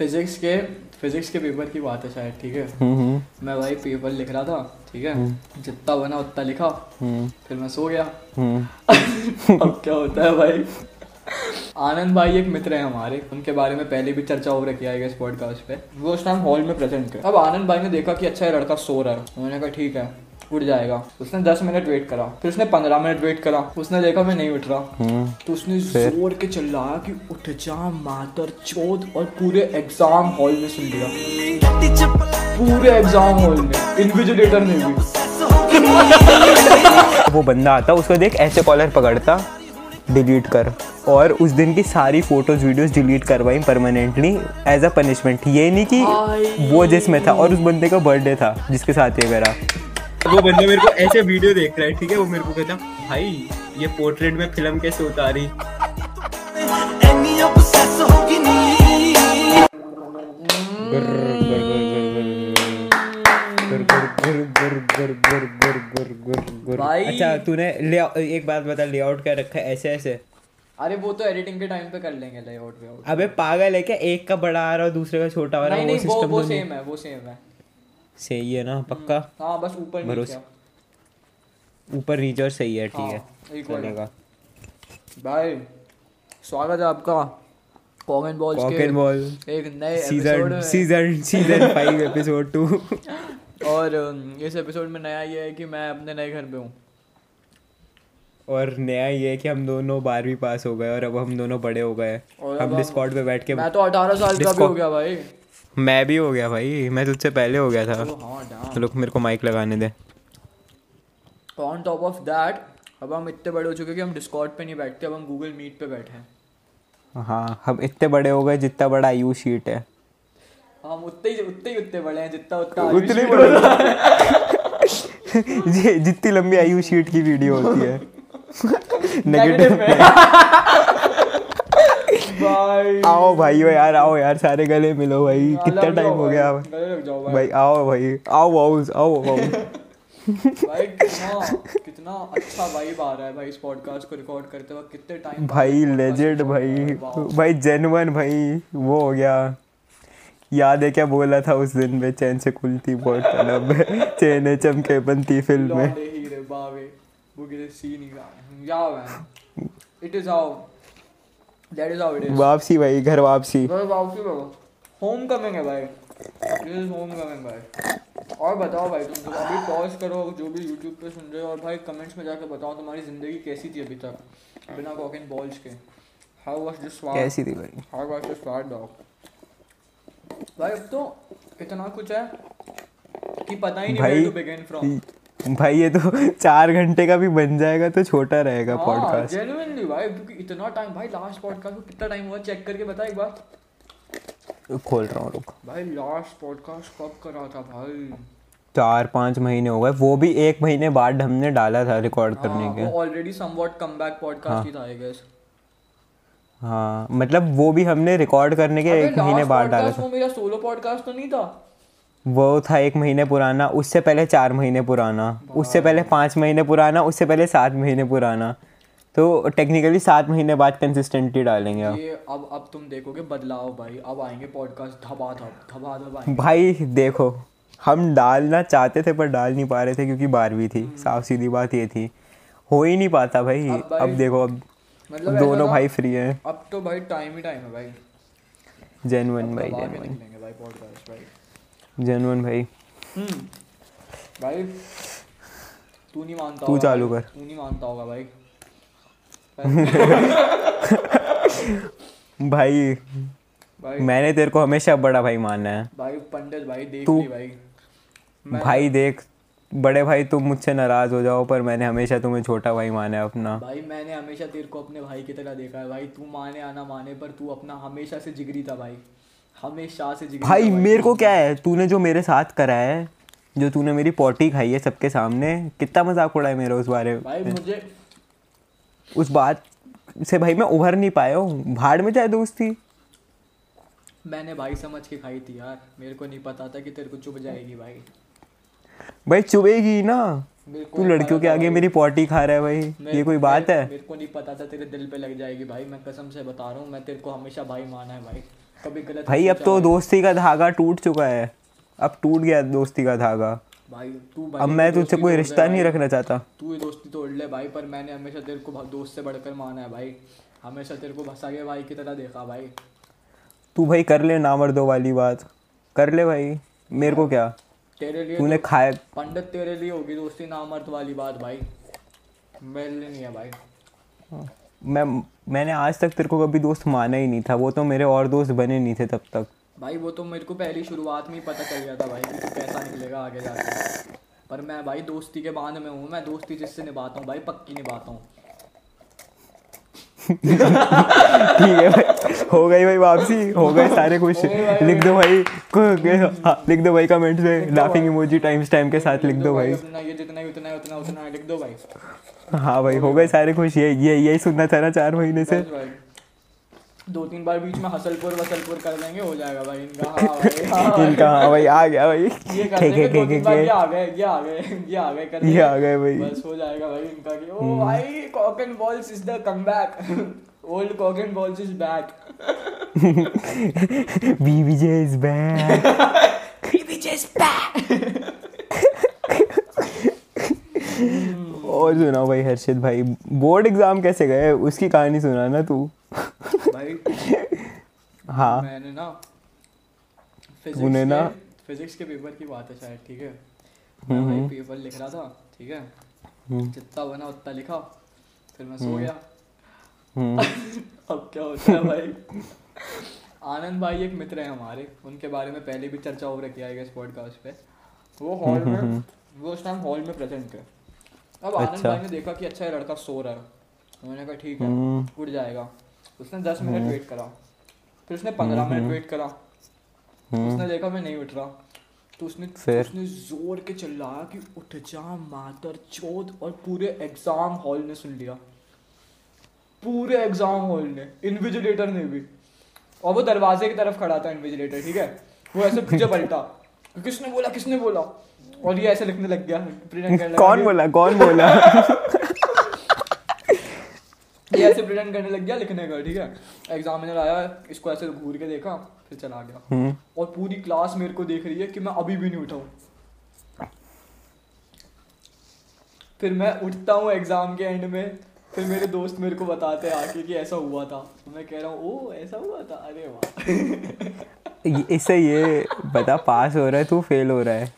Physics के physics के paper की बात है शायद ठीक है? हम्म हम्म। मैं भाई पेपर लिख रहा था ठीक है? जितना बना उतना लिखा। हम्म। फिर मैं सो गया। हम्म। अब क्या होता है भाई? आनंद भाई एक मित्र है हमारे उनके बारे में पहले भी चर्चा हो रखी है इस पॉडकास्ट पे। वो उस टाइम हॉल में प्रेजेंट थे। अब आनंद भाई ने देखा कि अच्छा ये लड़का सो रहा है। उन्होंने कहा ठीक है। उठ जाएगा। उसने दस मिनट वेट करा। फिर उसने पंद्रह मिनट वेट करा। उसने देखा मैं नहीं उठ रहा। हम्म। तो उसने ज़ोर के चिल्लाया कि उठ जा मातर चोद और पूरे एग्ज़ाम हॉल में सुन लिया। पूरे एग्ज़ाम हॉल में। इन्विजिलेटर ने भी। वो बंदा आता उसको देख ऐसे कॉलर पकड़ता डिलीट कर। और उस दिन की सारी फ़ोटोज़ वीडियोस डिलीट करवाई परमानेंटली एज अ पनिशमेंट ये नहीं कि वो जिसमें था और उस बंदे का बर्थडे था जिसके साथ ये करा वो बंदा मेरे को ऐसे वीडियो देख रहा है ठीक है वो मेरे को कहता भाई ये पोर्ट्रेट में फ़िल्म कैसे उतारी अच्छा तूने एक बात बता लेआउट क्या रखा है ऐसे ऐसे अरे वो तो एडिटिंग के टाइम पे कर लेंगे लेआउट अबे पागल है क्या एक का बड़ा आ रहा और दूसरे का छोटा आ रहा नहीं वो नहीं वो सिस्टम वो तो सेम है वो सेम है सही है ना पक्का? हाँ बस ऊपर भरोसे- ऊपर नीचे और सही है ठीक है। हाँ। चलेगा। भाई स्वागत है आपका। कॉक एंड बॉल एक नए season season season five episode two और इस एपिसोड में नया ये है कि मैं अपने नए घर पे हूँ। और नया ये है कि हम दोनों बारहवीं पास हो गए और अब हम दोनों बड़े हो गए हम- डिस्कॉर्ड पे बैठ के मैं तो अठारह साल का भी हो गया भाई। मैं भी हो गया भाई मैं तुझसे पहले हो गया था। हाँ तो लोग मेरे को माइक लगाने दे। ऑन टॉप ऑफ़ दैट अब हम इतने बड़े हो चुके कि हम डिस्कॉर्ड पे नहीं बैठते अब हम गूगल मीट पे बैठे हैं। हाँ हम इतने बड़े हो गए जितना बड़ा यू शीट है। हम उतने ही उतने ही उतने बड़े हैं जितना उतना उतने बड़े जितनी लंबी आयु शीट की वीडियो होती है। नेगेटिव आओ भाई यार आओ यार सारे गले मिलो भाई। कितना टाइम हो गया भाई। भाई आओ भाई आओ आओ आओ आओ। भाई कितना कितना अच्छा वाइब आ रहा है भाई इस पॉडकास्ट को रिकॉर्ड करते वक्त। कितने टाइम भाई लेजेंड भाई। भाई जेनवन भाई वो हो गया। याद है क्या बोला था उस दिन में? चैन से खुलती बोतल अब चैन चमके बनती फ़िल्म में। लौंडे हीरे बावे वो किसी सीन ही जाओ it is how that is how it is वापसी भाई घर वापसी। बस वापसी बाबा होम कमिंग है भाई। दिस इज़ होम कमिंग भाई। और बताओ भाई तुम तो अभी पॉज करो जो भी यूट्यूब पे सुन रहे हो। और भाई कमेंट्स में जाकर बताओ तुम्हारी ज़िंदगी कैसी थी अभी तक बिना कॉक एंड बॉल्स के। हाउ वाज दिस स्वाद कैसी थी भाई? हाउ वाज दिस स्वाद डॉग भाई अब तो इतना कुछ है कि पता ही नहीं भाई वेयर टू बिगिन फ्रॉम भाई ये तो चार घंटे का भी बन जाएगा तो छोटा रहेगा हाँ पॉडकास्ट जेन्युइनली भाई क्योंकि इतना टाइम भाई लास्ट पॉडकास्ट को कितना टाइम हुआ चेक करके बता एक बार। खोल रहा हूँ रुक। भाई लास्ट पॉडकास्ट कब करा था भाई? चार पाँच महीने हो गए वो भी एक महीने बाद हमने डाला था रिकॉर्ड करने हाँ, के। वो ऑलरेडी समवॉट कमबैक पॉडकास्ट ही था आई गेस हाँ मतलब वो भी हमने रिकॉर्ड करने के एक महीने बाद डाला था। वो मेरा सोलो पॉडकास्ट तो नहीं था? वो था एक महीने पुराना उससे पहले चार महीने पुराना उससे पहले पाँच महीने पुराना उससे पहले सात महीने पुराना। तो टेक्निकली सात महीने बाद कंसिस्टेंटली डालेंगे अब ये अब अब तुम देखोगे बदलाव भाई अब आएँगे पॉडकास्ट धबा धब धबा धब भाई देखो हम डालना चाहते थे पर डाल नहीं पा रहे थे क्योंकि बारहवीं थी साफ़ सीधी बात ये थी। हो ही नहीं पाता भाई अब भाई- अब देखो अब मतलब दोनों भाई फ्री हैं। अब तो भाई टाइम ही टाइम है भाई। जेनवन भाई जेनवन भाई पॉडकास्ट भाई जेनवन भाई। हम्म। भाई तू नहीं मानता तू चालू कर। तू नहीं मानता होगा भाई। भाई भाई। मैंने तेरे को हमेशा बड़ा भाई माना है। भाई पंडित भाई देख तू- भाई। भाई देख बड़े भाई तुम मुझसे नाराज़ हो जाओ पर मैंने हमेशा तुम्हें छोटा भाई माना है अपना। भाई मैंने हमेशा तेरे को अपने भाई की तरह देखा है। भाई तू माने आना माने पर तू अपना हमेशा से जिगरी था भाई। हमेशा से भाई मेरे को क्या है? तूने जो मेरे साथ करा है जो तूने मेरी पोटी खाई है सबके सामने कितना मज़ाक उड़ा है मेरा उस बारे में? भाई मुझे उस बात से भाई मैं उभर नहीं पाया हूँ। भाड़ में जाए दोस्ती मैंने भाई समझ के खाई थी यार। मेरे को नहीं पता था कि तेरे को चुभ जाएगी भाई। भाई चुभेगी ना? तू लड़कियों के आगे मेरी पोटी खा रहा है भाई। ये कोई बात है? मेरे को नहीं पता था तेरे दिल पे लग जाएगी भाई। मैं कसम से बता रहा हूँ मैं तेरे को हमेशा भाई माना है भाई। कभी गलत भाई अब तो दोस्ती का धागा टूट चुका है। अब टूट गया दोस्ती का धागा। भाई तू अब मैं तुझसे कोई रिश्ता नहीं रखना चाहता। तू ही दोस्ती तोड़ ले भाई पर मैंने हमेशा तेरे को दोस्त से बढ़कर माना है भाई। हमेशा तेरे को भसा के भाई की तरह देखा भाई। तू भाई कर ले नामर्दो वाली बात। कर ले भाई मेरे को क्या? तेरे लिए तूने तो- खाया पंडित तेरे लिए होगी दोस्ती नामर्द वाली बात भाई। मेरे लिए नहीं है भाई। मैं मैंने आज तक तेरे को कभी दोस्त माना ही नहीं था। वो तो मेरे और दोस्त बने नहीं थे तब तक। भाई वो तो मेरे को पहली शुरुआत में ही पता चल गया था भाई कि कैसा निकलेगा आगे जाके। पर मैं भाई दोस्ती के बाँध में हूँ। मैं दोस्ती जिससे निभाता हूँ भाई पक्की निभाता हूँ। ठीक है भाई। हो गई भाई वापसी। हो गए सारे खुश। हो। लिख दो भाई। लिख दो भाई कमेंट्स में लाफिंग इमोजी टाइम्स टाइम के साथ लिख दो भाई ये जितना ही उतना उतना उतना लिख दो भाई। हाँ भाई हो गए सारे खुश ये ये यही सुनना था ना चार महीने से। दो तीन बार बीच में हसलपुर वसलपुर कर देंगे हो जाएगा भाई इनका हाँ भाई। हाँ इनका हाँ भाई आ गया भाई। ये कर देंगे दो तीन बार ये आ गए ये आ गए ये आ गए कर ये आ गए भाई। बस हो जाएगा भाई इनका कि ओ भाई cock and balls is the comeback old cock and balls is back BBJ is back BBJ is back और सुनाओ भाई हर्षित भाई बोर्ड एग्ज़ाम कैसे गए? उसकी कहानी सुना ना तू। भाई हाँ। मैंने ना तूने फिजिक्स ना- के फिजिक्स के पेपर की बात है शायद ठीक है? मैं भाई पेपर लिख रहा था ठीक है? जितना बना उतना लिखा। फिर मैं सो गया। हम्म, अब क्या होता है भाई? आनंद भाई एक मित्र है हमारे उनके बारे में पहले भी चर्चा हो रखी है इस पॉडकास्ट पे। वो हॉल में वो उस टाइम हॉल में प्रेजेंट थे। अब आनंद अच्छा। भाई ने देखा कि अच्छा ये लड़का सो रहा है। उन्होंने कहा ठीक है हम्म, उठ जाएगा। उसने दस मिनट वेट करा। फिर उसने पंद्रह मिनट वेट करा। उसने देखा मैं नहीं उठ रहा। तो उसने फिर? उसने ज़ोर के चिल्लाया कि उठ जा मातर चौथ और पूरे एग्ज़ाम हॉल ने सुन लिया। पूरे एग्ज़ाम हॉल ने। इन्विजिलेटर ने भी। और वो दरवाजे की तरफ़ खड़ा था इन्विजिलेटर ठीक है? वो ऐसे पीछे पलटा। किसने बोला किसने बोला? और ये ऐसे लिखने लग गया। कौन बोला? कौन बोला? ये ऐसे प्रिटेंड करने लग गया लिखने का ठीक है? एग्जामिनर आया इसको ऐसे घूर के देखा फिर चला गया। हम्म, और पूरी क्लास मेरे को देख रही है कि मैं अभी भी नहीं उठा हूँ फिर मैं उठता हूँ एग्ज़ाम के एंड में फिर मेरे दोस्त मेरे को बताते हैं आके कि ऐसा हुआ था। मैं कह रहा हूँ ओ ऐसा हुआ था? अरे वाह! इससे ये बता पास हो रहा है तू फेल हो रहा है।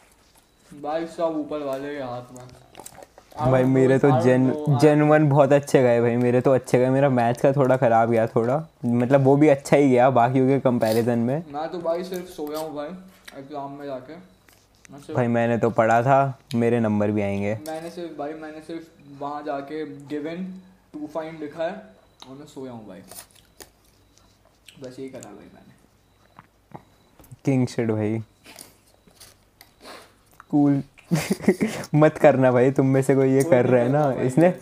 भाई सब ऊपर वाले के हाथ में। भाई मेरे तो जेन जेन वन बहुत अच्छे गए भाई मेरे तो अच्छे गए। मेरा मैथ्स का थोड़ा खराब गया थोड़ा। मतलब वो भी अच्छा ही गया बाकियों के कंपैरिजन में। मैं तो भाई सिर्फ़ सोया हूँ भाई एग्ज़ाम में जाके। मैं भाई मैंने तो पढ़ा था मेरे नंबर भी आएँगे। मैंने सिर्फ़ भाई मैंने सिर्फ़ वहाँ जाके गिवन टू फाइंड लिखा है और मैं सोया हूँ भाई। बस यही करा भाई मैंने। किंग शिट भाई। कूल मत करना भाई तुम में से कोई ये कर रहा है ना। इसने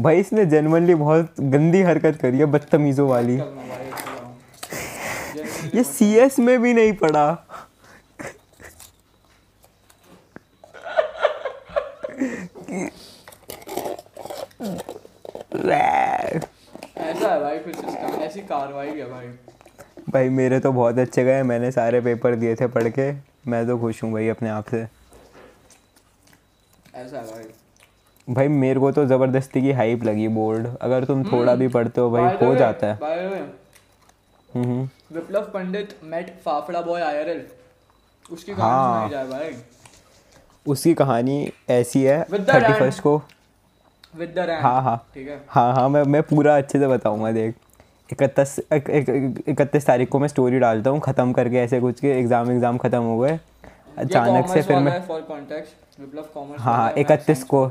भाई इसने जेनवनली बहुत गंदी हरकत करी है बदतमीजों वाली। ये सी एस में भी नहीं पढ़ा। ऐसा है भाई फिर सिस्टम ऐसी कार्रवाई है भाई। भाई मेरे तो बहुत अच्छे गए मैंने सारे पेपर दिए थे पढ़ के। मैं तो खुश हूँ भाई अपने आप से। ऐसा भाई। भाई मेरे को तो ज़बरदस्ती की हाइप लगी बोर्ड अगर तुम थोड़ा भी पढ़ते हो भाई हो जाता है। हम्म। Viplav Pandit met Fafda boy IRL उसकी हाँ। कहानी सुनाई जाए भाई। उसकी कहानी ऐसी है थर्टी फ़र्स्ट को। विद द हाँ हाँ। ठीक है। हाँ हाँ मैं मैं पूरा अच्छे से बताऊँगा देख। इकतीस इक- इक- इकतीस तारीख को मैं स्टोरी डालता हूँ ख़त्म करके ऐसे कुछ के एग्ज़ाम एग्ज़ाम ख़त्म हो गए। अचानक से फिर मैं विप्लव कॉमर्स हाँ इकतीस को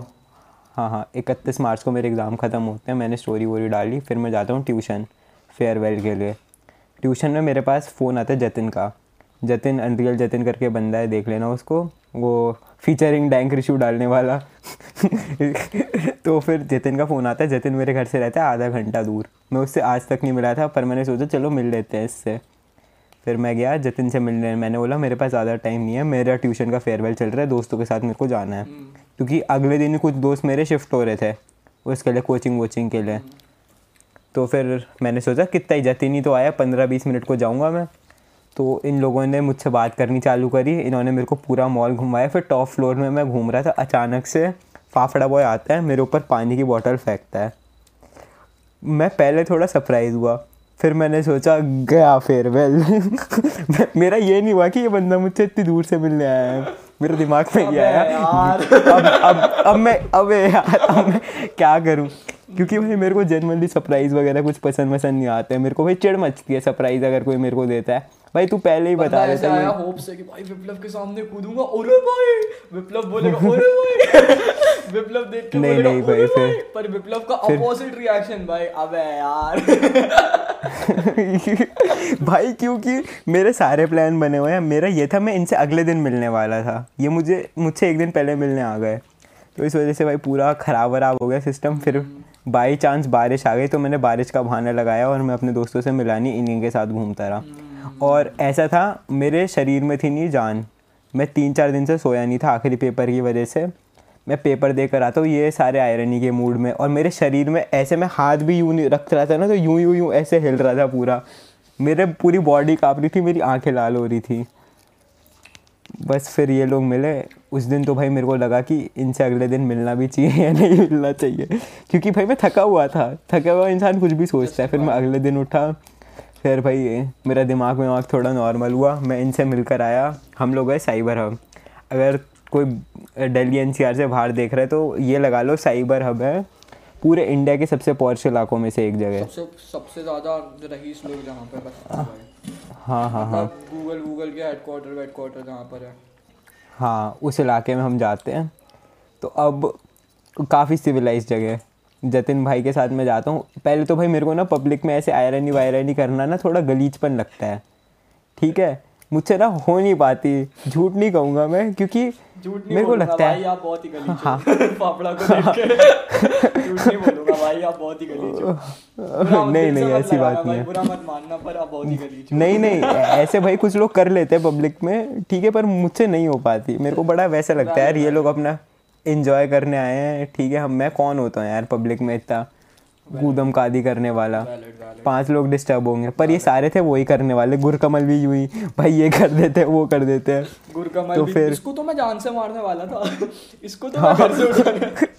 हाँ हाँ इकतीस मार्च को मेरे एग्ज़ाम ख़त्म होते हैं मैंने स्टोरी वोरी डाली फिर मैं जाता हूँ ट्यूशन फेयरवेल के लिए। ट्यूशन में मेरे पास फ़ोन आता है जतिन का। जतिन अनरियल जतिन करके बंदा है देख लेना उसको। वो फीचरिंग डैंक रिशू डालने वाला। तो फिर जतिन का फ़ोन आता है जतिन मेरे घर से रहता है आधा घंटा दूर। मैं उससे आज तक नहीं मिला था पर मैंने सोचा चलो मिल लेते हैं इससे। फिर मैं गया जतिन से मिलने मैंने बोला मेरे पास ज़्यादा टाइम नहीं है मेरा ट्यूशन का फेयरवेल चल रहा है दोस्तों के साथ मेरे को जाना है। क्योंकि अगले दिन कुछ दोस्त मेरे शिफ्ट हो रहे थे उसके लिए कोचिंग वोचिंग के लिए। तो फिर मैंने सोचा कितना ही जतिन ही तो आया पंद्रह बीस मिनट को जाऊँगा मैं। तो इन लोगों ने मुझसे बात करनी चालू करी इन्होंने मेरे को पूरा मॉल घुमाया। फिर टॉप फ्लोर में मैं घूम रहा था अचानक से फाफड़ा बॉय आता है मेरे ऊपर पानी की बॉटल फेंकता है। मैं पहले थोड़ा सरप्राइज़ हुआ फिर मैंने सोचा गया फेयरवेल मेरा ये नहीं हुआ कि ये बंदा मुझसे इतनी दूर से मिलने आया है। मेरे दिमाग में ये आया। अब अब अब मैं अब यार अब मैं क्या करूँ? क्योंकि भाई मेरे को जनरली सरप्राइज़ वगैरह कुछ पसंद पसंद नहीं आते। हैं मेरे को भाई चिड़ मचती है सरप्राइज़ अगर कोई मेरे को देता है। भाई तू पहले ही बता ऐसे देता आया होप से कि भाई विप्लव के सामने कूदूँगा अरे भाई। विप्लव बोलेगा अरे भाई। विप्लव देख के नहीं, नहीं भाई, फिर- पर विप्लव का अपोजिट रिएक्शन भाई अबे यार। भाई क्योंकि मेरे सारे प्लान बने हुए हैं। मेरा ये था मैं इनसे अगले दिन मिलने वाला था। ये मुझे मुझसे एक दिन पहले मिलने आ गए। तो इस वजह से भाई पूरा ख़राब वराब हो गया सिस्टम फिर बाई चांस बारिश आ गई तो मैंने बारिश का बहाना लगाया और मैं अपने दोस्तों से मिलानी इन्हीं के साथ घूमता रहा। और ऐसा था मेरे शरीर में थी नहीं जान। मैं तीन चार दिन से सोया नहीं था आखिरी पेपर की वजह से। मैं पेपर देकर आता हूँ ये सारे आयरनी के मूड में। और मेरे शरीर में ऐसे मैं हाथ भी यूँ नहीं रख रहा था ना तो यूँ यूँ यूँ ऐसे हिल रहा था पूरा। मेरे पूरी बॉडी काँप रही थी मेरी आँखें लाल हो रही थी। बस फिर ये लोग मिले। उस दिन तो भाई मेरे को लगा कि इनसे अगले दिन मिलना भी चाहिए या नहीं मिलना चाहिए। क्योंकि भाई मैं थका हुआ था थका हुआ इंसान कुछ भी सोचता है। फिर मैं अगले दिन उठा। फिर भाई मेरा दिमाग में थोड़ा नॉर्मल हुआ। मैं इनसे मिलकर आया। हम लोग गए साइबर हब अगर कोई दिल्ली एनसीआर से बाहर देख रहा है तो ये लगा लो साइबर हब है। पूरे इंडिया के सबसे पॉश इलाकों में से एक जगह सबसे सबसे ज़्यादा रईस लोग जहाँ पे बसते हैं। हाँ हाँ हाँ। गूगल गूगल के हेडक्वार्टर हेडक्वार्टर जहाँ पर है। हाँ उस इलाके में हम जाते हैं। तो अब काफ़ी सिविलाइज जगह है। जतिन भाई के साथ मैं जाता हूँ। पहले तो भाई मेरे को ना पब्लिक में ऐसे आयरनी वायरनी करना ना थोड़ा गलीचपन लगता है। ठीक है? मुझसे ना हो नहीं पाती। झूठ नहीं कहूँगा मैं क्योंकि नहीं मेरे को लगता है आप बहुत ही हो। नहीं नहीं ऐसी बात नहीं हो। नहीं नहीं ऐसे भाई कुछ लोग कर लेते हैं पब्लिक में। ठीक है पर मुझसे नहीं हो पाती। मेरे को बड़ा वैसा लगता है यार ये लोग अपना इंजॉय करने आए हैं। ठीक है, हम, मैं कौन होता हूँ यार पब्लिक में इतना? कूदम कादी करने वाला। पाँच लोग डिस्टर्ब होंगे। पर ये सारे थे वही करने वाले। गुरकमल भी यूँ ही भाई ये कर देते हैं वो कर देते। हैं गुरकमल तो फिर- इसको तो मैं जान से मारने वाला था। इसको तो हाँ। मैं घर से उठाने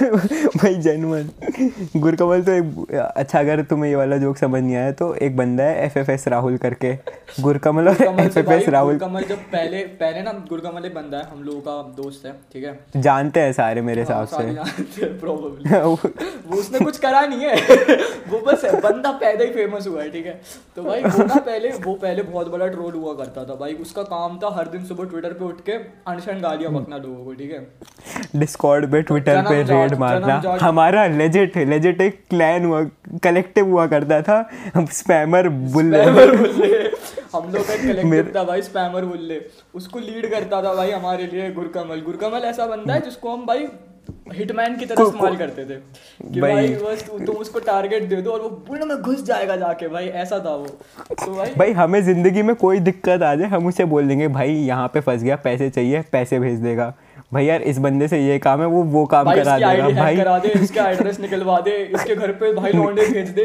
भाई जनवन गुरकमल तो एक अच्छा अगर तुम्हें ये वाला जोक समझ नहीं आया तो एक बंदा है एफ़ एफ़ एस राहुल करके। गुरकमल और F F S Rahul. Gurkamal जब पहले पहले ना गुरकमल एक बंदा है हम लोगों का दोस्त है ठीक है? जानते हैं सारे मेरे हिसाब से। प्रोबेबली से वो उसने कुछ करा नहीं है। वो बस है बंदा पैदा ही फ़ेमस हुआ है ठीक है? तो भाई वो ना पहले वो पहले बहुत बड़ा ट्रोल हुआ करता था भाई। उसका काम था हर दिन सुबह ट्विटर पे उठ के अनशन गालियाँ बकना लोगों को ठीक है? डिस्कॉर्ड पे ट्विटर पे रेड मारना। हमारा लेजिट लेजिट एक क्लैन हुआ कलेक्टिव हुआ करता था। हम स्पैमर बुल्ले। स्पैमर बुल्ले। हम लोग का कलेक्टिव था भाई स्पैमर बुल्ले। उसको लीड करता था भाई हमारे लिए गुरकमल। गुरकमल ऐसा बंदा है जिसको हम भाई हिटमैन की तरह इस्तेमाल करते थे। कि भाई- भाई बस तु- तुम उसको टारगेट दे दो और वो बुल में घुस जाएगा जाके भाई ऐसा था वो। तो भाई भाई हमें ज़िंदगी में कोई दिक्कत आ जाए हम उसे बोल देंगे भाई यहाँ पे फंस गया पैसे चाहिए पैसे भेज देगा। भाई यार इस बंदे से ये काम है वो वो काम भाई करा देगा हैक भाई। करा दे इसका एड्रेस निकलवा दे इसके घर पे भाई लौंडे भेज दे।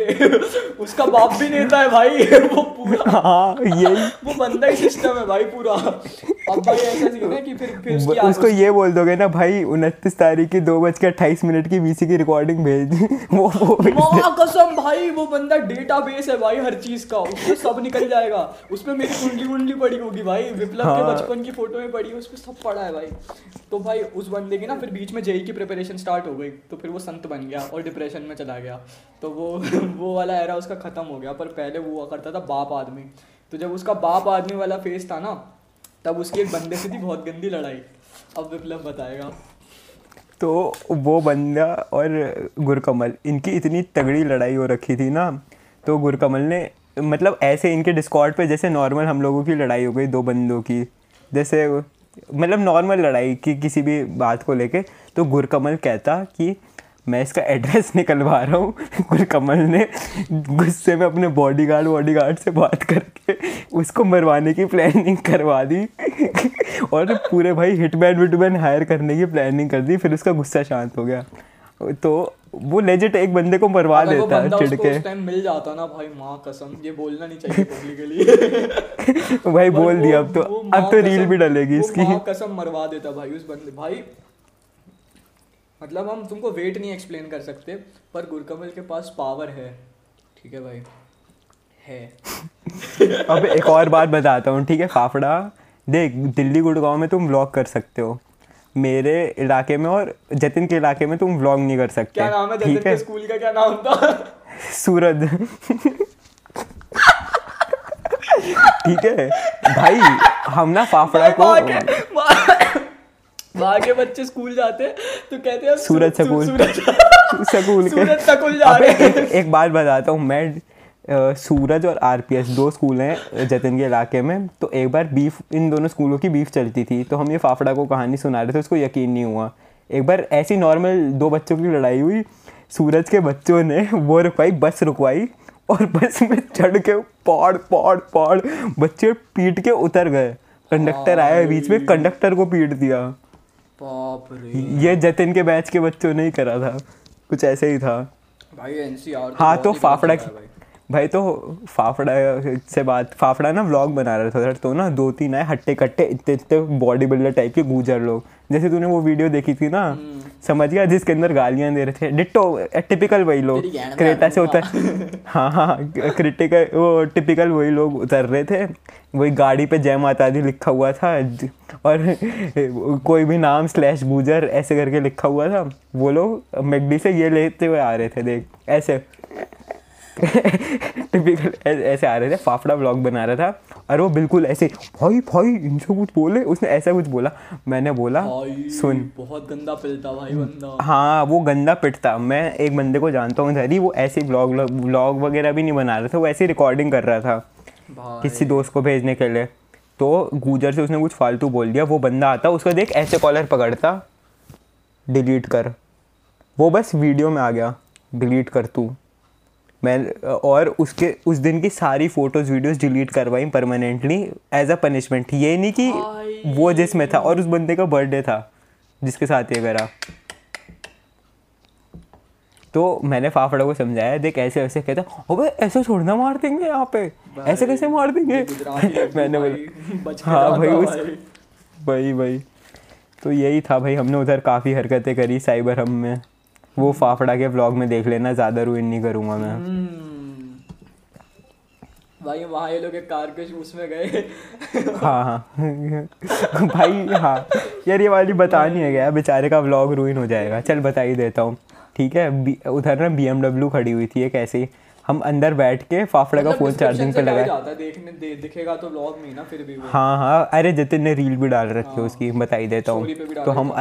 उसका बाप भी नेता है भाई वो पूरा हाँ यही। वो बंदा ही सिस्टम है भाई पूरा। अब भाई ऐसा सीन है कि फिर फिर उसकी उसको ये बोल दोगे ना भाई उनतीस तारीख की दो बज के अट्ठाईस मिनट की बीसी की रिकॉर्डिंग भेज वो वो कसम भाई वो बंदा डेटाबेस है भाई हर चीज़ का। उसमें सब निकल जाएगा। उसमें मेरी कुंडली कुंडली पड़ी होगी भाई। विप्लव के हाँ। बचपन की फ़ोटो में पड़ी है उसमें सब पड़ा है भाई। तो भाई उस बंदे की ना फिर बीच में जेई की प्रिपरेशन स्टार्ट हो गई तो फिर वो संत बन गया और डिप्रेशन में चला गया। तो वो वो वाला एरा उसका खत्म हो गया, पर पहले वो हुआ करता था बाप आदमी। तो जब उसका बाप आदमी वाला फेस था ना, तब उसकी एक बंदे से थी बहुत गंदी लड़ाई। अब विप्लव बताएगा। तो वो बंदा और गुरकमल, इनकी इतनी तगड़ी लड़ाई हो रखी थी ना तो गुरकमल ने मतलब ऐसे इनके डिस्कॉर्ड पे जैसे नॉर्मल हम लोगों की लड़ाई हो गई दो बंदों की, जैसे मतलब नॉर्मल लड़ाई की किसी भी बात को लेके तो गुरकमल कहता कि मैं इसका एड्रेस निकलवा रहा हूँ। गुरकमल ने गुस्से में अपने बॉडीगार्ड बॉडीगार्ड से बात करके उसको मरवाने की प्लानिंग करवा दी और पूरे भाई हिटमैन विटमैन हायर करने की प्लानिंग कर दी, फिर उसका गुस्सा शांत हो गया। तो वो लेजिट एक बंदे को मरवा देता बंदा चिढ़ उसको के उस टाइम मिल जाता ना भाई माँ कसम ये बोलना नहीं चाहिए पब्लिकली भाई बोल दिया अब तो। अब तो रील भी डलेगी इसकी। माँ कसम मरवा देता भाई उस बंदे भाई मतलब हम तुमको वेट नहीं एक्सप्लेन कर सकते पर गुरकमल के पास पावर है। ठीक है भाई। है। अब एक और बात बताता हूँ ठीक है फाफड़ा। देख दिल्ली गुड़गांव में तुम व्लॉग कर सकते हो। मेरे इलाके में और जतिन के इलाके में तुम व्लॉग नहीं कर सकते। क्या नाम है जतिन के स्कूल का? क्या नाम था? सूरज। ठीक है? भाई हम ना फाफड़ा को वहाँ के- बच्चे स्कूल जाते हैं तो कहते हैं सूरज स्कूल। सूरज स्कूल के सूरज स्कूल जा रहे हैं। एक, बात बताता हूँ मैं सूरज और आरपीएस दो स्कूल हैं जतिन के इलाके में। तो एक बार बीफ इन दोनों स्कूलों की बीफ चलती थी तो हम ये फाफड़ा को कहानी सुना रहे थे उसको यकीन नहीं हुआ। एक बार ऐसी नॉर्मल दो बच्चों की लड़ाई हुई सूरज के बच्चों ने वो रुकवाई बस रुकवाई और बस में चढ़ के पौड़ पौड़ पौड़ बच्चे पीट के उतर गए। कंडक्टर आया बीच में कंडक्टर को पीट दिया। ये जतिन के बैच के बच्चों ने ही करा था। कुछ ऐसे ही था। भाई एनसीआर हाँ तो फाफड़ा की भाई तो फाफड़ा से बात फाफड़ा ना व्लॉग बना रहा था तो ना दो तीन आए हट्टे कट्टे इतने इतने बॉडी बिल्डर टाइप के गूजर लोग। जैसे तूने वो वीडियो देखी थी ना हम्म। समझ गया जिसके अंदर गालियाँ दे रहे थे। डिट्टो टिपिकल वही लोग। क्रेटा से उतर हाँ हाँ क्रिटिकल वो टिपिकल वही लोग उतर रहे थे। वही गाड़ी पे जय माता दी लिखा हुआ था और कोई भी नाम स्लैश गुजर ऐसे करके लिखा हुआ था। वो लोग मैगडी से ये लेते हुए आ रहे थे देख ऐसे। टिपिकल ऐसे आ रहे थे फाफड़ा ब्लॉग बना रहा था और वो बिल्कुल ऐसे भाई भाई इनसे कुछ बोले? उसने ऐसा कुछ बोला। मैंने बोला सुन। बहुत गंदा पिलता भाई बंदा। हाँ वो गंदा पिटता। मैं एक बंदे को जानता हूँ इधर ही वो ऐसे ब्लॉग ब्लॉग वगैरह भी नहीं बना रहा था वो ऐसे रिकॉर्डिंग कर रहा था किसी दोस्त को भेजने के लिए। तो गूजर से उसने कुछ फालतू बोल दिया वो बंदा आता उसका देख ऐसे कॉलर पकड़ता डिलीट कर। वो बस वीडियो में आ गया डिलीट कर तू। मैं और उसके उस दिन की सारी फ़ोटोज़ वीडियोस डिलीट करवाई परमानेंटली एज अ पनिशमेंट ये नहीं कि वो जिसमें था और उस बंदे का बर्थडे था जिसके साथ ये करा। तो मैंने फाफड़ा को समझाया देख ऐसे ऐसे कहता अबे ऐसे छोड़ना मार देंगे यहाँ पे। ऐसे कैसे मार देंगे? मैंने बोला हाँ भाई उस भाई। भाई भाई। तो यही था भाई हमने उधर काफ़ी हरकतें करी साइबर हम में। वो फाफड़ा के व्लॉग में देख लेना ज़्यादा रुइन नहीं करूँगा मैं। हम्म। भाई वहाँ ये लोग एक कार के शूज़ में गए। हाँ हाँ। भाई हाँ। यार ये वाली बता नहीं है गया बेचारे का व्लॉग रुइन हो जाएगा। चल बता ही देता हूँ। ठीक है? उधर ना बी खड़ी हुई थी एक ऐसे। ही हम अंदर बैठ के फाफड़ा का मतलब फ़ोन चार्जिंग पे ही? लगाया देखने दे, दिखेगा तो व्लॉग में ना फिर भी हाँ हाँ। अरे जतिन ने रील भी डाल रखी है उसकी बता ही देता हूँ। तो हम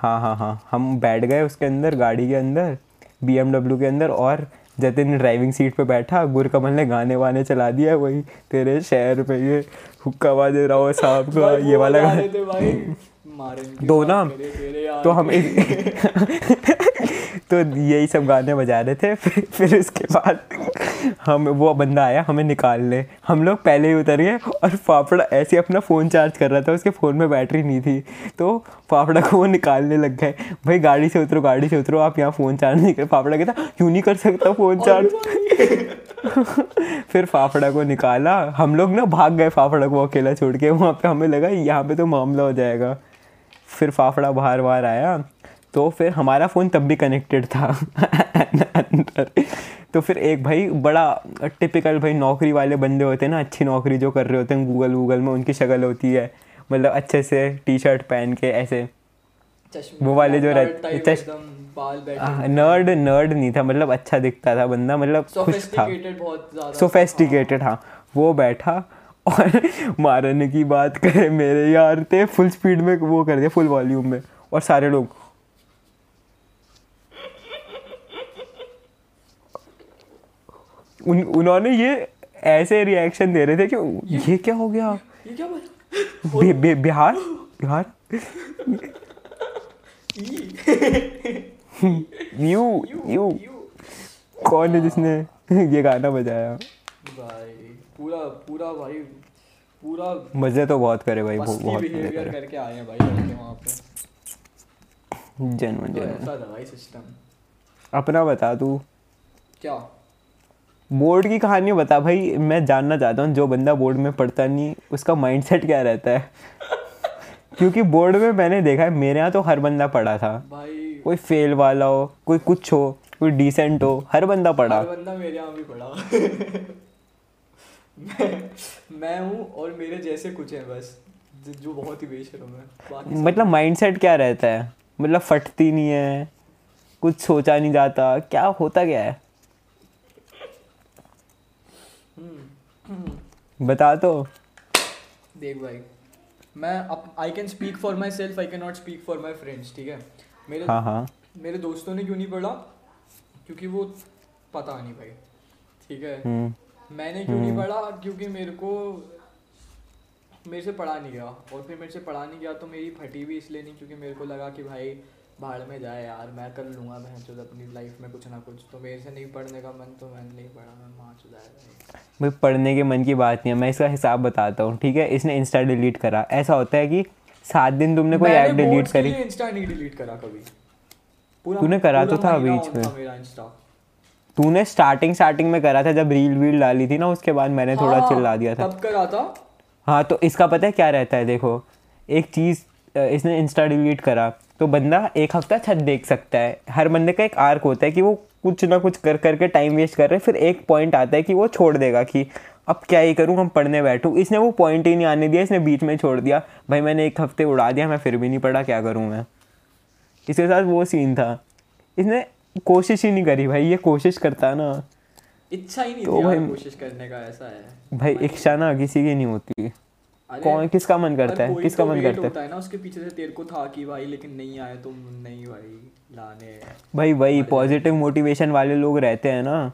हाँ हाँ हाँ। हम बैठ गए उसके अंदर गाड़ी के अंदर बीएमडब्ल्यू के अंदर और जतिन ड्राइविंग सीट पे बैठा गुरकमल ने गाने वाने चला दिया वही तेरे शहर पे ये हुक्का बाजे रहो साहब का ये वाला गाना दो ना? तो हम तो यही सब गाने बजा रहे थे। फिर फिर उसके बाद हम वो बंदा आया हमें निकालने। हम लोग पहले ही उतर गए और फाफड़ा ऐसे अपना फ़ोन चार्ज कर रहा था उसके फ़ोन में बैटरी नहीं थी। तो फाफड़ा को वो निकालने लग गए। भाई गाड़ी से उतरो गाड़ी से उतरो आप यहाँ फ़ोन चार्ज नहीं कर। फाफड़ा कहता क्यों नहीं कर सकता फ़ोन चार्ज? फिर फाफड़ा को निकाला। हम लोग ना भाग गए फाफड़ा को अकेला छोड़ के। वहाँ पे हमें लगा यहाँ पे तो मामला हो जाएगा। फिर फाफड़ा बाहर बाहर आया तो फिर हमारा फ़ोन तब भी कनेक्टेड था। अंदर तो फिर एक भाई बड़ा टिपिकल भाई नौकरी वाले बंदे होते हैं ना अच्छी नौकरी जो कर रहे होते हैं गूगल वूगल में उनकी शक्ल होती है। मतलब अच्छे से टी शर्ट पहन के ऐसे। वो वाले जो रहते- नर्ड नर्ड नहीं था मतलब अच्छा दिखता था बंदा मतलब खुश था। सोफेस्टिकेटेड हाँ। वो बैठा और मारने की बात करे मेरे यार थे फुल स्पीड में वो कर दिया फुल वॉल्यूम में और सारे लोग। उन उन्होंने ये ऐसे रिएक्शन दे रहे थे कि ये क्या हो गया? ये क्या बोला? बि, बि, बिहार? बिहार? यू यू। कौन है जिसने ये गाना बजाया? भाई। पूरा पूरा भाई पूरा मज़े तो बहुत करे भाई बहुत बिहेवियर करके आए हैं भाई लड़के वहाँ पे। जन्म तो ऐसा था भाई सिस्टम अपना बता तू। क्या? बोर्ड की कहानी बता भाई मैं जानना चाहता हूँ जो बंदा बोर्ड में पढ़ता नहीं उसका माइंडसेट क्या रहता है? क्योंकि बोर्ड में मैंने देखा है मेरे यहाँ तो हर बंदा पढ़ा था। भाई। कोई फेल वाला हो कोई कुछ हो कोई डिसेंट हो हर बंदा पढ़ा। हर बंदा मेरे यहाँ भी पढ़ा। मैं मैं हूँ और मेरे जैसे कुछ हैं बस जो- बहुत ही बेशरम है। मतलब माइंडसेट क्या रहता है? मतलब फटती नहीं है कुछ सोचा नहीं जाता क्या होता क्या है? बता तो। देख भाई मैं I can speak for myself I can not speak for my friends ठीक है? मेरे हाँ हाँ। मेरे दोस्तों ने क्यों नहीं पढ़ा? क्योंकि वो पता नहीं भाई ठीक है? हम्म। मैंने क्यों नहीं पढ़ा? क्योंकि मेरे को मेरे से पढ़ा नहीं गया। और फिर मेरे से पढ़ा नहीं गया तो मेरी फटी भी इसलिए नहीं क्योंकि मेरे को लगा कि भाई भाड़ में जाए यार मैं कर लूँगा मैं जो अपनी लाइफ में कुछ ना कुछ। तो मेरे से नहीं पढ़ने का मन तो मैंने नहीं पढ़ा मैं माँ चुदाया भाई पढ़ने के मन की बात नहीं है मैं इसका हिसाब बताता हूँ ठीक है? इसने इंस्टा डिलीट करा। ऐसा होता है कि सात दिन तुमने कोई ऐप डिलीट करी। इंस्टा नहीं डिलीट करा कभी। तूने करा तो था बीच में। तूने स्टार्टिंग स्टार्टिंग में करा था जब रील वील डाली थी ना उसके बाद मैंने थोड़ा हाँ, चिल्ला दिया था। तब करा था। हाँ तो इसका पता है क्या रहता है देखो। एक चीज़ इसने इंस्टा डिलीट करा तो बंदा एक हफ़्ता छत देख सकता है। हर बंदे का एक आर्क होता है कि वो कुछ ना कुछ कर करके टाइम वेस्ट कर रहे हैं फिर एक पॉइंट आता है कि वो छोड़ देगा कि अब क्या ही करूँ हम पढ़ने बैठूँ। इसने वो पॉइंट ही नहीं आने दिया इसने बीच में छोड़ दिया। भाई मैंने एक हफ़्ते उड़ा दिया मैं फिर भी नहीं पढ़ा क्या करूँ मैं? इसके साथ वो सीन था। इसने कोशिश ही नहीं करी भाई ये कोशिश करता है ना। इच्छा ही नहीं तो भाई- कोशिश करने का ऐसा है। भाई इच्छा ना किसी की नहीं होती। कौन किसका मन करता है? किसका तो मन करता है? है ना उसके पीछे से तेरे को था कि भाई लेकिन नहीं आए तो नहीं भाई लाने भाई वही पॉजिटिव मोटिवेशन वाले लोग रहते हैं ना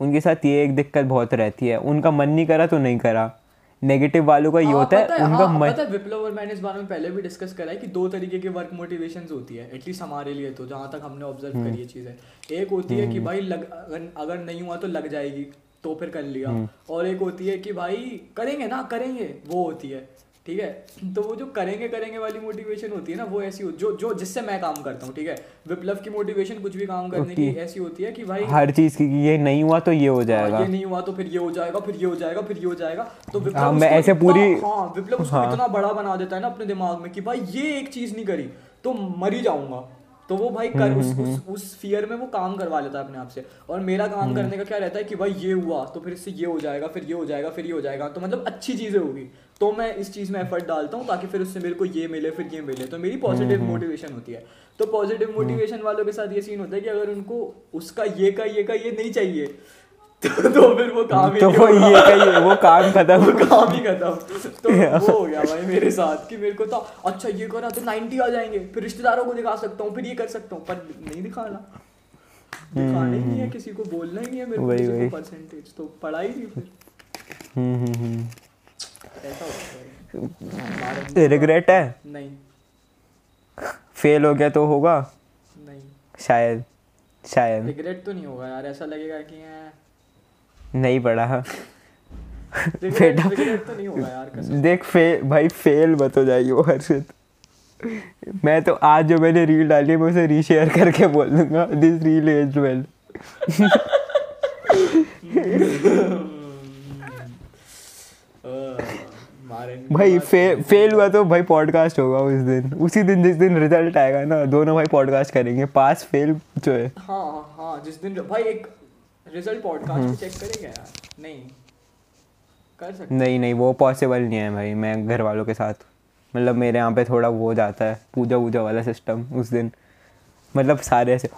उनके साथ ये एक दिक्कत बहुत रहती है। उनका मन नहीं करा तो नहीं करा। नेगेटिव वालों का ये हाँ, होता है उनका हाँ, मन पता विप्लव और मैंने इस बारे में पहले भी डिस्कस करा है कि दो तरीके के वर्क मोटिवेशंस होती है एटलीस्ट हमारे लिए तो जहाँ तक हमने ऑब्ज़र्व हम्म। करी ये चीज़ें एक होती है कि भाई लग अगर, अगर नहीं हुआ तो लग जाएगी तो फिर कर लिया हम्म। और एक होती है कि भाई करेंगे ना करेंगे वो होती है ठीक है? तो वो जो करेंगे करेंगे वाली मोटिवेशन होती है ना वो ऐसी हो जो जो जिससे मैं काम करता हूँ ठीक है? विप्लव की मोटिवेशन कुछ भी काम करने की ऐसी होती है कि भाई हर चीज़ की ये नहीं हुआ तो ये हो हाँ, जाएगा। ये नहीं हुआ तो फिर ये हो जाएगा फिर ये हो जाएगा फिर ये हो जाएगा। तो विप्लव हाँ, मैं ऐसे पूरी- हाँ विप्लव उसको हाँ। इतना बड़ा बना देता है ना अपने दिमाग में कि भाई ये एक चीज़ नहीं करी तो मर ही जाऊँगा। तो वो भाई कर उस उस उस फियर में वो काम करवा लेता है अपने आप से। और मेरा काम करने का क्या रहता है कि भाई ये हुआ तो फिर इससे ये हो जाएगा फिर ये हो जाएगा फिर ये हो जाएगा। तो मतलब अच्छी चीज़ें होगी। तो मैं इस चीज़ में एफर्ट डालता हूँ ताकि फिर उससे मेरे को ये मिले फिर ये मिले। तो मेरी पॉजिटिव मोटिवेशन होती है। तो पॉजिटिव मोटिवेशन वालों के साथ ये सीन होता है कि अगर उनको उसका ये का ये का ये नहीं चाहिए तो, तो फिर वो काम ही तो वो। ये कही वो काम खत्म। वो काम ही खत्म। तो वो हो गया भाई मेरे साथ कि मेरे को था अच्छा ये करा तो 90 आ जाएँगे। फिर रिश्तेदारों को दिखा सकता हूँ फिर ये कर सकता हूँ। पर नहीं दिखाना। दिखाना ही नहीं है किसी को बोलना ही नहीं है मेरे को। को परसेंटेज तो पढ़ाई नहीं फिर। रिग्रेट है? नहीं। फेल हो गया तो होगा? नहीं। शायद शायद। रिग्रेट तो नहीं होगा यार ऐसा लगेगा कि नहीं पढ़ा। बेटा। तो देख फेल भाई फेल मत हो जाइए वो हर्षित। मैं तो आज जो मैंने रील डाली है मैं उसे रीशेयर करके बोल दूँगा दिस रील इज़ वेल भाई फे। फेल हुआ तो भाई पॉडकास्ट होगा उस दिन। उसी दिन जिस दिन रिज़ल्ट आएगा ना दोनों भाई पॉडकास्ट करेंगे। पास फेल जो है। हाँ हाँ जिस दिन भाई एक रिज़ल्ट पॉडकास्ट चेक करेंगे यार। नहीं। कर सकते नहीं नहीं वो पॉसिबल नहीं है भाई मैं घर वालों के साथ। मतलब मेरे यहाँ पे थोड़ा वो जाता है पूजा वूजा वाला सिस्टम उस दिन। मतलब सारे ऐसे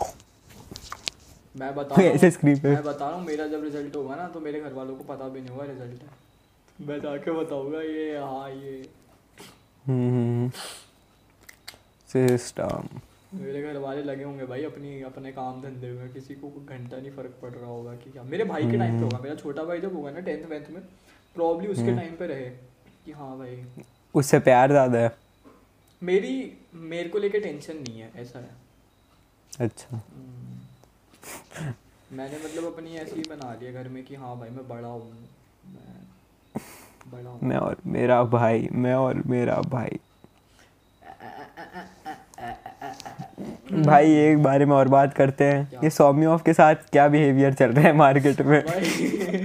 मैं बता ऐसे स्क्रीन पे। मैं बता रहा हूँ मेरा जब रिज़ल्ट होगा ना तो मेरे घर वालों को पता भी नहीं होगा रिज़ल्ट है मैं जाके बताऊँगा ये हाँ ये। सिस्टम मेरे घर वाले लगे होंगे भाई अपनी अपने काम धंधे में किसी को घंटा नहीं फ़र्क पड़ रहा होगा कि क्या। मेरे भाई के टाइम पे होगा मेरा छोटा भाई जब होगा ना टेंथ वेंथ में प्रॉब्ली उसके टाइम पे रहे कि हाँ भाई। उससे प्यार ज़्यादा है। मेरी मेरे को लेके टेंशन नहीं है ऐसा है। अच्छा। मैंने मतलब अपनी ऐसी बना लिया घर में कि हाँ भाई मैं बड़ा हूँ मैं और मेरा भाई मैं और मेरा भाई। भाई एक बारे में और बात करते हैं। ये सौम्योफ के साथ क्या बिहेवियर चल रहा है मार्केट में?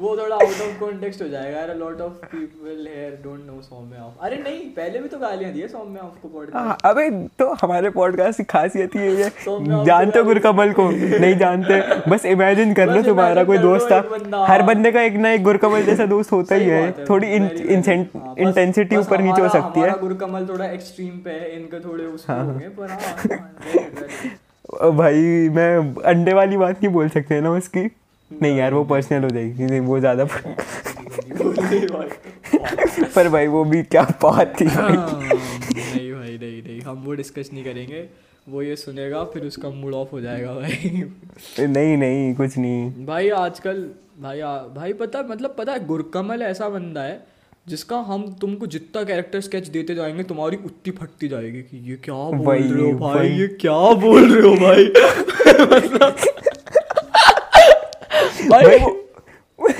वो थोड़ा आउट ऑफ़ कॉन्टेक्स्ट हो जाएगा यार lot of people here don't know Saumya of अरे नहीं पहले भी तो गालियाँ दी है सौम्य ऑफ़ को पॉडकास्ट हाँ, अबे तो हमारे पॉडकास्ट की खासियत ये है। सौम्य आपको जानते हो गुरकमल को? नहीं जानते। बस इमेजिन कर लो तुम्हारा कोई दोस्त था। हर बंदे का एक ना एक गुरकमल जैसा दोस्त होता ही है। थोड़ी very, हाँ, इंटेंसिटी ऊपर नीचे हो सकती है। गुरकमल थोड़ा एक्सट्रीम पे है इनके थोड़े उसमें होंगे पर हाँ, हाँ भाई मैं अंडे वाली बात नहीं बोल सकते ना उसकी? नहीं यार वो पर्सनल हो जाएगी नहीं वो ज़्यादा पर भाई वो भी क्या बात थी। हाँ, नहीं भाई नहीं नहीं हम वो डिस्कस नहीं करेंगे। वो ये सुनेगा फिर उसका मूड ऑफ़ हो जाएगा भाई। नहीं नहीं कुछ नहीं। भाई आजकल भाई आ, भाई पता मतलब पता है गुरकमल ऐसा बंदा है जिसका हम तुमको जितना कैरेक्टर स्केच देते जाएँगे तुम्हारी उतनी फटती जाएगी कि ये क्या बोल रहे हो भाई वही। ये क्या बोल रहे हो भाई? मतलब भाई वो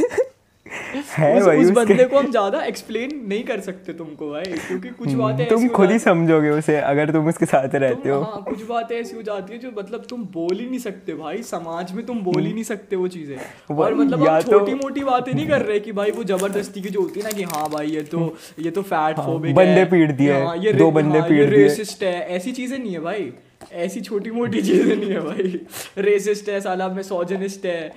है उस, भाई उस उसके बंदे को हम ज़्यादा एक्सप्लेन नहीं कर सकते तुमको भाई क्योंकि कुछ बातें तुम खुद ही समझोगे उसे अगर तुम उसके साथ रहते हो। हाँ कुछ बातें ऐसी हो जाती है जो मतलब तुम बोल ही नहीं सकते भाई समाज में तुम बोल ही नहीं सकते वो चीज़ें। और मतलब हम तो- छोटी मोटी बातें नहीं कर रहे कि भाई वो ज़बरदस्ती की जो होती है ना कि हाँ भाई ये तो ये तो फैट फोबिक बंदे पीट दिए, दो बंदे पीट दिए। रेसिस्ट है ऐसी चीज़ें नहीं है भाई। ऐसी छोटी मोटी चीज़ें नहीं है भाई। रेसिस्ट है साला मिसोजिनिस्ट है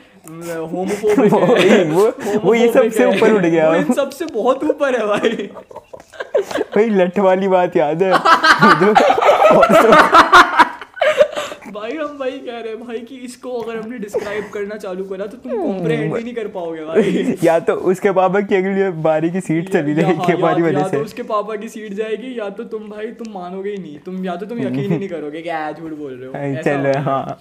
होमोफोबिक है वो- वो ये सबसे ऊपर उठ गया। इन सबसे बहुत ऊपर है भाई। भाई लठ वाली बात याद है। भाई हम भाई कह रहे हैं भाई कि इसको अगर हमने डिस्क्राइब करना चालू करा तो तुम कॉम्प्रहेंड ही नहीं कर पाओगे भाई। या तो उसके पापा की अगली बारी की सीट चली जाएगी हमारी या- वजह या से। तो उसके पापा की सीट जाएगी या तो तुम भाई तुम मानोगे ही नहीं। तुम या तो तुम यकीन ही नहीं करोगे कि आ झूठ बोल रहे हो। हाँ, चलो। हाँ।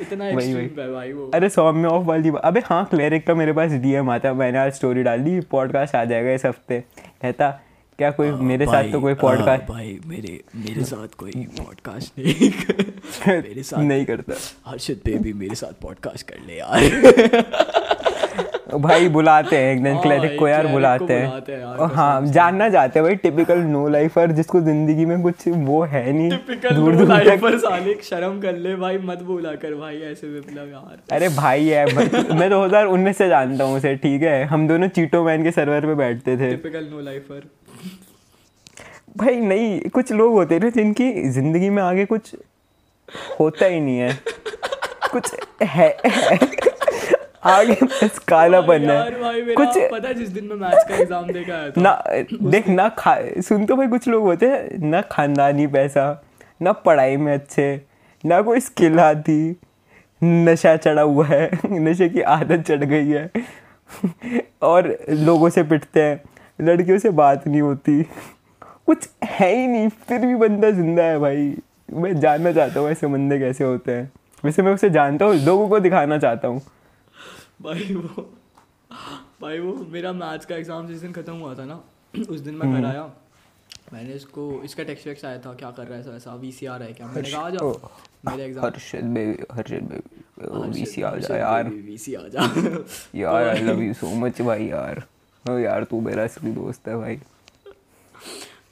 इतना वही, वही। है भाई वो। अरे सौम्य ऑफ़ वाली अबे हाँ क्लैरिक का मेरे पास डीएम आता मैंने आज स्टोरी डाल दी पॉडकास्ट आ जाएगा इस हफ़्ते। कहता क्या कोई आ, मेरे साथ तो कोई पॉडकास्ट भाई मेरे मेरे साथ कोई पॉडकास्ट नहीं। मेरे साथ नहीं करता। हर्षित बेबी मेरे साथ पॉडकास्ट कर ले यार। भाई बुलाते हैं एक दिन हाँ, क्लैरिक को यार बुलाते हैं। हैं हाँ जानना चाहते हैं भाई टिपिकल नो लाइफर जिसको ज़िंदगी में कुछ वो है नहीं। टिपिकल दूर दूर लाइफर साले शर्म कर ले भाई मत बोला कर भाई ऐसे विप्लव यार। अरे भाई है मैं 2019 से जानता हूँ उसे ठीक है? हम दोनों चीटो मैन के सर्वर पे बैठते थे। टिपिकल नो लाइफर भाई नहीं कुछ लोग होते हैं ना जिनकी ज़िंदगी में आगे कुछ होता ही नहीं है। कुछ है, है। आगे बस कालापन यार है कुछ पता जिस दिन मैं मैथ्स का एग्ज़ाम देकर आया था? ना देख ना खा सुन तो भाई कुछ लोग होते हैं ना खानदानी पैसा ना पढ़ाई में अच्छे ना कोई स्किल आती नशा चढ़ा हुआ है नशे की आदत चढ़ गई है और लोगों से पिटते हैं लड़कियों से बात नहीं होती। कुछ है ही नहीं फिर भी बंदा ज़िंदा है भाई। मैं जानना चाहता हूँ ऐसे बंदे कैसे होते हैं। वैसे मैं उसे जानता हूँ लोगों को दिखाना चाहता हूँ। भाई वो भाई वो मेरा मैथ्स का एग्ज़ाम जिस दिन खत्म हुआ था ना। उस दिन मैं घर आया। मैंने इसको इसका टेक्स्ट वेक्स्ट आया था क्या कर रहा है ऐसा ऐसा वी सी आर है क्या? मैंने कहा आ जा मेरे exam Harshad baby Harshad baby VC आ जा यार। वी सी आ जा। यार I love you so much भाई यार। ओ यार तू मेरा असली दोस्त है भाई।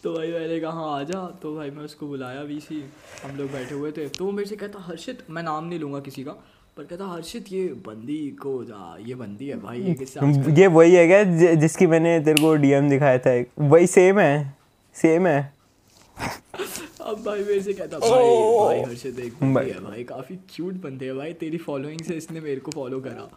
तो भाई मैंने कहा हाँ आ जा। तो भाई मैं उसको बुलाया भी सी हम लोग बैठे हुए थे। तो वो मेरे से कहता हर्षित मैं नाम नहीं लूँगा किसी का पर कहता हर्षित ये बंदी को जा ये बंदी है भाई ये किससे ये वही है क्या जिसकी मैंने तेरे को डीएम दिखाया था वही सेम है सेम है। अब भाई मेरे से कहता भाई भाई हर्षित एक बंदी है भाई काफ़ी क्यूट बंदे है भाई तेरी फॉलोइंग से इसने मेरे को फॉलो करा।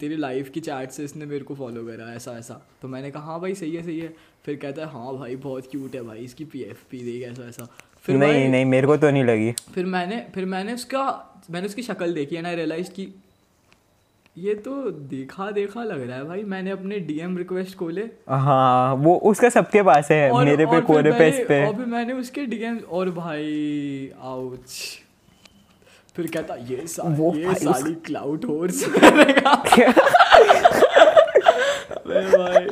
तेरी लाइफ की चैट से इसने मेरे को फॉलो करा ऐसा ऐसा। तो मैंने कहा हाँ भाई सही है सही है। फिर कहता है हाँ भाई बहुत क्यूट है भाई इसकी पी एफ़ पी देख ऐसा ऐसा। फिर नहीं नहीं मेरे को तो नहीं लगी। फिर मैंने फिर मैंने उसका मैंने उसकी शक्ल देखी एंड आई रियलाइज़ कि ये तो देखा देखा लग रहा है भाई मैंने अपने डीएम रिक्वेस्ट खोले। हाँ वो उसका सबके पास है और मेरे पे और फिर कोरे पे इस पे। और फिर मैंने उसके डीएम और भाई आउच फिर कहता ये सा, वो ये उस- साली क्लाउड हॉर्स भाई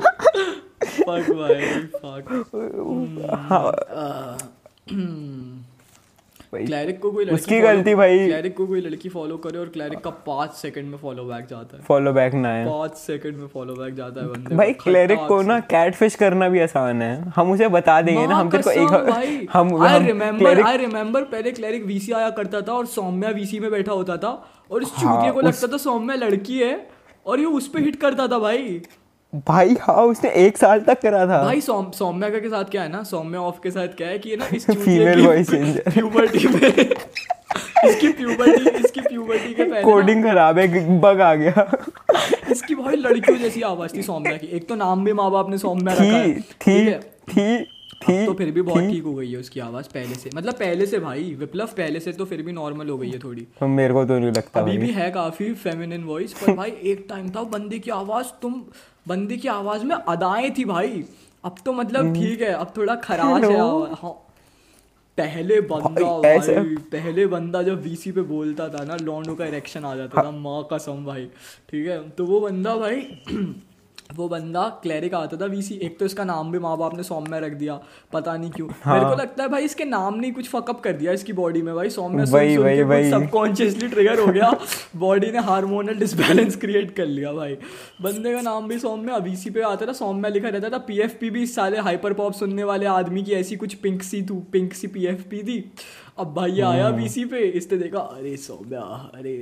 फक भाई फक हाँ। भाई। क्लैरिक को कोई उसकी गलती भाई। क्लैरिक को कोई लड़की फॉलो करे और क्लैरिक का पाँच सेकंड में फॉलो बैक जाता है। फॉलो बैक ना है पाँच सेकंड में फॉलो बैक जाता है बंदे भाई क्लेरिक को ना कैटफिश करना भी आसान है। हम उसे बता देंगे ना हम तेरे को एक हम आई हम रिमेम्बर आई रिमेम्बर पहले क्लैरिक वीसी आया करता था और सौम्या वीसी में बैठा होता था। और इस हाँ, चूतिए को लगता था सौम्या लड़की है और ये उस पर हिट करता था भाई। भाई हाँ उसने एक साल तक करा था। भाई सौम, सौम्या का के साथ क्या है ना? सौम्या ऑफ़ के साथ क्या है कि ना इस Female voice changer. प्यूबर्टी में इसकी प्यूबर्टी इसकी प्यूबर्टी के पहले कोडिंग खराब है बग आ गया। इसकी भाई लड़कियों जैसी आवाज़ थी सौम्या की। एक तो नाम भी माँ बाप ने सौम्या रखा है ठीक थी थी थी तो फिर भी बहुत ठीक हो गई है उसकी आवाज़ पहले से। मतलब पहले से भाई विप्लव पहले से तो फिर भी नॉर्मल हो गई है थोड़ी। तो मेरे को तो नहीं लगता अभी भी है काफ़ी फेमिनिन वॉइस पर भाई एक टाइम था बंदी की आवाज़ तुम बंदे की आवाज़ में अदाएँ थी भाई। अब तो मतलब हम्म। ठीक है अब थोड़ा खराश है। हाँ पहले बंदा भाई, भाई, पहले बंदा जब वीसी पे बोलता था ना लॉन्डो का इरेक्शन आ जाता था माँ कसम भाई। ठीक है तो वो बंदा भाई वो बंदा क्लैरिक आता था वीसी एक तो इसका नाम भी माँ बाप ने सौम्या रख दिया पता नहीं क्यों हाँ। मेरे को लगता है भाई इसके नाम ने कुछ फकअप कर दिया इसकी बॉडी में भाई के वही। सबकॉन्शियसली ट्रिगर हो गया बॉडी ने हार्मोनल डिसबैलेंस क्रिएट कर लिया भाई बंदे का नाम भी सौम्या वीसी पे आता था सौम्या लिखा रहता था पीएफपी भी इस साले हाइपर पॉप सुनने वाले आदमी की ऐसी कुछ पिंक सी तू पिंक सी पी थी अब भाई आया बीसी पे इसने देखा अरे सौम्या अरे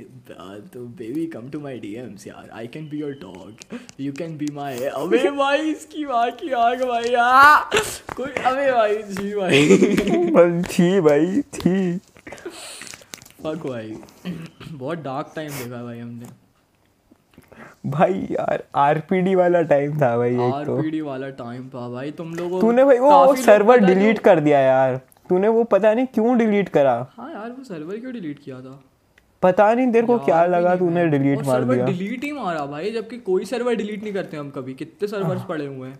तो baby come to my DMs यार I can be your dog you can be my अबे भाई इसकी माँ की आग भाई आ कोई अबे भाई जी भाई। बस थी भाई थी। फक भाई बहुत डार्क टाइम देखा भाई हमने। भाई यार आरपीडी वाला टाइम था भाई एक तो। आरपीडी वाला टाइम था भाई तुम लोगों तूने भाई वो सर्वर डिलीट कर दिया यार। तूने वो पता नहीं क्यों डिलीट करा? हाँ यार वो सर्वर क्यों डिलीट किया था? पता नहीं तेरे को क्या लगा तूने डिलीट मार दिया। डिलीट ही मारा भाई जबकि कोई सर्वर डिलीट नहीं करते हम कभी। कितने सर्वर्स पड़े हुए हैं।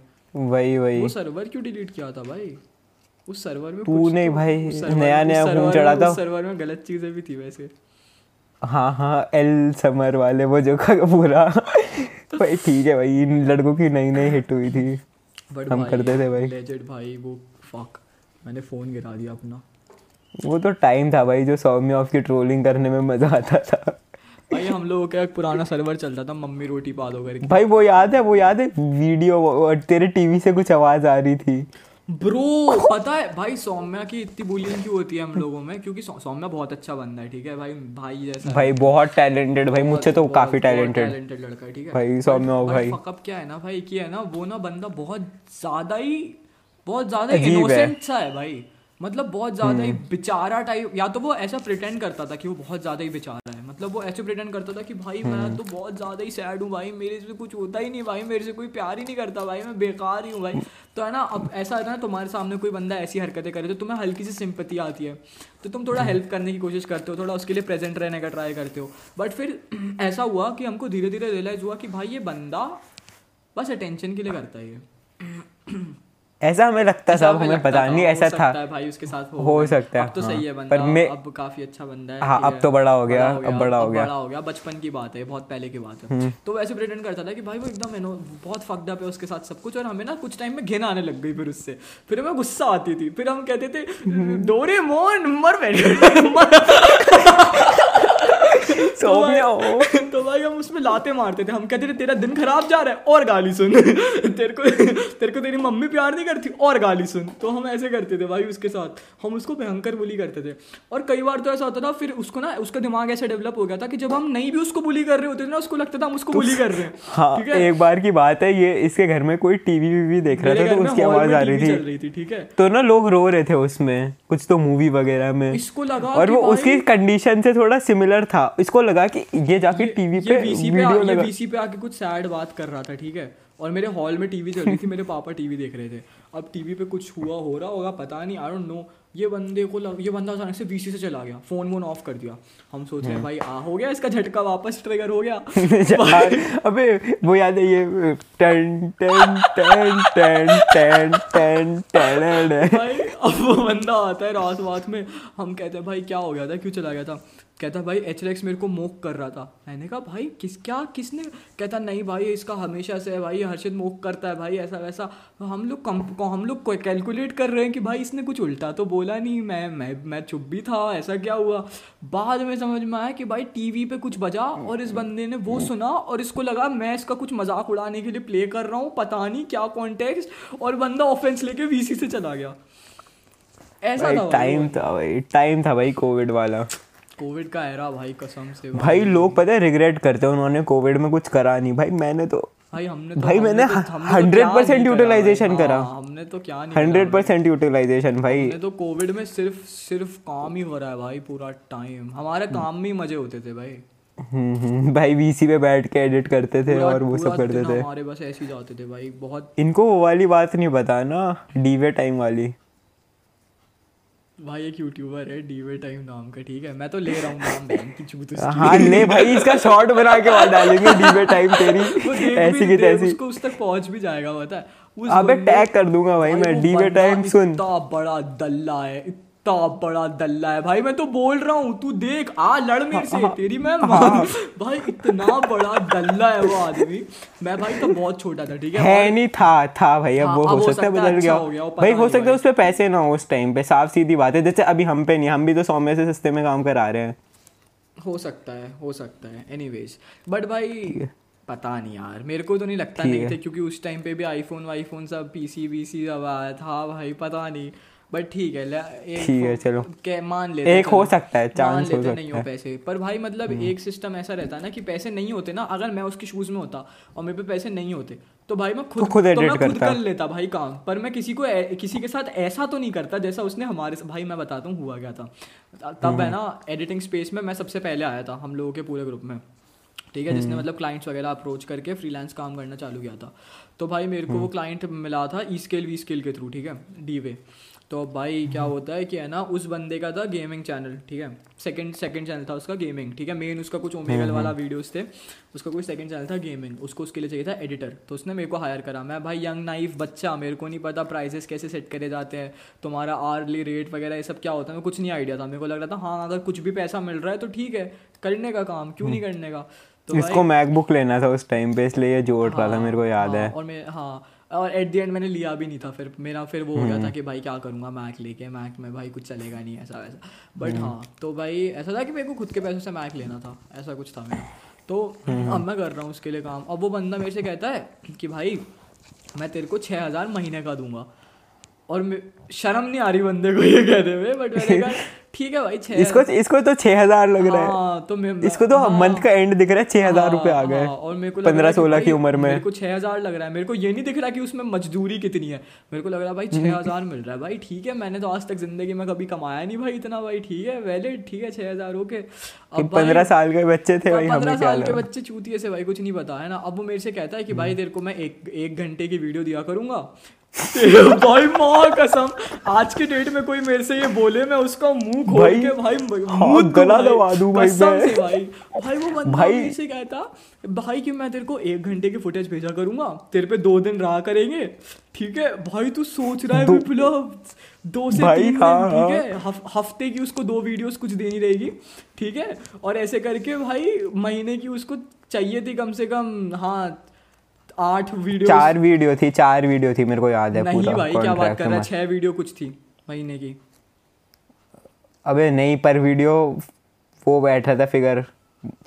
वही वही। वो सर्वर क्यों डिलीट किया था भाई? उस सर्वर में तू नहीं तो- भाई, नया- नया घूम चढ़ा था। सर्वर में गलत चीज़ें भी थी वैसे। हाँ हाँ एल समर वाले वो जो का पूरा। भाई ठीक है भाई इन लड़कों की नई नई हिट हुई थी। हम करते थे भाई। लेजेंड भाई वो फक मैंने फ़ोन गिरा दिया अपना। वो तो टाइम था भाई जो सौम्य ऑफ़ की ट्रोलिंग करने में मज़ा आता था। भाई हम लोगों का एक पुराना सर्वर चलता था मम्मी रोटी पा दो करके। भाई वो याद है वो याद है वीडियो तेरे टीवी से कुछ आवाज़ आ रही थी। ब्रो पता है भाई सौम्या की इतनी बुलिंग क्यों होती है हम लोगों में? क्योंकि सौम्या बहुत अच्छा बंदा है ठीक है? भाई भाई जैसा भाई बहुत टैलेंटेड भाई मुझसे तो काफ़ी बहुत टैलेंटेड लड़का है ठीक है? भाई, सौम्या भाई। फकअप क्या है ना भाई कि है ना वो ना बंदा बहुत ज़्यादा ही बहुत ज़्यादा इनोसेंट सा है भाई। मतलब बहुत ज़्यादा ही हम्म। बेचारा टाइप या तो वो ऐसा प्रिटेंड करता था कि वो बहुत ज़्यादा ही बेचारा है। मतलब वो ऐसे प्रिटेंड करता था कि भाई मैं हम्म। तो बहुत ज़्यादा ही सैड हूँ भाई मेरे से कुछ होता ही नहीं भाई मेरे से कोई प्यार ही नहीं करता भाई मैं बेकार ही हूँ भाई। तो है ना अब ऐसा है ना तुम्हारे सामने कोई बंदा ऐसी हरकतें करे तो तुम्हें हल्की सी सिंपति आती है। तो तुम थोड़ा हेल्प करने की कोशिश करते हो थोड़ा उसके लिए प्रेजेंट रहने का ट्राई करते हो। बट फिर ऐसा हुआ कि हमको धीरे धीरे रियलाइज़ हुआ कि भाई ये बंदा बस अटेंशन के लिए करता है ये। ऐसा हमें लगता था हमें पता नहीं ऐसा था। भाई उसके साथ हो सकता है, अब तो सही है हाँ। बंदा पर अब काफ़ी अच्छा बंदा है हाँ, अब तो बड़ा हो गया, अब बड़ा हो गया। हम्म। बड़ा हो गया बचपन की बात है बहुत पहले की बात है। तो वैसे प्रेटेंड करता था कि भाई वो एकदम इनो बहुत फक्ड अप है उसके साथ सब कुछ और हमें ना कुछ टाइम में घिन आने लग गई फिर उससे। फिर हमें गुस्सा आती थी फिर हम कहते थे डोरे मोन मर सौम्य हो तो भाई हम उसमें लाते मारते थे। हम कहते थे तेरा दिन खराब जा रहा है और गाली सुन। तेरे को तेरे को तेरी मम्मी प्यार नहीं करती और गाली सुन। तो हम ऐसे करते थे भाई उसके साथ। हम उसको भयंकर बुली करते थे। और कई बार तो ऐसा होता था फिर उसको ना उसका दिमाग ऐसे डेवलप हो गया था कि जब हम नहीं भी उसको बुली कर रहे होते थे ना उसको लगता था हम उसको बुली कर रहे हैं। हाँ एक बार की बात है ये इसके घर में कोई टीवी वीवी देख रहा था तो उसकी आवाज़ आ रही थी। ठीक है? तो ना लोग रो रहे थे उसमें कुछ तो मूवी वगैरह में। इसको लगा और वो उसकी कंडीशन से थोड़ा सिमिलर था इसको लगा कि ये जाके टीवी पे वीडियो ये लगा। VC पे आके कुछ सैड बात कर रहा था ठीक है? और मेरे हॉल में टीवी चल रही थी मेरे पापा टीवी देख रहे थे। अब टीवी पे कुछ हुआ हो रहा होगा पता नहीं आई डोंट नो ये बंदे को लग, ये बंदा अचानक से वीसी से चला गया फ़ोन वोन ऑफ़ कर दिया। हम सोच रहे हैं भाई आ हो गया इसका झटका वापस ट्रिगर हो गया? अबे वो याद है ये टन टन टन टन टन टन टन भाई अब वो बंदा आता है रात रात में। हम कहते हैं भाई क्या हो गया था? क्यों चला गया था? कहता भाई एच मेरे को मोक कर रहा था। मैंने कहा भाई किस क्या किसने कहता नहीं भाई इसका हमेशा से है भाई हर्षित मोक करता है भाई ऐसा वैसा। तो हम लोग कम हम लोग कैलकुलेट कर रहे हैं कि भाई इसने कुछ उल्टा तो बोला नहीं मैं मैं मैं चुप भी था ऐसा क्या हुआ? बाद में समझ में आया कि भाई टीवी पे कुछ बजा और इस बंदे ने वो सुना और इसको लगा मैं इसका कुछ मज़ाक उड़ाने के लिए प्ले कर रहा हूँ पता नहीं क्या कॉन्टेक्स्ट और बंदा ऑफेंस लेके वीसी से चला गया। ऐसा था टाइम था भाई टाइम था भाई कोविड वाला। कोविड का एरा भाई कसम से भाई। भाई लोग पता है रिग्रेट करते हैं उन्होंने कोविड में कुछ करा नहीं। भाई मैंने तो भाई हमने तो भाई मैंने 100% क्या नहीं करा हमने तो क्या नहीं हंड्रेड परसेंट यूटिलाइजेशन भाई। तो कोविड में सिर्फ़ सिर्फ़ काम ही हो रहा है भाई पूरा टाइम हमारे काम में ही मज़े होते थे भाई। हम्म, हम्म, भाई वीसी पे बैठ के एडिट करते थे और वो सब करते थे। हमारे बस ऐसे ही जाते थे भाई। बहुत इनको वो वाली बात नहीं पता ना डीवे टाइम वाली। भाई एक यूट्यूबर है डीवे टाइम नाम का ठीक है? मैं तो ले रहा हूँ नाम बहन की चूत हाँ ले भाई इसका शॉर्ट बना के बाद डालेंगे डीवे टाइम तेरी। ऐसी की तैसी। उसको उस तक पहुँच भी जाएगा पता है? अबे टैग कर दूँगा भाई मैं डीवे टाइम सुन। इतना बड़ा दल्ला है इतना बड़ा दल्ला है। भाई मैं तो बोल रहा हूँ तू देख आ लड़ मेरे से तेरी मैं हाँ। भाई इतना बड़ा दल्ला है वो आदमी। मैं भाई तो बहुत छोटा था ठीक है? है नहीं था था भाई अब हाँ, वो हो हो सकता है बदल अच्छा गया हो पता भाई हो सकता है उस पे पैसे ना हो उस टाइम पे साफ़ सीधी बात है। जैसे अभी हम पे नहीं हम भी तो सौ में से सस्ते में काम करा रहे हैं। हो सकता है हो सकता है। एनीवेज बट भाई पता नहीं यार मेरे को तो नहीं लगता नहीं थे क्योंकि उस टाइम पे भी आईफोन वाईफोन सब पीसी वीसी सब आया था भाई पता नहीं। बट ठीक है एक ठीक है, चलो। के मान लेते एक हो सकता है, मान हो लेते सकता नहीं है। पैसे। पर भाई मतलब एक सिस्टम ऐसा रहता है ना कि पैसे नहीं होते ना अगर मैं उसके शूज़ में होता और मेरे पे पैसे नहीं होते तो भाई मैं खुद तो खुद तो मैं खुद कर लेता भाई काम। पर मैं किसी को किसी के साथ ऐसा तो नहीं करता जैसा उसने हमारे भाई मैं बताता हूँ हुआ क्या था। तब है ना एडिटिंग स्पेस में मैं सबसे पहले आया था हम लोगों के पूरे ग्रुप में। ठीक है जिसने मतलब क्लाइंट्स वगैरह अप्रोच करके फ्रीलांस काम करना चालू किया था। तो भाई मेरे को वो क्लाइंट मिला था ई स्केल वी स्केल के थ्रू ठीक है डी वे तो भाई क्या होता है कि है ना उस बंदे का था गेमिंग चैनल ठीक है? सेकंड सेकंड चैनल था उसका गेमिंग ठीक है? मेन उसका कुछ ओमेगल वाला वीडियोस थे उसका कोई सेकंड चैनल था गेमिंग उसको उसके लिए चाहिए था एडिटर तो उसने मेरे को हायर करा। मैं भाई यंग नाइफ बच्चा मेरे को नहीं पता प्राइजेस कैसे सेट करे जाते हैं तुम्हारा आर्ली रेट वगैरह ये सब क्या होता है को कुछ नहीं आइडिया था। मेरे को लग रहा था हाँ अगर कुछ भी पैसा मिल रहा है तो ठीक है करने का काम क्यों नहीं करने का? तो इसको मैकबुक लेना था उस टाइम पे इसलिए ये जोड़ रहा था मेरे को याद हाँ, है। और मैं हाँ और एट द एंड मैंने लिया भी नहीं था फिर मेरा फिर वो हो गया था कि भाई क्या करूँगा मैक लेके मैक में भाई कुछ चलेगा नहीं ऐसा वैसा। बट हाँ तो भाई ऐसा था कि मेरे को खुद के पैसों से मैक लेना था ऐसा कुछ था मेरा। तो अब मैं कर रहा हूँ उसके लिए काम। अब वो बंदा मेरे से कहता है कि भाई मैं तेरे को छः हज़ार महीने का दूँगा। और शर्म नहीं आ रही बंदे को ये कहने में बट मैंने कहा ठीक है भाई छः इसको इसको तो छह हज़ार लग रहा है। हाँ, तो मैं इसको तो हाँ, मंथ का एंड दिख रहा है छह हज़ार रुपए आ हाँ, गए। हाँ, और मेरे को पंद्रह सोलह की उम्र में। मेरे को छह हज़ार लग रहा है। मेरे को ये नहीं दिख रहा कि उसमें मजदूरी कितनी है। मेरे को लग रहा है भाई हम्म। छह हज़ार मिल रहा है। भाई ठीक है मैंने तो आज तक ज़िंदगी में कभी कमाया नहीं भाई इतना। भाई ठीक है वैलिड ठीक है छह हज़ार ओके कि पंद्रह साल के बच्चे थे भाई पंद्रह साल के बच्चे चूतिए से भाई कुछ नहीं पता है ना? अब वो मेरे से कहता है कि भाई तेरे को मैं एक एक घंटे की वीडियो दिया करूँगा। भाई माँ कसम आज के डेट में कोई मेरे से ये बोले मैं उसका मुँह खोल भाई, के भाई हाँ, मुँह गला दबा दूँ भाई कसम मैं। से भाई भाई वो बंदा भाई- से कहता भाई कि मैं तेरे को एक घंटे की फुटेज भेजा करूँगा तेरे पे दो दिन रहा करेंगे ठीक है? भाई तू सोच रहा है दो- विप्लव दो से भाई, तीन हाँ, दिन ठीक हाँ। है? हफ, हफ़्ते की उसको दो वीडियोस कुछ देनी रहेगी ठीक है? और ऐसे करके भाई महीने की उसको चाहिए थी कम से कम हाँ आठ वीडियो चार वीडियो थी चार वीडियो थी मेरे को याद है नहीं पूरा भाई क्या बात कर रहा है? छह वीडियो कुछ थी महीने की। अबे नहीं पर वीडियो वो बैठा था फिगर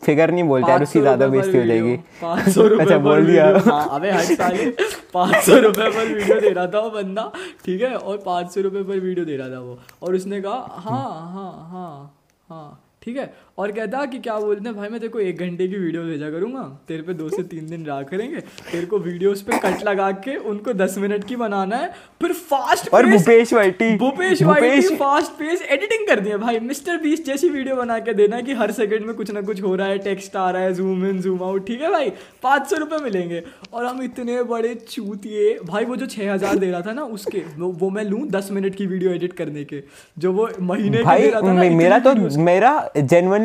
फिगर नहीं बोलते यार उसकी ज़्यादा बेइज्जती हो जाएगी। पाँच सौ अच्छा, बोल दिया। हाँ अबे हट साले पाँच सौ रुपए पर वीडियो दे रहा था वो बंदा ठीक है? और पाँच सौ रुपए पर वीडियो दे रहा था वो। और उसने कहा हाँ हाँ हाँ हाँ ठीक है? और कहता कि क्या बोलते हैं भाई मैं तेरे को एक घंटे की वीडियो भेजा करूँगा। तेरे पे दो से तीन दिन रहा करेंगे। तेरे को वीडियोस पे कट लगा के उनको दस मिनट की बनाना है। फिर फास्ट और Bhupesh YT. Bhupesh YT fast pace editing कर दिया। भाई मिस्टर बीस जैसी वीडियो बना के देना कि हर सेकंड में कुछ ना कुछ हो रहा है टेक्स्ट आ रहा है जूम इन जूम आउट ठीक है भाई? पाँच सौ रुपये मिलेंगे। और हम इतने बड़े चूतिए भाई वो जो छः हज़ार दे रहा था ना उसके वो, मैं लूँ दस मिनट की वीडियो एडिट करने के। जो वो महीने के दे रहा था ना मेरा तो मेरा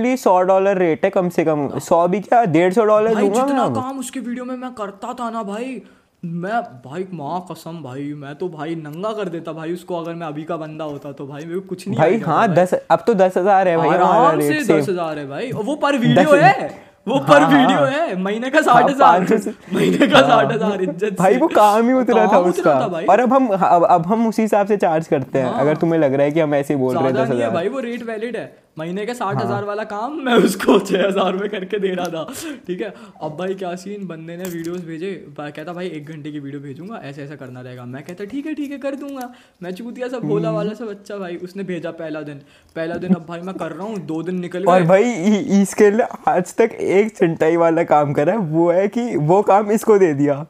जेनुअनली सौ डॉलर रेट है कम से कम। सौ भी क्या? डेढ़ सौ डॉलर दूँगा जितना मैं काम उसके वीडियो में मैं करता था ना भाई मैं भाई माँ कसम भाई मैं तो भाई नंगा कर देता भाई उसको अगर मैं अभी का बंदा होता तो भाई मेरे को कुछ नहीं भाई हाँ दस अब तो दस हज़ार है भाई आराम से दस हज़ार है भाई। वो पर वीडियो है वो हाँ, पर हाँ, वीडियो हाँ। है महीने का साठ हाँ, हज़ार। महीने का साठ हज़ार इज़्ज़त भाई वो काम ही उतरा था उसका। और अब हम अब, अब हम उसी हिसाब से चार्ज करते हैं हाँ। अगर तुम्हें लग रहा है कि हम ऐसे बोल रहे हैं है भाई वो रेट वैलिड है। महीने के साठ हाँ। हज़ार वाला काम मैं उसको छह हज़ार में करके दे रहा था। ठीक है? अब भाई क्या सीन बंदे ने वीडियोस भेजे। कहता भाई एक घंटे की वीडियो भेजूँगा। ऐसे ऐसा करना रहेगा। मैं कहता ठीक है ठीक है कर दूँगा। मैं चूतिया सब भोला हम्म। वाला सब अच्छा भाई उसने भेजा पहला दिन। पहला दिन अब भाई मैं कर रहा हूँ दो दिन निकल और भाई इसके लिए आज तक एक चिंटाई वाला काम करा है वो है कि वो काम इसको दे दिया।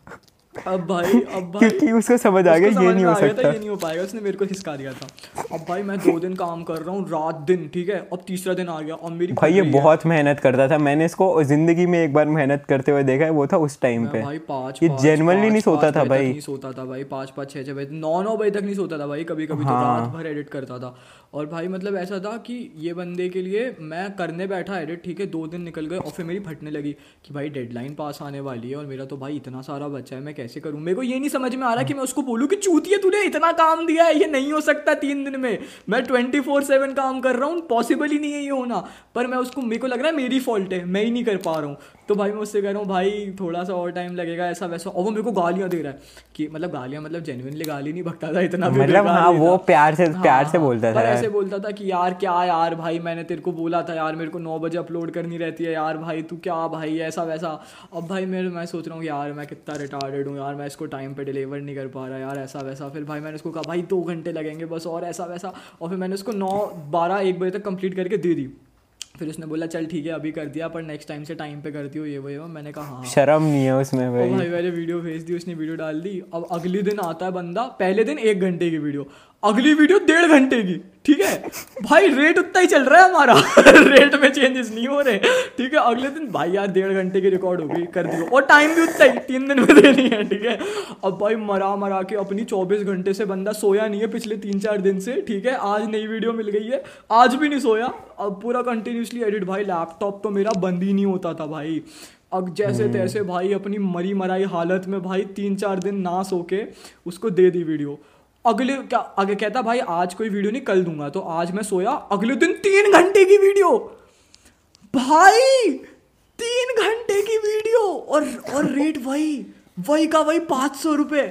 अब भाई अब भाई। क्योंकि उसको समझ आ गया ये नहीं हो सकता। ये नहीं हो पाएगा उसने मेरे को हिसका दिया था। अब भाई मैं दो दिन काम कर रहा हूँ रात दिन ठीक है? अब तीसरा दिन आ गया और मेरी भाई ये बहुत मेहनत करता था। मैंने इसको ज़िंदगी में एक बार मेहनत करते हुए देखा है वो था उस टाइम पे। भाई पाँच ये पाँच- नहीं सोता था भाई। नहीं सोता था भाई पाँच पाँच छः छः बजे नौ नौ बजे तक नहीं सोता था भाई कभी कभी तो हाँ। रात भर एडिट करता था। और भाई मतलब ऐसा था कि ये बंदे के लिए मैं करने बैठा एडिट ठीक है, दो दिन निकल गए और फिर मेरी फटने लगी कि भाई डेडलाइन पास आने वाली है और मेरा तो भाई इतना सारा बच्चा है, मैं कैसे करूँ? मेरे को ये नहीं समझ में आ रहा कि मैं उसको बोलूँ कि चूतिए तूने इतना काम दिया है, ये नहीं हो सकता तीन दिन में। मैं ट्वेंटी फोर सेवन काम कर रहा हूँ पॉसिबल ही नहीं है ये होना, पर मैं उसको, मेरे को लग रहा है मेरी फॉल्ट है, मैं ही नहीं कर पा रहा हूँ। तो भाई मैं उससे कह रहा हूँ भाई थोड़ा सा और टाइम लगेगा ऐसा वैसा। और वो मेरे को गालियाँ दे रहा है कि मतलब गालियाँ मतलब जेन्युइनली गाली नहीं भगता था इतना मतलब हाँ वो प्यार से प्यार से हाँ, बोलता था। ऐसे बोलता था कि यार क्या यार भाई मैंने तेरे को बोला था यार मेरे को नौ बजे अपलोड करनी रहती है यार भाई तू क्या भाई ऐसा वैसा। अब भाई मेरे मैं सोच रहा हूँ यार मैं कितना रिटार्डेड हूँ यार मैं इसको टाइम पे डिलीवर नहीं कर पा रहा यार ऐसा वैसा। फिर भाई मैंने उसको कहा भाई दो घंटे लगेंगे बस और ऐसा वैसा। और फिर मैंने उसको नौ बारह एक बजे तक कंप्लीट करके दे दी। फिर उसने बोला चल ठीक है अभी कर दिया पर नेक्स्ट टाइम से टाइम पे करती हो ये वो ये वो मैंने कहा हाँ। शर्म नहीं है उसमें भाई। भाई मैंने वीडियो भेज दी उसने वीडियो डाल दी। अब अगले दिन आता है बंदा पहले दिन एक घंटे की वीडियो। अगली वीडियो डेढ़ घंटे की ठीक है? भाई रेट उतना ही चल रहा है हमारा। रेट में चेंजेस नहीं हो रहे। ठीक है अगले दिन भाई यार डेढ़ घंटे की रिकॉर्ड हो गई कर दियो। और टाइम भी उतना ही तीन दिन में देनी है ठीक है? अब भाई मरा मरा के अपनी चौबीस घंटे से बंदा सोया नहीं है पिछले तीन चार दिन से ठीक है? आज नई वीडियो मिल गई है। आज भी नहीं सोया। अब पूरा कंटिन्यूसली एडिट भाई लैपटॉप तो मेरा बंद ही नहीं होता था भाई। अब जैसे तैसे भाई अपनी मरी मराई हालत में भाई तीन चार दिन ना सो के उसको दे दी वीडियो अगले, क्या, आगे कहता, भाई, आज कोई वीडियो नहीं, कल दूँगा। तो आज मैं सोया, अगले दिन तीन घंटे की वीडियो। भाई, तीन घंटे की वीडियो और और रेट वही वही का वही पाँच सौ रुपये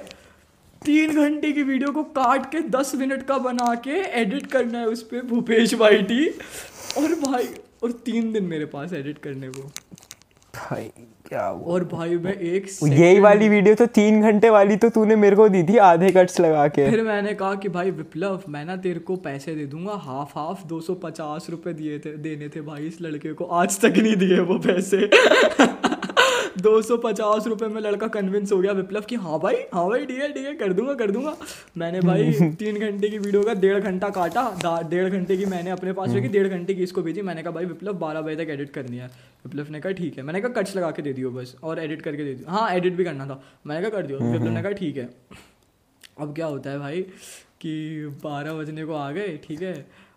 तीन घंटे की वीडियो को काट के दस मिनट का बना के एडिट करना है उस पर भूपेश वाइटी और भाई, और तीन दिन मेरे पास एडिट करने को। भाई क्या वो और भाई मैं एक यही वाली वीडियो तो तीन घंटे वाली तो तूने मेरे को दी थी आधे कट्स लगा के। फिर मैंने कहा कि भाई विप्लव मैं ना तेरे को पैसे दे दूँगा। हाफ़ हाफ़ दो सौ पचास रुपये दिए थे देने थे भाई इस लड़के को। आज तक नहीं दिए वो पैसे। दो सौ पचास रुपये में लड़का कन्विंस हो गया विप्लव कि हाँ भाई हाँ भाई ठीक है ठीक है कर दूँगा कर दूँगा। मैंने भाई तीन घंटे की वीडियो का डेढ़ घंटा काटा डेढ़ घंटे की मैंने अपने पास रखी डेढ़ घंटे की इसको भेजी। मैंने कहा भाई विप्लव बारह बजे तक एडिट करनी है। विप्लव ने कहा ठीक है। मैंने कहा कट्स लगा के दे दियो बस और एडिट करके दे दियो। हाँ एडिट भी करना था। मैंने कहा कर दियो। विप्लव ने कहा ठीक है। अब क्या होता है भाई कि बारह बजने को आ गए ठीक है?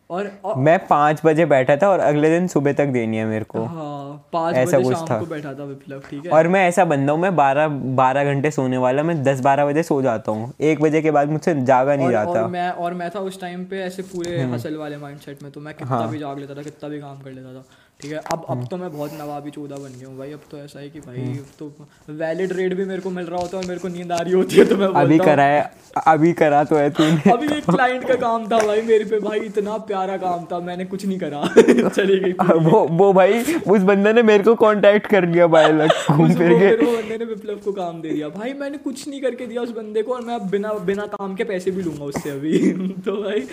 और, और मैं पाँच बजे बैठा था और अगले दिन सुबह तक देनी है मेरे को। हाँ पाँच ऐसा बजे कुछ शाम था। को बैठा था विप्लव ठीक है? और मैं ऐसा बंदा हूँ मैं बारह बारह घंटे सोने वाला मैं दस बारह बजे सो जाता हूँ। एक बजे के बाद मुझसे जागा नहीं और, जाता। और मैं और मैं था उस टाइम पे ऐसे पूरे हसल वाले माइंडसेट में तो मैं कितना हाँ। भी जाग लेता था कितना भी काम कर लेता था। ठीक है? अब अब तो मैं बहुत नवाबी चौदह बन गया हूँ भाई। अब तो ऐसा है कि भाई अब तो वैलिड रेट भी मेरे को मिल रहा होता है और मेरे को नींद आ रही होती है तो मैं अभी करा है अभी करा तो है तूने। अभी एक क्लाइंट का काम था भाई मेरे पे। भाई इतना प्यारा काम था मैंने कुछ नहीं करा। चली गई वो वो भाई उस बंदे ने मेरे को कांटेक्ट कर लिया लक घूम फिर के। बंदे ने विप्लव को काम दे दिया। भाई मैंने कुछ नहीं करके दिया उस बंदे को और मैं अब बिना बिना काम के पैसे भी लूँगा उससे अभी। तो भाई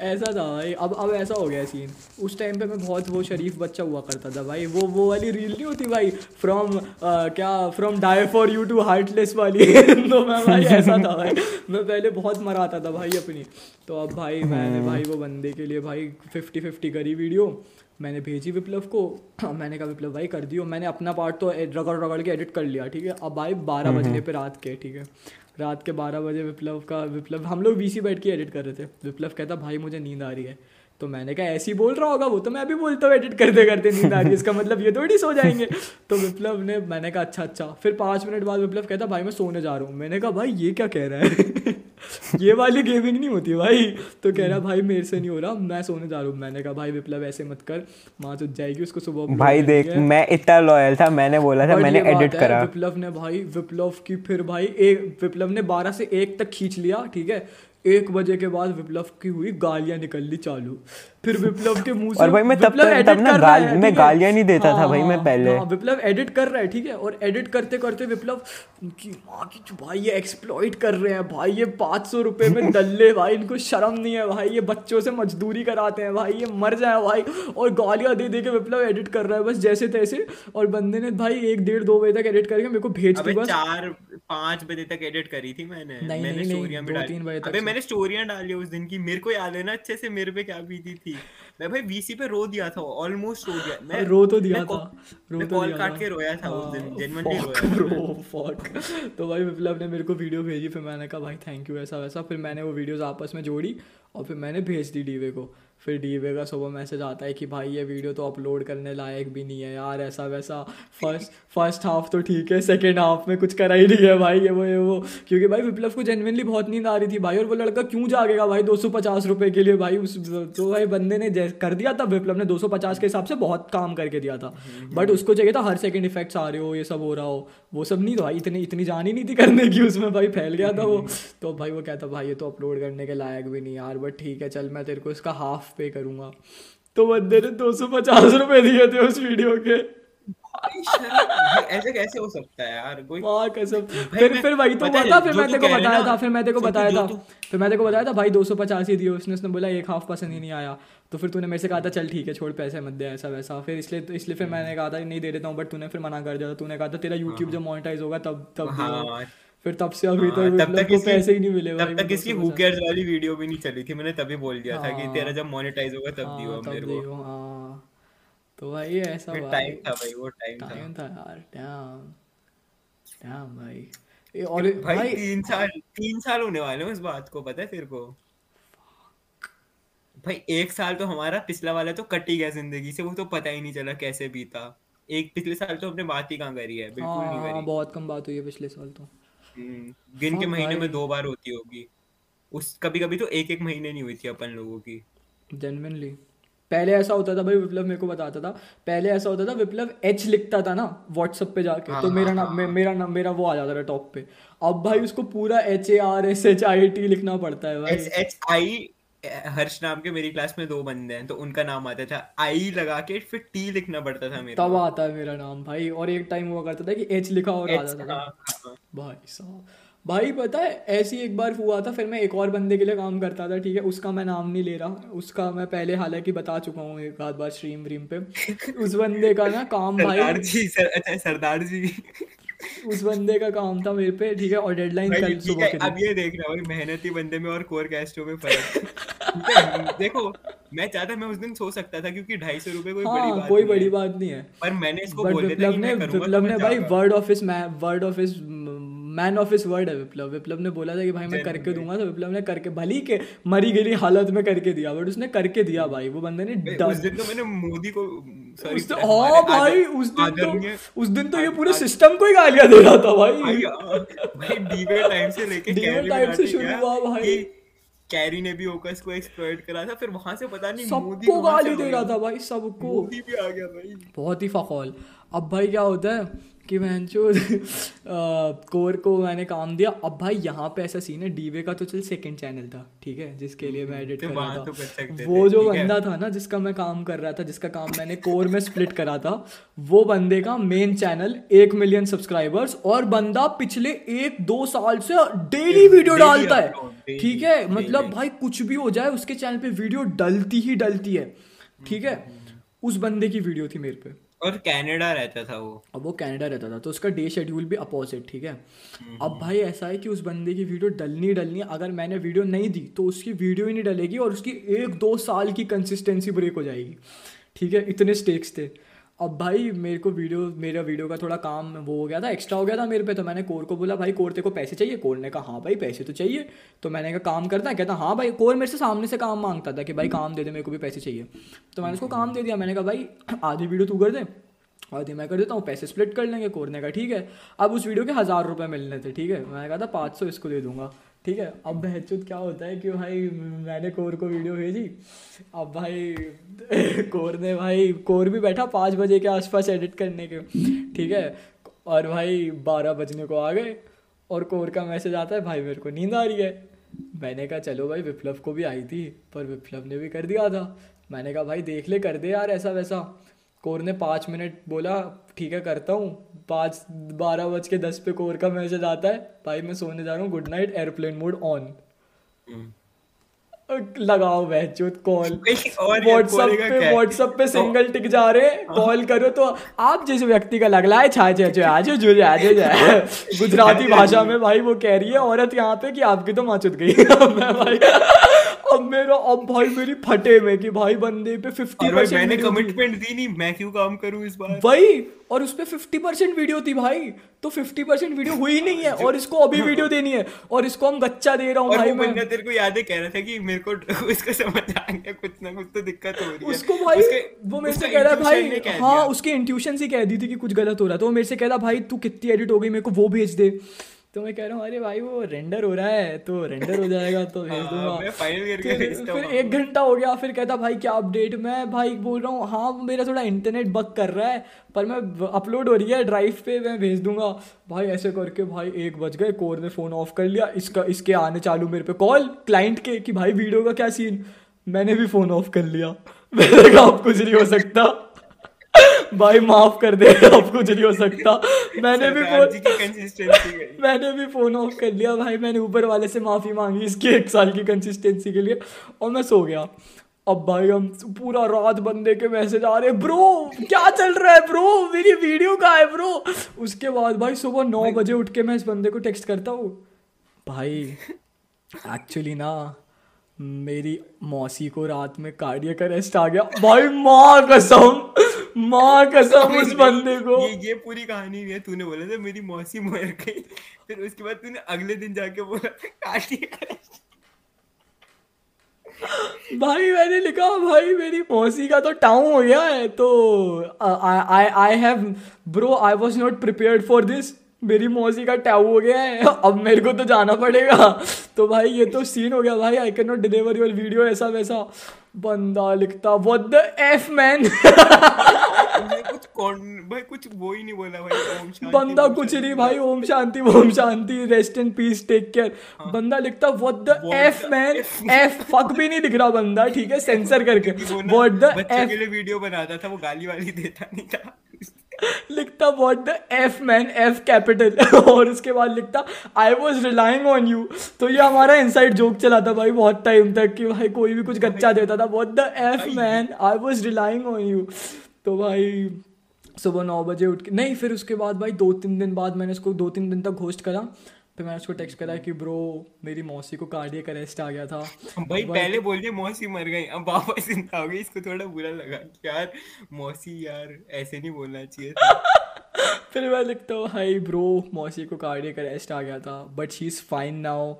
ऐसा था भाई। अब अब ऐसा हो गया सीन उस टाइम पे मैं बहुत वो शरीफ बच्चा हुआ करता था भाई। वो वो वाली रील नहीं होती भाई। फ्रॉम क्या from die for you to heartless वाली। तो मैं भाई ऐसा था भाई। मैं पहले बहुत मराता था भाई अपनी। तो अब भाई मैंने भाई वो बंदे के लिए भाई फिफ्टी फिफ्टी करी वीडियो मैंने भेजी विप्लव को। मैंने कहा विप्लव भाई कर दियो। मैंने अपना पार्ट तो रगड़ रगड़ के एडिट कर लिया ठीक है? अब भाई बारह बजने पे रात के ठीक है? रात के बारह बजे विप्लव का विप्लव हम लोग वीसी बैठ के एडिट कर रहे थे। विप्लव कहता भाई मुझे नींद आ रही है। तो मैंने कहा ऐसे ही बोल रहा होगा वो तो मैं भी बोलता हूँ एडिट करते करते नींद आ रही इसका मतलब ये थोड़ी सो जाएँगे। तो विप्लव ने मैंने कहा अच्छा अच्छा। फिर पाँच मिनट बाद विप्लव कहता भाई मैं सोने जा रहा हूँ। मैंने कहा भाई ये क्या कह रहा है? ये वाली गेमिंग नहीं होती भाई। तो कह रहा भाई मेरे से नहीं हो रहा मैं सोने जा रहा हूँ। मैंने कहा भाई विप्लव ऐसे मत कर। माँ तो जाएगी उसको सुबह भाई देख मैं इतना लॉयल था मैंने बोला था मैंने एडिट करा। विप्लव ने भाई विप्लव की फिर भाई एक विप्लव ने बारह से एक तक खींच लिया ठीक है? एक बजे के बाद विप्लव की हुई गालियाँ निकलनी चालू। फिर विप्लव के मुँह से और भाई मैं तब तक- तब ना गाल- मैं गालियाँ नहीं देता था भाई, मैं हाँ, पहले। हाँ, विप्लव एडिट कर रहा है ठीक है? और एडिट करते करते विप्लव की माँ की भाई ये एक्सप्लॉइट कर रहे हैं भाई ये पाँच सौ रुपये में डल्ले भाई इनको शर्म नहीं है भाई ये बच्चों से मजदूरी कराते हैं भाई ये मर जाए भाई और गालियाँ दे दे के विप्लव एडिट कर रहा है बस जैसे तैसे और बंदे ने भाई एक डेढ़ दो बजे तक एडिट करके मेरे को भेज दी बस। चार पाँच बजे तक एडिट करी थी मैंने। नहीं, मैंने नहीं, नहीं, भी दो, डाली। तीन बजे तक अबे मैंने स्टोरियाँ डाली उस दिन की मेरे को याद है ना अच्छे से मेरे पे क्या बीती थी? मैं भाई वीसी पे रो दिया था ऑलमोस्ट रो दिया। मैं रो तो दिया था रो तो कॉल काट के रोया था उस दिन हाँ, जेन्युइनली रोया था। फक। तो भाई विप्लव ने मेरे को वीडियो भेजी फिर मैंने कहा भाई थैंक यू ऐसा वैसा फिर मैंने वो वीडियोस आपस में जोड़ी और फिर मैंने भेज दी डीवे को। फिर डीवे का सुबह मैसेज आता है कि भाई ये वीडियो तो अपलोड करने लायक भी नहीं है यार ऐसा वैसा। फ़र्स्ट फ़र्स्ट हाफ़ तो ठीक है सेकेंड हाफ़ में कुछ करा ही नहीं है भाई ये वो ये वो। क्योंकि भाई विप्लव को जेनविनली बहुत नींद आ रही थी भाई और वो लड़का क्यों जागेगा भाई दो सौ पचास रुपये के लिए भाई? उस तो भाई बंदे ने कर दिया था विप्लव ने दो सौ पचास के हिसाब से बहुत काम करके दिया था। बट उसको चाहिए था हर सेकंड इफेक्ट्स आ रहे हो ये सब हो रहा हो। वो सब नहीं तो भाई इतनी इतनी जान ही नहीं थी करने की उसमें भाई फैल गया था वो। तो भाई वो कहता भाई ये तो अपलोड करने के लायक भी नहीं यार बट ठीक है चल मैं तेरे को इसका हाफ़ पे करूँगा। तो बंदे ने दो सौ पचास रुपये दिए थे उस वीडियो के। ऐसे कैसे हो सकता है यार? कोई वाह कसम। फिर फिर वही तो पता हुआ था फिर मैं तेरे को है बताया था फिर मैं तेरे को बताया था। फिर मैं तेरे को बताया था भाई दो सौ पचास ही दिए उसने उसने बोला एक हाफ़ पसंद ही नहीं आया। तो फिर तूने मेरे से कहा था चल ठीक है छोड़ पैसे मत दे ऐसा वैसा। फिर इसलिए तो इसलिए फिर मैंने कहा था नहीं दे देता हूँ बट तूने फिर मना कर दिया तूने कहा था तेरा यूट्यूब जब मोनेटाइज होगा तब तब हाँ। फिर तब से अभी हाँ, तक तब तक इसकी- पैसे ही नहीं मिले तब तक इसकी हु केयर्स वाली वीडियो भी नहीं चली थी मैंने तभी बोल दिया था कि हाँ। तेरा जब मोनेटाइज होगा तब दियो हाँ, तब मेरे को। दियो, हाँ। तो भाई ऐसा फिर भाई। टाइम था भाई वो टाइम था। टाइम था यार डैम डैम भाई। ए, और भाई भाई तीन साल तीन साल होने वाले हैं उस बात को पता है तेरे को? भाई एक साल तो हमारा पिछला वाला तो कट ही गया ज़िंदगी से वो तो पता ही नहीं चला कैसे बीता। एक पिछले साल तो हमने बात ही कहाँ करी है? बिल्कुल नहीं हाँ करी। बहुत कम बात हुई है पिछले साल तो। गिन के हाँ महीने में दो बार होती होगी। उस कभी कभी तो एक एक महीने नहीं हुई थी अपन लोगों की। जेनविनली पहले ऐसा होता था भाई विप्लव मेरे को बताता था। पहले ऐसा होता था विप्लव एच लिखता था ना व्हाट्सअप पे जाके। हाँ, तो मेरा हाँ, नाम मे, मेरा नाम मेरा वो आ जाता था टॉप पे। अब भाई उसको पूरा H A R S H I T लिखना पड़ता है भाई। एच आई हर्ष नाम के मेरी क्लास में दो बंदे हैं तो उनका नाम आता था आई लगा के फिर टी लिखना पड़ता था मेरे तब आता है मेरा नाम भाई और एक टाइम हुआ करता था कि एच लिखा और आ जाता था। हाँ, हाँ, भाई साहब। भाई पता है ऐसी एक बार हुआ था फिर मैं एक और बंदे के लिए काम करता था ठीक है? उसका मैं नाम नहीं ले रहा उसका मैं पहले हालाँकि बता चुका हूँ एक आध बार स्ट्रीम व्रीम पे। उस बंदे का ना काम भाई जी सर, अच्छा सरदार जी। उस बंदे का काम था मेरे पे ठीक है? और डेडलाइन कल सुबह है के अब ये देखना भाई मेहनती बंदे में और कोर कैस्टो में फ़र्क। है देखो मैं चाहता मैं उस दिन सो सकता था क्योंकि ढाई सौ रुपए कोई बड़ी हाँ बात कोई बड़ी बात नहीं है। पर मैंने इसको बोल दिया था विप्लव कि ने मैं विप्लव तो ने भाई word office word office man office word है विप्लव। विप्लव ने बोला था कि भाई मैं करके दूँगा तो विप्लव ने करके भली के मरी गई हालत में करके दिया बट उसने करके दिया भाई। वो बंदे ने उस दिन तो मैंने मोदी को उस दिन हाँ भाई उस दिन तो उस दिन तो ये पूरे सिस्टम को ही गालियाँ दे रहा था भाई। भाई डीवे टाइम से लेके डीवे टाइम से शुरू हुआ भाई। कैरी ने भी होकर को एक्सप्लॉइट करा था फिर वहाँ से पता नहीं मोदी सबको गाली दे रहा था भाई सबको। मोदी भी आ गया भाई। बहुत ही फकौल। अब भाई क्या होता है कि मैं जो कोर को मैंने काम दिया। अब भाई यहाँ पे ऐसा सीन है डीवे का तो चल सेकंड चैनल था ठीक है जिसके लिए मैं एडिट कर रहा वहाँ तो था वो थे, जो बंदा था ना जिसका मैं काम कर रहा था जिसका काम मैंने कोर में स्प्लिट करा था वो बंदे का मेन चैनल एक मिलियन सब्सक्राइबर्स और बंदा पिछले एक दो साल से डेली वीडियो डालता है। ठीक है मतलब भाई कुछ भी हो जाए उसके चैनल पे वीडियो डलती ही डलती है ठीक है। उस बंदे की वीडियो थी मेरे पे। और कनाडा रहता था वो। अब वो कनाडा रहता था तो उसका डे शेड्यूल भी अपोजिट ठीक है? हम्म, अब भाई ऐसा है कि उस बंदे की वीडियो डलनी डलनी अगर मैंने वीडियो नहीं दी तो उसकी वीडियो ही नहीं डलेगी और उसकी एक दो साल की कंसिस्टेंसी ब्रेक हो जाएगी। ठीक है? इतने स्टेक्स थे। अब भाई मेरे को वीडियो मेरा वीडियो का थोड़ा काम वो हो गया था एक्स्ट्रा हो गया था मेरे पे तो मैंने कोर को बोला भाई कोर तेरे को पैसे चाहिए? कोर ने कहा हाँ भाई पैसे तो चाहिए। तो मैंने कहा काम करता है? कहता हाँ भाई। कोर मेरे से सामने से काम माँगता था कि भाई काम दे दे मेरे को भी पैसे चाहिए। तो मैंने उसको काम दे दिया मैंने कहा भाई आधी वीडियो तू कर दे आधी मैं कर देता हूँ पैसे स्प्लिट कर लेंगे। कोरने का ठीक है। अब उस वीडियो के हज़ार रुपये मिलने थे ठीक है? मैंने कहा था पाँच सौ इसको दे दूँगा। ठीक है, अब बहचुत क्या होता है कि भाई मैंने कोर को वीडियो भेजी, अब भाई कोर ने भाई, कोर भी बैठा पाँच बजे के आसपास एडिट करने के, ठीक है, और भाई बारह बजने को आ गए, और कोर का मैसेज आता है, भाई मेरे को नींद आ रही है। मैंने कहा, चलो भाई, विप्लव को भी आई थी, पर विप्लव ने भी कर दिया था। मैंने कहा, भाई देख ले, कर दे यार ऐसा वैसा कोर ने पाँच मिनट बोला, ठीक है, करता हूँ। पाँच, बारह बज के दस पे कोर का मैसेज आता है, भाई मैं सोने जा रहा हूँ good night airplane mode on लगाओ बहचोद कॉल व्हाट्सएप पे व्हाट्सएप पे सिंगल टिक जा रहे कॉल करो तो आप जिस व्यक्ति का लग रहा है छा छा छा आज जो आज गुजराती भाषा में भाई वो कह रही है औरत यहाँ पे कि आपकी तो माचुत गई। मैं भाई अब मेरा अब भाई मेरी फटे में कि भाई बंदे पे फिफ्टी भाई मैंने कमिटमेंट दी नहीं मैं क्यों काम करूँ इस बार? वही और उस पे फिफ्टी परसेंट वीडियो थी भाई तो फिफ्टी परसेंट वीडियो हुई नहीं है और इसको अभी वीडियो देनी है और इसको हम गच्चा दे रहा हूँ भाई मैं। तेरे को याद है कह रहा था कि मेरे को उसको समझ आ गया कुछ ना कुछ तो दिक्कत हो रही है। उसको भाई उसके- वो मेरे से कह रहा है भाई कह हाँ उसके इंट्यूशन से कह दी थी कि कुछ गलत हो रहा तो वो मेरे से कह रहा भाई तू कितनी एडिट हो गई मेरे को वो भेज दे। तो मैं कह रहा हूँ अरे भाई वो रेंडर हो रहा है तो रेंडर हो जाएगा तो भेज हाँ, दूँगा। फिर। एक घंटा हो गया फिर कहता भाई क्या अपडेट मैं भाई बोल रहा हूँ हाँ मेरा थोड़ा इंटरनेट बग कर रहा है पर मैं अपलोड हो रही है ड्राइव पे मैं भेज दूँगा। भाई ऐसे करके भाई एक बज गए कोर ने फ़ोन ऑफ़ कर लिया। इसका इसके आने चालू मेरे पे कॉल क्लाइंट के कि भाई वीडियो का क्या सीन मैंने भी फ़ोन ऑफ़ कर लिया। मैंने कहा अब कुछ नहीं हो सकता। भाई माफ़ कर दे अब कुछ नहीं हो सकता। मैंने भी फ़ोन मैंने भी फ़ोन ऑफ़ कर लिया भाई मैंने ऊपर वाले से माफ़ी मांगी इसकी एक साल की कंसिस्टेंसी के लिए और मैं सो गया। अब भाई हम पूरा रात बंदे के मैसेज आ रहे ब्रो क्या चल रहा है ब्रो मेरी वीडियो का है ब्रो उसके बाद भाई सुबह नौ बजे उठ के मैं इस बंदे को टेक्स्ट करता हूँ। भाई एक्चुअली ना मेरी मौसी को रात में कार्डियक अरेस्ट आ गया। भाई माँ कसम माँ कसम उस बंदे को। ये ये पूरी कहानी है तूने बोला था मेरी मौसी मर गई। फिर उसके बाद तूने अगले दिन जाके बोला कार्डियक भाई मैंने लिखा भाई मेरी मौसी का तो टाउन हो गया है तो I I have bro I was not prepared for this मेरी मौसी का टाउ हो गया है। अब मेरे को तो जाना पड़ेगा। तो भाई ये तो सीन हो गया। भाई I can not deliver your video ऐसा वैसा। बंदा लिखता व्हाट द एफ़ मैन कुछ भाई कुछ वो ही नहीं बोला भाई ओम शांति बंदा कुछ। नहीं भाई Om Shanti Om Shanti rest in peace take care बंदा लिखता what the F man F fuck भी नहीं लिख रहा बंदा ठीक है सेंसर करके। व्हाट द एफ़ वीडियो बनाता था वो गाली वाली देता नहीं था। लिखता what the F man F capital और उसके बाद लिखता I was relying on you तो ये हमारा इनसाइड जोक चला था भाई बहुत टाइम तक कि भाई कोई भी कुछ गच्चा देता था। What the F man I was relying on you तो भाई सुबह नौ बजे उठ के नहीं फिर उसके बाद भाई दो तीन दिन बाद मैंने उसको दो तीन दिन तक होस्ट करा। फिर मैंने उसको टेक्स्ट करा कि ब्रो मेरी मौसी को कार्डियक अरेस्ट आ गया था। भाई पहले बोल दिया मौसी मर गई। अब वापस ज़िंदा हो गई। इसको थोड़ा बुरा लगा कि यार मौसी यार ऐसे नहीं बोलना चाहिए था। फिर मैं लिखता हूँ हाई ब्रो मौसी को कार्डियक अरेस्ट आ गया था but she is fine now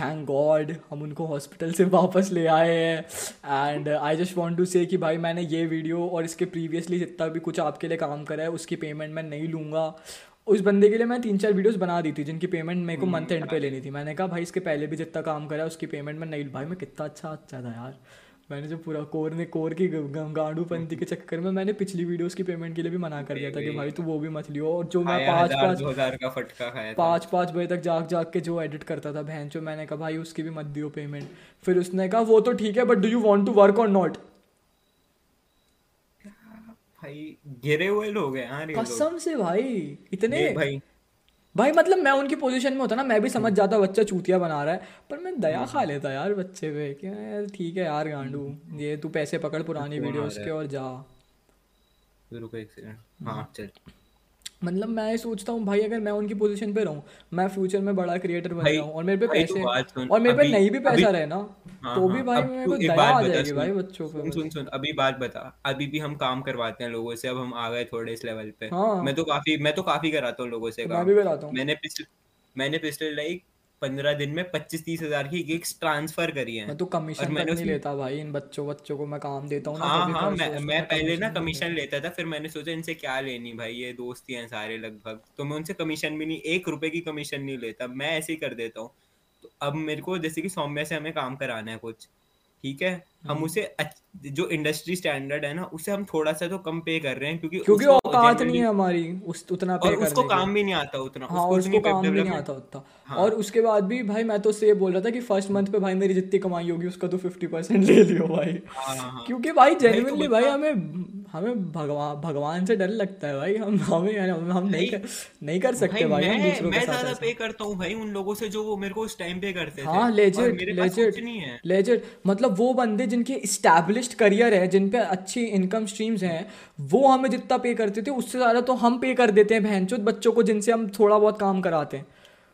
thank God हम उनको हॉस्पिटल से वापस ले आए हैं। And I just want to say कि भाई मैंने ये वीडियो और इसके प्रीवियसली जितना भी कुछ आपके लिए काम करा है उसकी पेमेंट मैं नहीं लूँगा। उस बंदे के लिए मैं तीन चार वीडियोस बना दी थी जिनकी पेमेंट मेरे को मंथ एंड पे लेनी थी। मैंने कहा भाई इसके पहले भी जितना काम करा उसकी पेमेंट में नहीं भाई मैं कितना अच्छा अच्छा था यार। मैंने जो पूरा कोर ने कोर की गांडू पंथी के चक्कर में मैंने पिछली वीडियोस की पेमेंट के लिए भी मना कर दिया था कि भाई तू वो भी मत लियो। और जो मैं पाँच हज़ार पाँच हज़ार का फटका खाया पाँच पाँच बजे तक जाग जाग के जो एडिट करता था बहन जो मैंने कहा भाई उसकी भी मत दियो पेमेंट फिर उसने कहा वो तो ठीक है but do you want to work or not भाई गिरे हुए लोग हैं यार ये लोग। कसम से भाई इतने। ये भाई। भाई मतलब मैं उनकी पोजीशन में होता ना मैं भी समझ जाता बच्चा चूतिया बना रहा है पर मैं दया खा लेता यार बच्चे पे कि यार ठीक है यार गांडू ये तू पैसे पकड़ पुरानी वीडियोस के और जा। रुको एक सेकंड हाँ चल। मतलब मैं ये सोचता हूँ भाई अगर मैं उनकी पोजीशन पे रहूँ मैं फ्यूचर में बड़ा क्रिएटर बन जाऊँ और मेरे पे पैसे और मेरे पे नहीं भी पैसा रहे ना हाँ, तो भी हाँ, भाई मेरे को दया बात आ जाएगी भाई बच्चों पे सुन सुन सुन अभी बात बता अभी भी हम काम करवाते हैं लोगों से अब हम आ गए थोड़े इस लेवल पे। हाँ। मैं तो काफ़ी मैं तो काफ़ी कराता हूँ लोगों से तो मैं काम। भी कराता हूँ। मैंने पिछले मैंने पिछले लाइक पंद्रह दिन में पच्चीस तीस हज़ार की गिग्स ट्रांसफ़र करी है। मैं तो कमीशन मैंने नहीं लेता भाई इन बच्चों बच्चों को मैं काम देता हूँ हाँ हाँ मैं मैं पहले ना कमीशन लेता। था फिर मैंने सोचा इनसे क्या लेनी भाई ये दोस्त ही हैं सारे लगभग। तो मैं उनसे कमीशन भी नहीं एक रुपए की कमीशन नहीं लेता मैं ऐसे ही कर देता हूँ। तो अब मेरे को जैसे कि सौम्या से हमें काम कराना है कुछ ठीक है हम हम्म। उसे जो इंडस्ट्री स्टैंडर्ड है ना उसे हम थोड़ा सा तो कम पे कर रहे हैं क्योंकि क्योंकि औकात नहीं है हमारी उस उतना पे और उसको काम भी नहीं आता उतना हाँ उसको, उसको काम भी नहीं आता उतना हाँ। और उसके बाद भी भाई मैं तो उससे ये बोल रहा था कि फ़र्स्ट मंथ पे भाई मेरी जितनी कमाई होगी उसका तो फिफ्टी परसेंट ले लियो भाई हाँ, हाँ। क्योंकि भाई जेनुअनली भाई हमें हमें भगवान भगवान से डर लगता है भाई। हम हमें हम, हम नहीं कर, नहीं कर सकते भाई हम मैं दूसरों के मैं ज़्यादा पे करता हूँ भाई उन लोगों से जो वो मेरे को उस टाइम पे करते हाँ लेजिट लेजिट लेजिट मतलब वो बंदे जिनके स्टैब्लिश्ड करियर है जिन पे अच्छी इनकम स्ट्रीम्स हैं वो हमें जितना पे करते थे उससे ज़्यादा तो हम पे कर देते हैं बहनचोद बच्चों को जिनसे हम थोड़ा बहुत काम कराते हैं।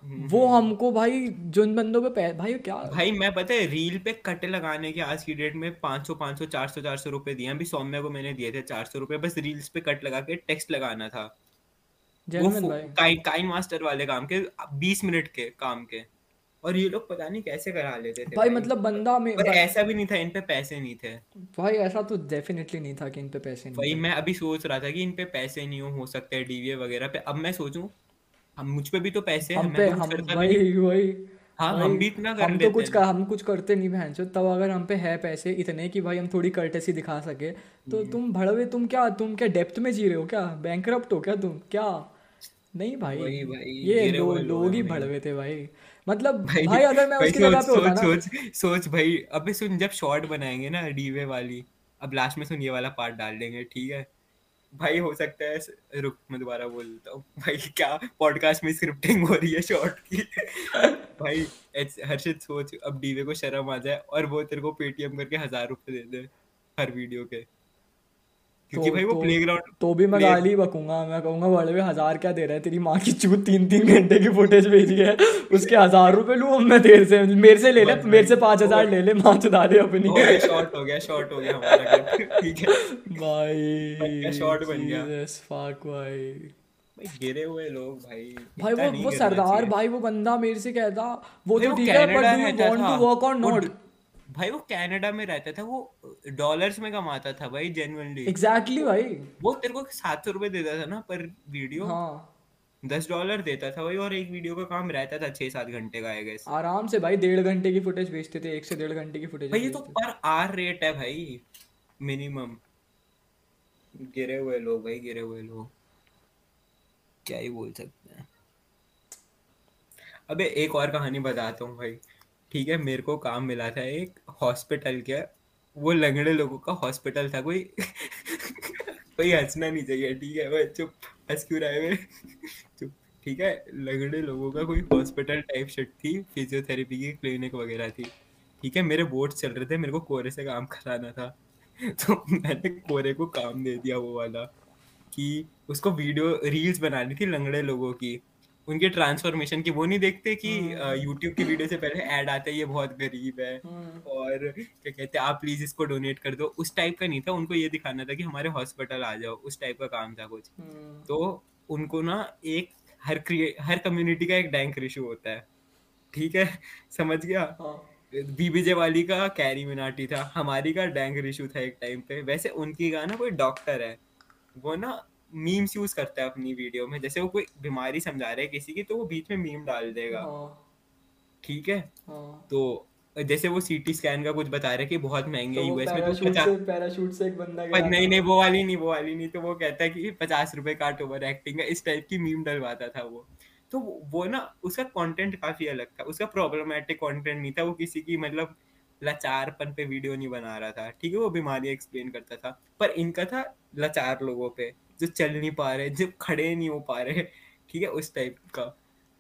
वो हमको भाई जिन बंदों पे पै- भाई क्या? भाई मैं पता है रील पे कट लगाने के आज की डेट में 500 500 400 400 रुपए दिए हैं। अभी सौम्या को मैंने दिए थे 400 रुपए। बस रील्स पे कट लगा के टेक्स्ट लगाना था। वो जेन्युइन भाई। काइन काइन मास्टर वाले काम के 20 मिनट के काम के। और ये लोग पता नहीं कैसे करा लेते थे भाई मतलब बंदा में पर भाई, ऐसा भी नहीं था इन पे पैसे नहीं थे। भाई ऐसा तो डेफिनेटली नहीं था कि इन पे पैसे नहीं वही थे। मैं अभी सोच रहा था कि इन पे पैसे नहीं हो, हो सकते हैं डीवीए वगैरह पे। अब मैं सोचूं हम मुझ पे भी तो पैसे हैं हम मैं पे तो कुछ हम करता भी वही नहीं वही। हाँ वही। हम भी इतना कर हम तो लेते कुछ हैं। कर, हम कुछ करते नहीं बहन चो तब अगर हम पे है पैसे इतने कि भाई हम थोड़ी कर्टेसी दिखा सके तो हम्म। तुम भड़वे तुम क्या तुम क्या डेप्थ में जी रहे हो क्या? बैंकरप्ट हो क्या तुम? क्या? नहीं भाई। वही भाई, ये गिरे लो, हुए लोग लोग ही भाई। भड़वे थे भाई। मतलब भाई भाई अगर मैं भाई उसकी जगह पे सोच होता ना सोच सोच सोच भाई। अबे सुन जब शॉर्ट बनाएँगे ना डीवे वाली अब लास्ट में सुन ये वाला पार्ट डाल देंगे ठीक है? भाई हो सकता है रुक, मैं दोबारा बोलता हूँ। भाई, क्या पॉडकास्ट में स्क्रिप्टिंग हो रही है शॉर्ट की? भाई हर्षित सोच, अब डीवे को शर्म आ जाए और वो तेरे को पेटीएम करके हज़ार रुपए दे दे हर वीडियो के। क्योंकि तो भाई वो तो प्लेग्राउंड तो भी मैं गाली बकूँगा। मैं कहूँगा बड़वे हज़ार क्या दे रहा है? तेरी माँ की चूत तीन तीन घंटे की फुटेज भेजी है। उसके हज़ार रुपए लूँ अब मैं तेरे से? मेरे से ले ले मेरे से पाँच हज़ार ले ले माँ चुदा दे अपनी। शॉर्ट हो गया शॉर्ट हो गया हमारा ठीक है। भाई shot बन गया। Jesus भाई। भाई गिरे हुए लोग भाई। भाई वो वो सरदार भाई वो बंदा मेरे से कहता वो तो ठीक है but do you want to work or वो नॉट भाई वो कनाडा में रहता था वो डॉलर्स में कमाता था भाई जेन्युइनली एग्जैक्टली exactly भाई। वो तेरे को सात सौ रुपए देता था ना पर वीडियो हाँ। दस डॉलर देता था भाई और एक वीडियो का काम रहता था छह सात घंटे का आई गेस आराम से भाई डेढ़ घंटे की फुटेज भेजते थे एक से डेढ़ घंटे की फुटेज भाई ये तो पर आर रेट है भाई मिनिमम गिरे हुए लोग भाई गिरे हुए लोग। क्या ही बोल सकते हैं। अबे एक और कहानी बताता हूँ भाई। ठीक है मेरे को काम मिला था एक। हॉस्पिटल के, वो लंगड़े लोगों का हॉस्पिटल था, कोई कोई हंसना नहीं चाहिए, ठीक है भाई चुप, हंस क्यों रहा है वे? चुप, ठीक है, लंगड़े लोगों का कोई हॉस्पिटल टाइप शिट थी फिजियोथेरेपी की क्लिनिक वगैरह थी, ठीक है, मेरे बोर्ड चल रहे थे, मेरे को कोरे से काम कराना था तो मैंने कोरे को काम दे दिया वो वाला, कि उसको वीडियो रील्स बनानी थी लंगड़े लोगों की उनके ट्रांसफॉर्मेशन की वो नहीं देखते कि यूट्यूब की वीडियो से पहले ऐड आता है ये बहुत गरीब है। और क्या कहते हैं आप प्लीज़ इसको डोनेट कर दो। उस टाइप का नहीं था उनको ये दिखाना था कि हमारे हॉस्पिटल आ जाओ उस टाइप का काम था कुछ। हम्म। तो उनको ना एक हर क्रिए हर कम्युनिटी का एक डैंक इशू होता है। ठीक है? समझ गया? हाँ। बीबीजे वाली का कैरी मिनाटी था। हमारी का डैंग इशू था एक टाइम पे। वैसे उनकी का ना कोई डॉक्टर है। वो ना मीम्स यूज़ करता है अपनी वीडियो में। जैसे वो कोई बीमारी समझा रहे है किसी की तो वो बीच में मीम डाल देगा। हाँ। ठीक है? हाँ। तो जैसे वो सीटी स्कैन का कुछ बता रहे कि बहुत महँगे तो यूएस में तो पचास से पैराशूट से एक बंदा पर नहीं नहीं वो वाली नहीं वो वाली नहीं। तो वो कहता है कि पचास रुपए काट ओवर एक्टिंग का। इस टाइप की मीम डलवाता था वो। तो वो वो ना उसका कंटेंट काफ़ी अलग था। उसका प्रॉब्लमेटिक कंटेंट नहीं था। वो किसी की मतलब लाचारपन पे वीडियो नहीं बना रहा था। ठीक है वो बीमारी एक्सप्लेन करता था। पर इनका था लाचार लोगों पे। जो चल नहीं पा रहे, जो खड़े नहीं हो पा रहे, ठीक है, उस टाइप का।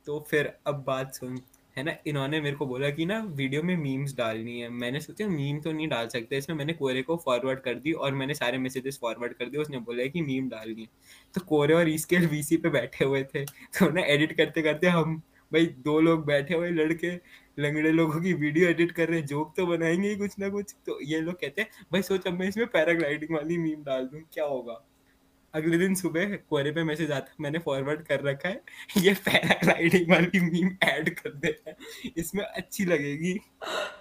तो फिर अब बात सुन, है ना? इन्होंने मेरे को बोला कि ना वीडियो में मीम्स डालनी है। मैंने सोचा मीम तो नहीं डाल सकते। इसमें मैंने कोरे को फॉरवर्ड कर दी और मैंने सारे मैसेजेस फॉरवर्ड कर दिए, उसने बोला कि मीम डालनी है। तो कोरे और इसके वीसी पे बैठे हुए थे। तो ना एडिट करते करते हम, भाई, दो लोग बैठे हुए, लड़के, लंगड़े लोगों की वीडियो एडिट कर रहे हैं। जोक तो बनाएँगे ही कुछ ना कुछ। तो ये लोग कहते हैं, भाई, सोच मैं इसमें पैराग्लाइडिंग वाली मीम डाल दूँ, क्या होगा? अगले दिन सुबह कोरे पे मैसेज आता मैंने फॉरवर्ड कर रखा है ये पैराग्लाइडिंग वाली मीम ऐड कर देना इसमें अच्छी लगेगी।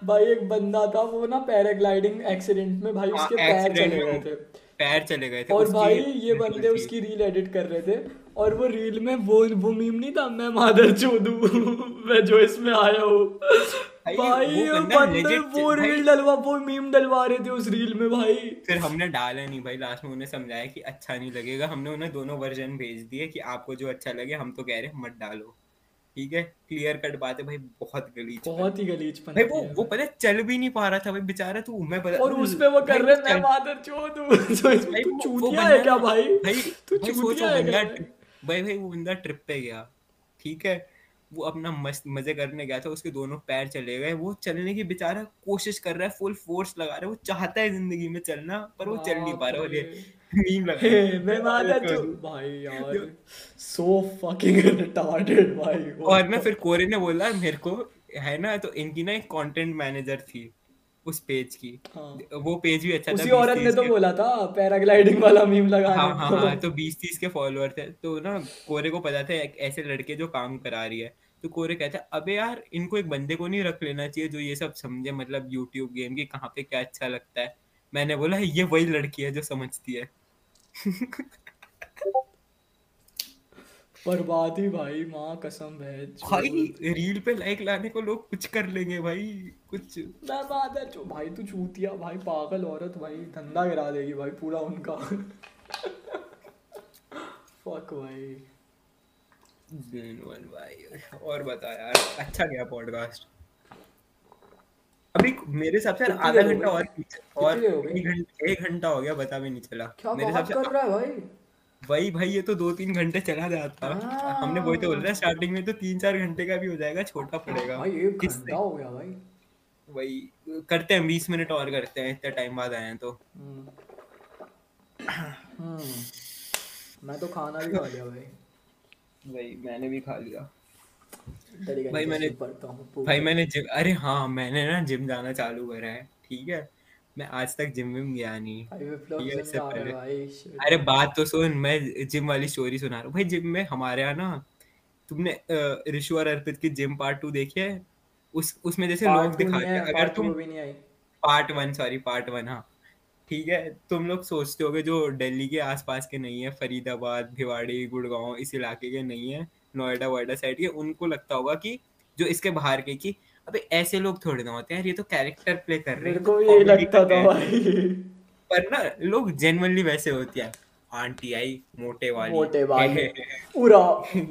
भाई एक बंदा था वो ना पैराग्लाइडिंग एक्सीडेंट में भाई हाँ, उसके पैर चले गए थे। पैर चले गए थे और भाई ये बंदे उसकी रील एडिट कर रहे थे। और वो रील में वो वो मीम नहीं था मैं मादर चोदू मैं जो इसमें आया हूँ। भाई, वो बंदे वो रील डलवा वो मीम डलवा रहे थे उस रील में भाई। फिर हमने डाला नहीं भाई लास्ट में उन्हें समझाया कि अच्छा नहीं लगेगा। हमने उन्हें दोनों वर्जन भेज दिए कि आपको जो अच्छा लगे हम तो कह रहे हैं मत डालो। ठीक है? क्लियर कट बात है भाई बहुत गलीच बहुत ही गलीज भाई वो वो पता चल भी नहीं पा रहा था भाई बेचारा तू मैं बता और उस पे वो कर रहे मैं मादर चोदू तो इसमें तू चूतिया है क्या भाई? भाई तू चूतिया है क्या भाई भाई वो बंदा ट्रिप पे गया ठीक है? वो अपना मस्त मज़े करने गया था उसके दोनों पैर चले गए। वो चलने की बेचारा कोशिश कर रहा है फुल फोर्स लगा रहा है वो चाहता है ज़िंदगी में चलना पर वो चल नहीं पा रहा और ये लगा है। मैं भाई यार सो फकिंग रिटार्डेड भाई। और ना फिर कोरे ने बोला मेरे को है ना तो इनकी ना एक कंटेंट मैनेजर थी उस पेज की। हाँ। वो पेज भी अच्छा उसी 20 औरत ने तो बोला था पैराग्लाइडिंग वाला मीम लगाने। हाँ हाँ हाँ तो बीस तीस के फॉलोअर थे। तो ना कोरे को पता था ऐसे लड़के जो काम करा रही है। तो कोरे कहता है अबे यार इनको एक बंदे को नहीं रख लेना चाहिए जो ये सब समझे मतलब यूट्यूब गेम की कहाँ पे क्या अच्छा लगता है? मैंने बोला ये वही लड़की है जो समझती है। बर्बादी भाई माँ कसम है भाई रील पे लाइक लाने को लोग कुछ कर लेंगे भाई कुछ। मैं मादर चो भाई तू चूतिया भाई पागल औरत भाई धंधा गिरा देगी भाई पूरा उनका। फक भाई। भाई और बता यार अच्छा गया पॉडकास्ट अभी मेरे हिसाब से आधा घंटा और और हो? एक घंटा हो गया पता भी नहीं चला। क्या मेरे हिसाब से कर रहा है भाई? वही भाई ये तो दो तीन घंटे चला जाता हाँ। हमने वही तो बोल रहा स्टार्टिंग में तो तीन चार घंटे का भी हो जाएगा छोटा पड़ेगा भाई एक घंटा हो गया भाई वही करते हैं बीस मिनट और करते हैं इतने टाइम बाद आए हैं तो हम्म। हम्म। मैं तो खाना भी खा लिया भाई वही मैंने भी खा लिया भाई मैंने- हूँ। भाई मैंने जिम अरे हाँ मैंने ना जिम जाना चालू करा है ठीक है मैं आज तक जिम में गया नहीं। अरे बात तो सुन मैं जिम वाली स्टोरी सुना रहा हूँ। भाई जिम में हमारे यहाँ ना तुमने ऋषु और अर्पित की जिम पार्ट टू देखी है? उस उसमें जैसे लोग दिखाते हैं अगर तुम भी नहीं आई। Part one sorry part one हाँ। ठीक है तुम लोग सोचते होगे जो दिल्ली के आसपास के नहीं है फरीदाबाद भिवाड़ी गुड़गांव इस इलाके के नहीं है नोएडा वोएडा साइड के उनको लगता होगा कि जो इसके बाहर के कि अबे ऐसे लोग थोड़े ना होते हैं ये तो कैरेक्टर प्ले कर रहे मेरे हैं को भी comedy यही लगता था भाई। पर ना लोग जेनुअनली वैसे होते हैं। आंटी आई मोटे वाली। मोटे वाले। पूरा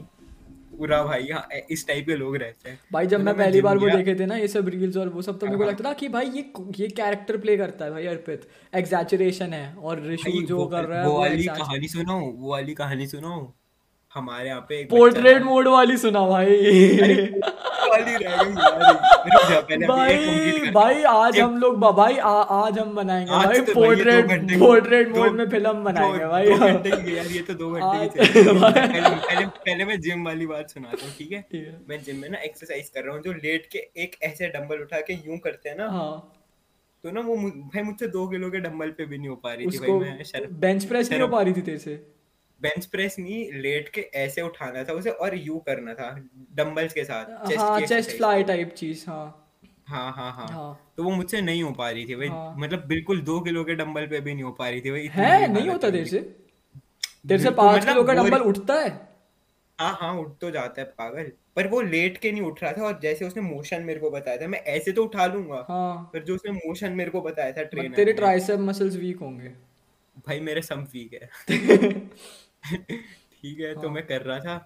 पूरा भाई हाँ इस टाइप के लोग रहते हैं। भाई जब मैं पहली बार वो देखे थे ना ये सब रील्स और वो सब तो मेरे को हाँ। लगता था कि भाई ये ये कैरेक्टर प्ले करता है भाई अर्पित। एग्जैचुरेशन है और ऋषि जो कर रहा है वो वाली कहानी सुनाऊं वो वाली कहानी सुनाऊं? हमारे यहाँ पे पोर्ट्रेट मोड वाली सुना भाई। वाली भाई भाई आज हम लोग भाई आ, आज हम बनाएँगे आज भाई तो पोर्ट्रेट पोर्ट्रेट मोड में फ़िल्म बनाएँगे भाई। दो घंटे की यार ये तो दो घंटे की पहले पहले पहले मैं जिम वाली बात सुनाता हूँ ठीक है? मैं जिम में ना एक्सरसाइज कर रहा हूँ जो लेट के एक ऐसे डंबल उठा के यूँ करते हैं ना हाँ। तो ना वो भाई मुझसे दो किलो के डंबल पे भी नहीं हो पा रही थी भाई मैं बेंच प्रेस नहीं हो पा रही थी तेरे से? बेंच प्रेस नहीं लेट के ऐसे उठाना था उसे और यू करना था डंबल्स के साथ हाँ चेस्ट फ्लाई टाइप चीज़ हाँ। हाँ हाँ हाँ। हाँ। तो वो मुझसे नहीं हो पा रही थी भाई। हाँ। मतलब बिल्कुल दो किलो के डंबल पे भी नहीं हो पा रही थी भाई है नहीं होता मेरी। से? तेरे से पाँच मतलब किलो का डंबल उठता है? हाँ हाँ उठ तो जाता है पागल। पर वो लेट के नहीं उठ रहा था और जैसे उसने मोशन मेरे को बताया था मैं ऐसे तो उठा लूँगा। हाँ। पर जो उसने मोशन मेरे को बताया था ट्रेनर तेरे ट्राइसेप मसल्स वीक होंगे। भाई मेरे सम वीक है। ठीक है तो हाँ। मैं कर रहा था।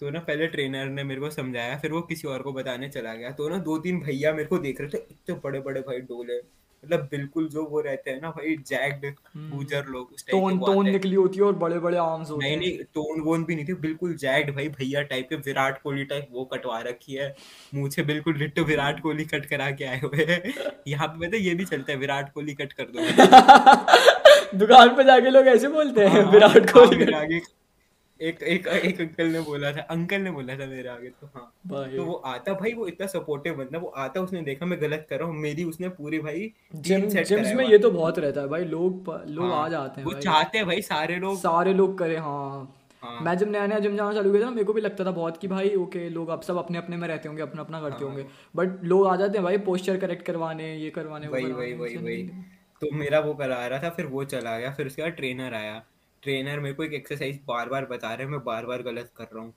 तो ना पहले ट्रेनर ने मेरे को समझाया फिर वो किसी और को बताने चला गया। तो ना दो तीन भैया मेरे को देख रहे थे इतने बड़े बड़े भाई डोले मतलब बिल्कुल जो वो रहते हैं ना भाई जैक्ड गुजर लोग उस टाइप के टोन टोन निकली होती है और बड़े बड़े आर्म्स होते नहीं हैं। नहीं टोन वोन भी नहीं थे बिल्कुल जैक्ड भाई भैया टाइप के विराट कोहली टाइप वो कटवा रखी है। मुझे बिल्कुल लिट्टो विराट कोहली कट करा के आए हुए हैं। यहाँ पे है ये भी चलता है विराट कोहली कट कर दो। दुकान पे जाके लोग ऐसे बोलते हैं हाँ, विराट कोहली एक एक एक अंकल ने बोला था अंकल ने बोला था मेरे आगे तो हाँ। तो वो आता भाई वो इतना सपोर्टिव बंदा वो आता उसने देखा मैं गलत कर रहा हूँ मेरी उसने पूरी भाई जिम जिम्स में। ये तो बहुत रहता है भाई लोग लोग हाँ, आ जाते हैं वो भाई। चाहते हैं भाई सारे लोग। सारे लोग करें हाँ। हाँ। मैं जब नया नया जिम जाना चालू किया था ना मेरे को भी लगता था बहुत कि भाई ओके लोग अब सब अपने अपने में रहते होंगे अपना अपना करते हाँ। होंगे। बट लोग आ जाते हैं भाई पोस्चर करेक्ट करवाने ये करवाने वही वही वही वही। तो मेरा वो करा रहा था फिर वो चला गया फिर उसके बाद ट्रेनर आया। ट्रेनर मेरे को एक एक्सरसाइज बार बार बता रहे हैं मैं बार बार गलत कर रहा हूँ।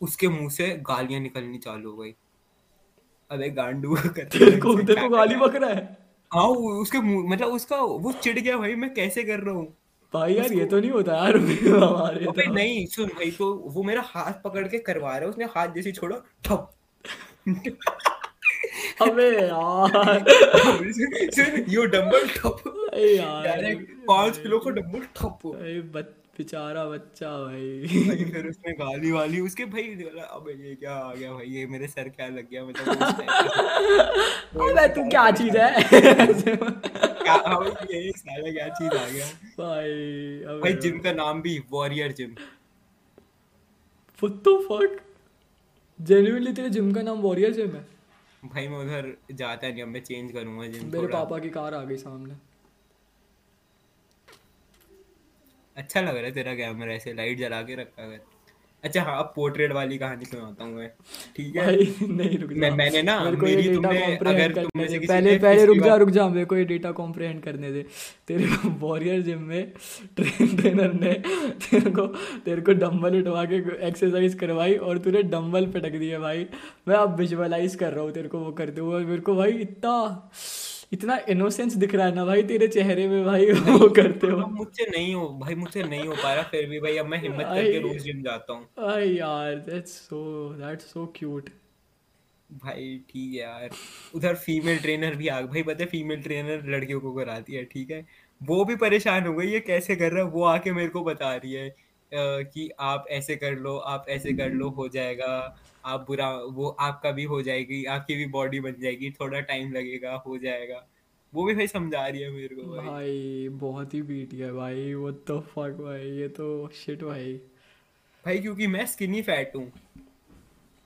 उसके मुँह से गालियाँ निकलनी चालू हो गई। अबे गांडू करते तेरे को तेरे को गाली बक रहा है। हाँ उसके मुँह मतलब उसका वो चिढ़ गया भाई मैं कैसे कर रहा हूँ? भाई यार ये तो नहीं होता यार हमारे अबे तो। नहीं सुन भाई तो वो मेरा हाथ पकड़ के करवा रहा है उसने हाथ जैसे छोड़ा ठप। अबे यार। यो डंबल ठप। अरे यार। डायरेक्ट पाँच किलो का डंबल ठप। भाई बच बेचारा बच्चा भाई। फिर उसने गाली वाली उसके भाई अबे ये क्या आ गया भाई ये मेरे सर क्या लग गया मतलब अबे तू क्या चीज़ है? क्या हाँ ये साला क्या चीज़ आ गया। भाई भाई जिम का नाम भी warrior gym. What the fuck? Genuinely तेरे जिम का नाम वॉरियर जिम है? भाई मैं उधर जाता नहीं अब मैं चेंज करूँगा जिम मेरे पापा की कार आ गई सामने। अच्छा लग रहा है तेरा कैमरा ऐसे लाइट जला के रखा है। अच्छा हाँ अब पोर्ट्रेट वाली कहानी सुनाता हूँ मैं। ठीक है? भाई नहीं रुक मैं- मैंने ना, मेरे को मेरी ये तुमने- अगर तुमने से पहले पहले रुक जा रुक जा मेरे को ये डेटा कॉम्प्रिहेंड करने दे। तेरे को वॉरियर जिम में ट्रेन ट्रेनर ने तेरे को तेरे को डंबल उठवा के एक्सरसाइज करवाई और तूने डंबल पटक दिए भाई। मैं अब विजुअलाइज कर रहा हूँ तेरे को वो करते हुए। मेरे को भाई इतना इतना इनोसेंस दिख रहा है ना भाई तेरे चेहरे में भाई वो करते हो। अब मुझसे नहीं हो भाई मुझसे नहीं हो पा रहा फिर भी भाई अब मैं हिम्मत करके रोज जिम जाता हूँ। आई यार that's so that's so cute भाई ठीक है यार। उधर फीमेल ट्रेनर भी आ भाई पता है फीमेल ट्रेनर लड़कियों को कराती है ठीक है? वो भी परेशान हो गई ये कैसे कर रहा है? वो आके मेरे को बता रही है कि आप ऐसे कर लो आप ऐसे कर लो हो जाएगा। आप बुरा वो आपका भी हो जाएगी आपकी भी बॉडी बन जाएगी थोड़ा टाइम लगेगा हो जाएगा। वो भी भाई समझा रही है मेरे को भाई। भाई बहुत ही बीटी है भाई वो तो फक भाई ये तो शिट भाई। भाई क्योंकि मैं स्किनी फैट हूँ।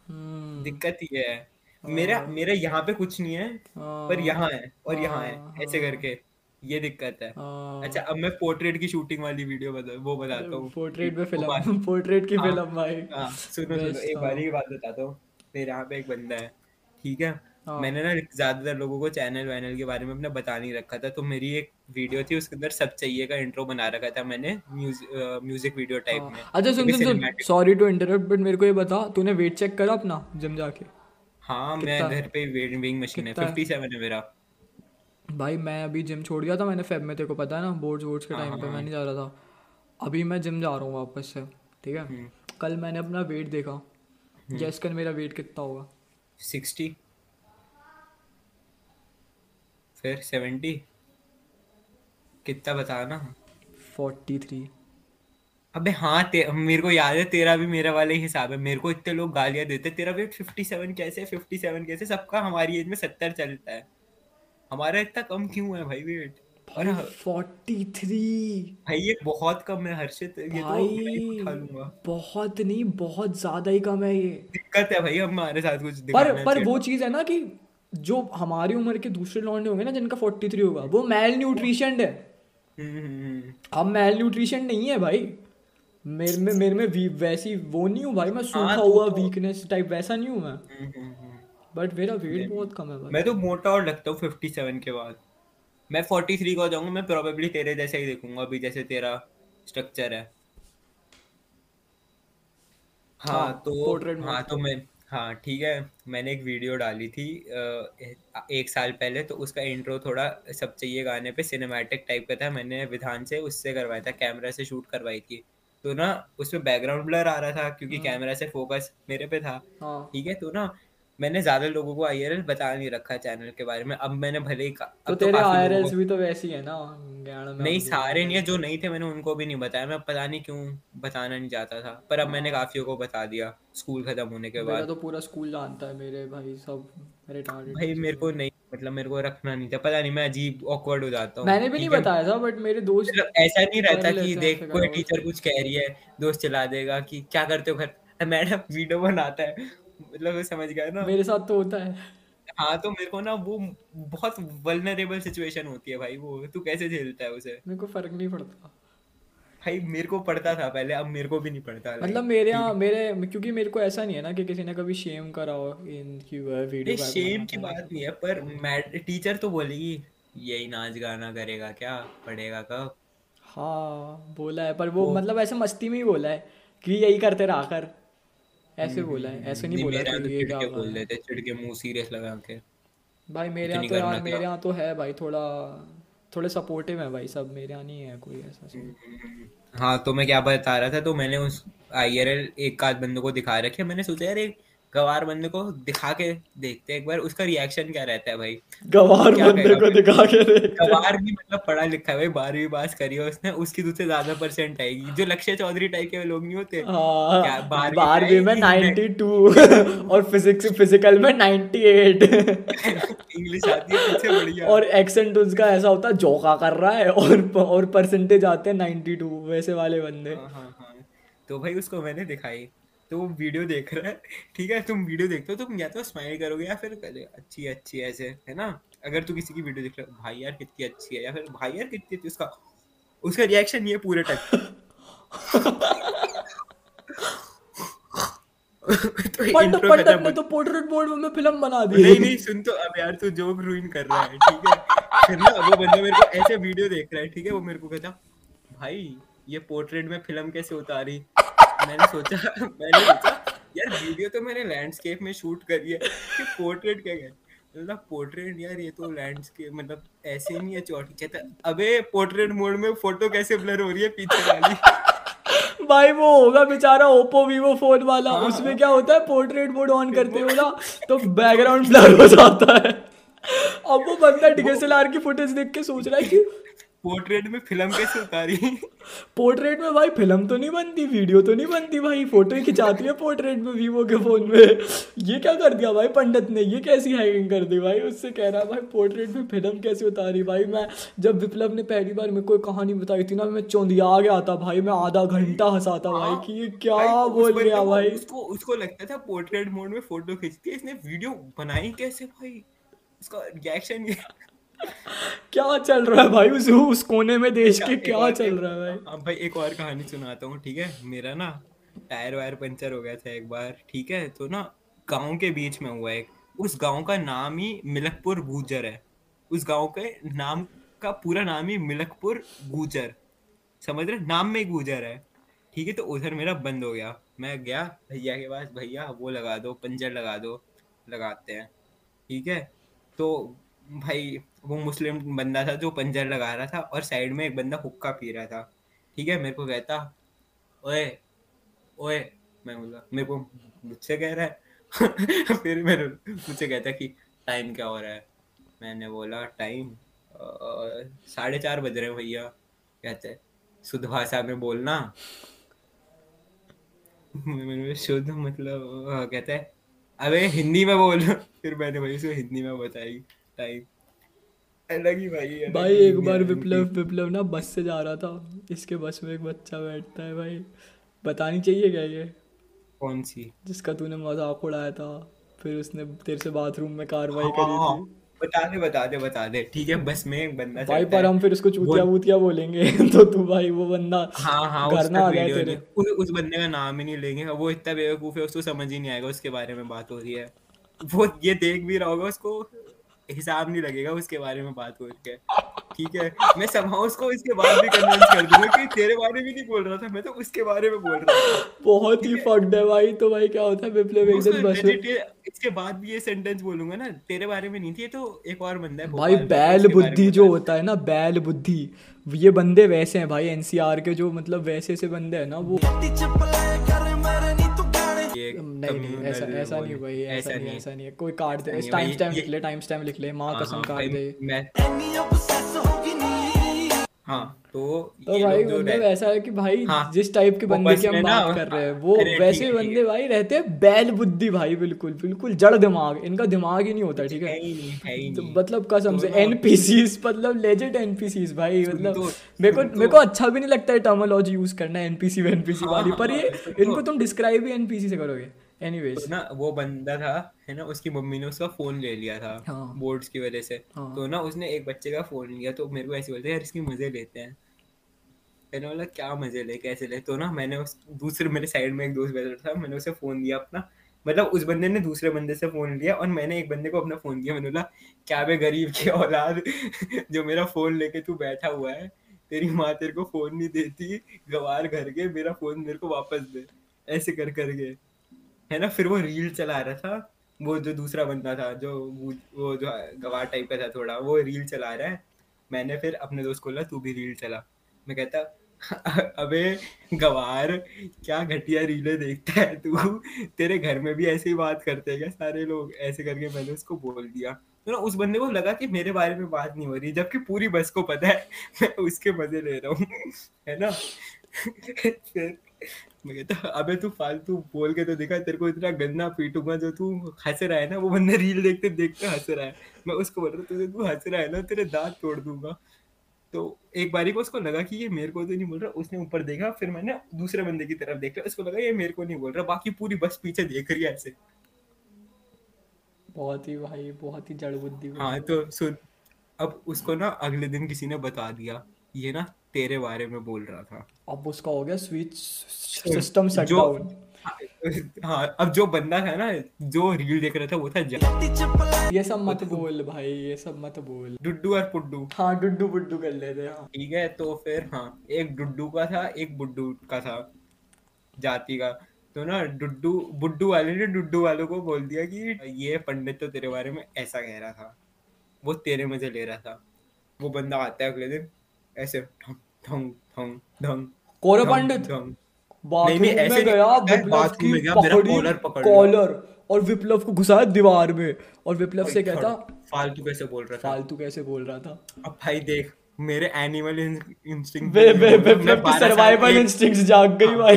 हम्म। दिक्कत ये है। मेरा मेरा यहाँ पे कुछ नहीं है पर हाँ, यहाँ है और यहाँ है हाँ, ऐसे हाँ। करके। ये दिक्कत है। हाँ, अच्छा अब मैं पोर्ट्रेट की शूटिंग वाली वीडियो बता वो बताता हूँ। पोर्ट्रेट में फ़िल्म पोर्ट्रेट की हाँ, फ़िल्म भाई। हाँ सुनो सुनो एक। बारी की बात बताता हूँ। मेरे यहाँ पे एक बंदा है ठीक है। मैंने ना ज़्यादातर लोगों को चैनल वैनल के बारे में अपना बता नहीं रखा था तो मेरी एक वीडियो थी उसके अंदर सब चाहिए का इंट्रो बना रखा था मैंने म्यूज़िक वीडियो टाइप में। अच्छा सुन सुन सुन। सॉरी टू इंटरप्ट बट मेरे को ये बता तूने वेट चेक करा अपना जिम जाके? हाँ मैं घर पे वेट वेइंग मशीन है कितना? है? फिफ्टी सेवन है मेरा। भाई मैं अभी जिम छोड़ गया था मैंने फेब में तेरे को पता है ना बोर्ड्स वोर्ड्स के हाँ, टाइम हाँ, पे मैं हाँ। नहीं जा रहा था। अभी मैं जिम जा रहा हूँ वापस से ठीक है? हम्म। कल मैंने अपना वेट देखा। गैस कर मेरा वेट कितना होगा? सिक्सटी। फिर सेवेंटी। कितना बता ना? Forty three. अबे हाँ ते, मेरे को याद है तेरा भी मेरा वाला ही हिसाब है। मेरे को इतने लोग गालियाँ देते तेरा वेट 57 कैसे 57 कैसे सबका हमारी एज में 70 चलता है। हमारा इतना कम क्यों है भाई वेट और फोर्टी थ्री भाई ये बहुत कम है हर्षित. ये तो मैं उठा भाई लूँगा. बहुत नहीं बहुत ज़्यादा ही कम है ये. दिक्कत है भाई हमारे साथ कुछ पर पर वो चीज़ है ना कि जो हमारी उम्र के दूसरे लौंडे होंगे ना जिनका फोर्टी थ्री होगा वो मेल न्यूट्रिशन है। हम मेल न्यूट्रिशन नहीं है भाई. मेरे में मेरे में वैसी वो नहीं हूँ भाई मैं सूखा तो- हुआ तो- वीकनेस टाइप वैसा नहीं हूँ मैं. हम्म, हम्म, हम्म। बट मेरा वेट बहुत कम है मैं तो मोटा और लगता हूँ 57 के बाद। मैं 43 का हो जाऊँगा मैं प्रोबेबली तेरे जैसा ही देखूँगा अभी जैसे तेरा स्ट्रक्चर है। हाँ हाँ, तो में। हाँ तो मैं हाँ ठीक है। मैंने एक वीडियो डाली थी एक साल पहले तो उसका इंट्रो थोड़ा सब चाहिए गाने पे सिनेमैटिक टाइप का था। मैंने विधान से उससे करवाया था कैमरा से शूट करवाई थी। तो ना उसमें बैकग्राउंड ब्लर आ रहा था क्योंकि कैमरा से फोकस मेरे पे था। हाँ। ठीक है तो ना मैंने ज़्यादा लोगों को आईआरएल बता नहीं रखा चैनल के बारे में अब मैंने भले ही तो अब तेरे आईआरएल्स भी तो वैसी है ना नहीं सारे नहीं है जो नहीं थे मैंने उनको भी नहीं बताया मैं पता नहीं क्यों बताना नहीं चाहता था पर अब मैंने काफियों को बता दिया स्कूल खत्म होने के बाद। तो पूरा स्कूल जानता है मेरे भाई सब मेरे टारगेट भाई मेरे को नहीं मतलब मेरे को रखना नहीं था पता नहीं मैं अजीब ऑकवर्ड हो जाता हूँ मैंने भी नहीं बताया था बट मेरे दोस्त मतलब ऐसा नहीं रहता कि देख कोई टीचर कुछ कह रही है दोस्त चला देगा कि क्या करते हो घर? मैडम वीडियो बनाता है। मतलब समझ गया ना? मेरे साथ तो होता है। हाँ तो मेरे को ना वो बहुत वल्नरेबल सिचुएशन होती है भाई वो। तू कैसे झेलता है उसे? मेरे को फ़र्क नहीं पड़ता। भाई मेरे को पड़ता था पहले अब मेरे को भी नहीं पड़ता। मतलब मेरे यहाँ मेरे क्योंकि मेरे को ऐसा नहीं है ना कि किसी ने कभी शेम करा हो इन की वीडियो शेम की बात नहीं है पर मैड टीचर तो बोलेगी यही नाच गाना करेगा क्या? पढ़ेगा कब? हाँ बोला है पर वो वो- मतलब ऐसे मस्ती में ही बोला है कि यही करते रहा कर। ऐसे बोला है ऐसे नहीं बोला मेरे कि ये क्या बोल देते चिड़के मुँह सीरियस लगा के। भाई मेरे यहाँ तो यार मेरे? यहाँ तो है भाई थोड़ा थोड़े सपोर्टिव है भाई सब मेरे यहाँ नहीं है कोई ऐसा हाँ तो मैं क्या बता रहा था तो मैंने उस आईआरएल एक आध बंदे को दिखा रखे मैंने सोचा यार एक गवार बंदे को दिखा के देखते हैं एक बार उसका रिएक्शन क्या रहता है भाई? गवार बंदे को दिखा के गवार भी मतलब पढ़ा लिखा है भाई बारहवीं पास करी है उसने उसकी तुझसे ज़्यादा परसेंट आएगी। जो लक्ष्य चौधरी टाइप के लोग नहीं होते हाँ बारहवीं में आएगी, 92 और फिजिक्स फ़िज़िकल में 98 इंग्लिश आती है तुझसे बढ़िया और एक्सेंट उसका ऐसा होता है जोका कर रहा है और और परसेंटेज आते हैं 92 वैसे वाले बंदे। हाँ हाँ। तो भाई उसको मैंने दिखाई। तो वो वीडियो देख रहा है ठीक है? तुम वीडियो देखते हो तुम या तो स्माइल करोगे या फिर अच्छी अच्छी ऐसे है ना? अगर तू किसी की वीडियो देख रहा है भाई यार कितनी अच्छी है या फिर भाई यार कितनी अच्छी उसका उसका रिएक्शन ये पूरे टाइम तो पंडित पंडित ने तो पोर्ट्रेट बोर्ड में फ़िल्म बना दी। नहीं नहीं सुन तो अब यार तू जोक रूइन कर रहा है ठीक है? फिर ना वो बंदा मेरे को ऐसे वीडियो देख रहा है ठीक है? वो मेरे को कहता भाई ये पोर्ट्रेट में फ़िल्म कैसे उतारी? मैंने सोचा मैंने सोचा यार वीडियो तो मैंने लैंडस्केप में शूट करी है कि पोर्ट्रेट क्या है मतलब पोर्ट्रेट यार ये तो लैंडस्केप मतलब ऐसे नहीं है चौटी कहता अबे पोर्ट्रेट मोड में फ़ोटो कैसे ब्लर हो रही है पीछे वाली? भाई वो होगा बेचारा ओप्पो वीवो फ़ोन वाला हाँ। उसमें क्या होता है पोर्ट्रेट मोड ऑन करते हो ना तो बैकग्राउंड ब्लर हो जाता है। अब वो बंदा डीएसएलआर की फुटेज देख के सोच रहा है कि पोर्ट्रेट में फ़िल्म कैसे उतारी? पोर्ट्रेट में भाई फ़िल्म तो नहीं बनती वीडियो तो नहीं बनती भाई फ़ोटो ही खिंचाती है पोर्ट्रेट में वीवो के फ़ोन में। ये क्या कर दिया भाई पंडित ने? ये कैसी हैकिंग कर दी भाई? उससे कह रहा भाई पोर्ट्रेट में फ़िल्म कैसे उतारी भाई? मैं जब विप्लव ने पहली बार मेरे को कहानी बताई थी ना मैं चौंधिया गया था भाई मैं आधा घंटा हंसाता भाई कि ये क्या बोल गया भाई? उसको उसको लगता था पोर्ट्रेट मोड में फ़ोटो खींचती है इसने वीडियो बनाई कैसे भाई? उसका रिएक्शन क्या चल रहा है भाई? उस उस कोने में देश के क्या चल रहा है भाई? हाँ भाई एक और कहानी सुनाता हूँ ठीक है? मेरा ना टायर वायर पंचर हो गया था एक बार ठीक है? तो ना गाँव के बीच में हुआ एक। उस गाँव का नाम ही मिलकपुर गुजर है। उस गाँव के नाम का पूरा नाम ही मिलकपुर गुजर। समझ रहे? नाम में गुजर है। ठीक है? तो उधर मेरा बंद हो गया। मैं गया भैया के पास भैया वो लगा दो पंचर लगा दो लगाते हैं। ठीक है? तो भाई वो मुस्लिम बंदा था जो पंजर लगा रहा था और साइड में एक बंदा हुक्का पी रहा था। ठीक है? मेरे को कहता, ओए ओए, मैं बोला, मेरे को मुझसे कह रहा है? फिर मेरे मुझसे कहता कि, टाइम क्या हो रहा है? मैंने बोला, टाइम साढ़े चार बज रहे भैया। कहते, शुद्ध भाषा में बोलना। शुद्ध मतलब कहता है अबे, हिंदी में बोल। फिर मैंने भाई उसको हिंदी में बताई, टाइम। अलग ही भाई अलग भाई एक बार विप्लव विप्लव ना बस से जा रहा था। इसके बस में एक बच्चा बैठता है भाई। बतानी चाहिए क्या ये? कौन सी? जिसका तूने मज़ाक उड़ाया था। फिर उसने तेरे से बाथरूम में कार्रवाई करी हाँ, थी। बता दे बता दे बता दे। ठीक है बस में एक बंदा भाई पर हम फिर उसको चूतिया वूतिया बोलेंगे। तो तू भाई वो बंदा हाँ हाँ घर ना आ जाए तेरे। उस, उस बंदे का नाम ही नहीं लेंगे। वो इतना बेवकूफ़ है उसको समझ ही नहीं आएगा उसके बारे में बात हो रही है। वो ये देख भी रहा होगा उसको। हिसाब नहीं लगेगा उसके बारे में बात हो है ठीक है? मैं समझा उसको इसके बाद भी कन्विंस कर दूँगा कि तेरे बारे में नहीं बोल रहा था मैं तो उसके बारे में बोल रहा था। बहुत ही फक्ड है? भाई तो भाई क्या होता है? विप्लव एक उसको बस इसके बाद भी ये सेंटेंस बोलूँगा ना तेरे बारे में नहीं थी तो एक और बंदा है भाई बैल बुद्धि जो होता है ना बैल बुद्धि ये बंदे वैसे हैं भाई एनसीआर के जो मतलब वैसे से बंदे हैं ना वो ये नहीं नहीं ऐसा ऐसा नहीं भाई ऐसा नहीं ऐसा नहीं है। कोई कार्ड दे टाइम स्टैम्प लिख ले टाइम स्टैम्प लिख ले माँ हाँ, कसम कार्ड दे। मैं हाँ तो तो भाई मतलब ऐसा है कि भाई हाँ, जिस टाइप के बंदे की हम बात कर रहे हैं वो वैसे बंदे। भाई रहते हैं बैल बुद्धि भाई बिल्कुल बिल्कुल जड़ दिमाग इनका दिमाग ही नहीं होता ठीक है? तो मतलब कसम से एनपीसीज मतलब लेजेंड एनपीसीज भाई मतलब तो- मेरे को मेरे को अच्छा भी नहीं लगता है टर्मोलॉजी यूज़ करना एनपीसी एनपीसी हाँ, वाली पर हाँ, ये इनको तुम डिस्क्राइब ही एनपीसी से करोगे। एनीवेज तो ना वो बंदा था है ना उसकी मम्मी ने उसका फ़ोन ले लिया था हाँ। बोर्ड्स की वजह से। हाँ। तो ना उसने एक बच्चे का फ़ोन लिया तो मेरे को ऐसे बोलते यार इसकी मज़े लेते हैं। मैंने बोला क्या मज़े ले कैसे ले? तो ना मैंने उस दूसरे मेरे साइड में एक दोस्त बैठा था मैंने उसे फ़ोन दिया अपना। मतलब उस बंदे ने दूसरे बंदे से फ़ोन लिया और मैंने एक बंदे को अपना फ़ोन दिया। मैंने बोला क्या बे गरीब की औलाद जो मेरा फ़ोन लेके तू बैठा हुआ है तेरी माँ तेरे को फ़ोन नहीं देती गवार घर के मेरा फ़ोन मेरे को वापस दे। ऐसे कर करके है ना, फिर वो रील चला रहा था, वो जो दूसरा बंदा था, जो वो जो गवार टाइप का था थोड़ा, वो रील चला रहा है। मैंने फिर अपने दोस्त को बोला, तू भी रील चला। मैं कहता, अबे, गवार, क्या घटिया रीलें देखता है तू। तेरे घर में भी ऐसे ही बात करते हैं क्या सारे लोग? ऐसे करके मैंने उसको बोल दिया। तो ना उस बंदे को लगा कि मेरे बारे में बात नहीं हो रही, जबकि पूरी बस को पता है, मैं उसके मज़े ले रहा हूँ, है ना? फिर मैं कहता अबे तू फालतू बोल के तो दिखा तेरे को इतना गंदा पीटूँगा जो तू हंस रहा है ना वो बंदा रील देखते देखते हंस रहा है। मैं उसको बोल रहा हूँ तुझे तू हंस रहा है ना तेरे दांत तोड़ दूँगा। तो एक बारी को उसको लगा कि ये मेरे को तो नहीं बोल रहा उसने ऊपर देखा फिर मैंने दूसरे बंदे की तरफ़ देखा उसको लगा ये मेरे को नहीं बोल रहा बाकी पूरी बस पीछे देख रही है ऐसे। बहुत ही भाई बहुत ही जड़ बुद्धि हाँ। तो सुन अब उसको ना अगले दिन किसी ने बता दिया ये ना तेरे बारे में बोल रहा था। अब उसका हो गया स्विच सिस्टम शट डाउन हाँ अब जो बंदा था ना जो रील देख रहा था वो था ये सब मत बोल भाई ये सब मत बोल। डुड्डू और पुड्डू। हाँ डुड्डू बुड्डू कर लेते हाँ। ठीक है तो फिर हाँ एक डुड्डू का था एक बुड्डू का था जाति का। तो ना डुड्डू बुड्डू वाले ने डुड्डू वालों को बोल दिया कि ये पंडित तो तेरे बारे में ऐसा कह रहा था। वो तेरे मज़े ले रहा था। वो बंदा आता है अगले दिन ऐसे ठंग पंडित बाथरूम में गया विप्लव की में गया, मेरा पकड़ी कॉलर और विप्लव को घुसाया दीवार में। और विप्लव से कहता फालतू कैसे बोल रहा था? फालतू कैसे बोल रहा था? अब भाई देख मेरे एनिमल इंस्टिंक्ट विप्लव की सर्वाइवल इंस्टिंक्ट्स जाग गई भाई।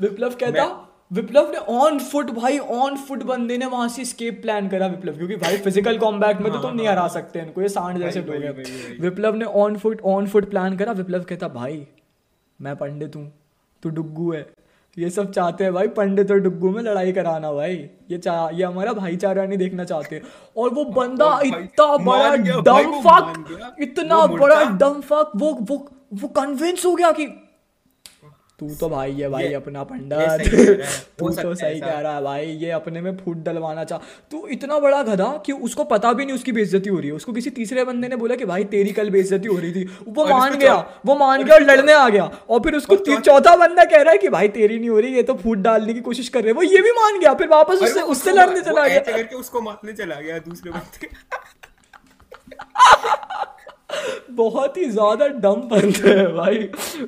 विप्लव कहता विप्लव ने ऑन फुट भाई ऑन फुट बंदे ने वहाँ से स्केप प्लान करा विप्लव क्योंकि भाई फ़िज़िकल कॉम्बैट में तो तुम नहीं हरा सकते इनको ये सांड जैसे हैं वही। विप्लव ने on foot on foot plan करा विप्लव कहता भाई मैं पंडित हूँ तू डुग्गू है ये सब चाहते हैं भाई पंडित और डुग्गू में लड़ाई कराना भाई ये चाह ये हमारा भाईचारा नहीं देखना चाहते और वो बंदा इतना बड़ा डम फक इतना बड़ा। डम फक वो वो वो कन्विंस हो गया कि तू तो भाई है भाई अपना है, तू तो सही कह रहा है भाई ये अपने में फूट डलवाना चाह तू इतना बड़ा गधा कि उसको पता भी नहीं उसकी बेइज्जती हो रही है। उसको किसी तीसरे बंदे ने बोला कि भाई तेरी कल बेइज्जती हो रही थी। वो मान गया वो मान गया और लड़ने आ गया। और फिर उसको चौथा बंदा कह रहा है कि भाई तेरी नहीं हो रही ये तो फूट डालने की कोशिश कर रहे हैं। वो ये भी मान गया फिर वापस उससे उससे लड़ने चला गया। उसको मारने चला गया दूसरे बंदे। बहुत ही ज़्यादा डम बंदे है भाई।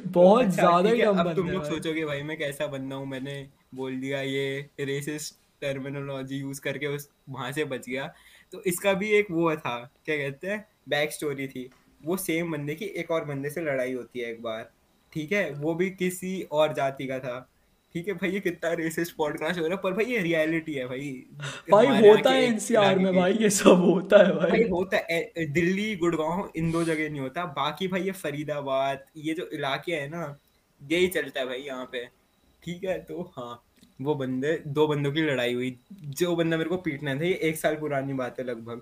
बहुत अच्छा, ज़्यादा ही डम अब बंदे तुम लोग सोचोगे भाई मैं कैसा बंदा हूँ? मैंने बोल दिया ये रेसिस्ट टर्मिनोलॉजी यूज़ करके उस वहाँ से बच गया। तो इसका भी एक वो था क्या कहते हैं बैक स्टोरी थी। वो सेम बंदे की एक और बंदे से लड़ाई होती है एक बार ठीक है? वो भी किसी और जाति का था। ठीक है भाई ये कितना रेसिस्ट पॉडकास्ट हो रहा है पर भाई ये रियलिटी है भाई। भाई होता है एनसीआर में भाई ये सब होता है भाई। भाई होता है दिल्ली गुड़गांव इन दो जगह नहीं होता। बाकी भाई ये फरीदाबाद ये जो इलाके हैं ना यही चलता है भाई यहाँ पे। ठीक है तो हाँ वो बंदे दो बंदों की लड़ाई हुई। जो बंदा मेरे को पीटना था ये एक साल पुरानी बात है लगभग।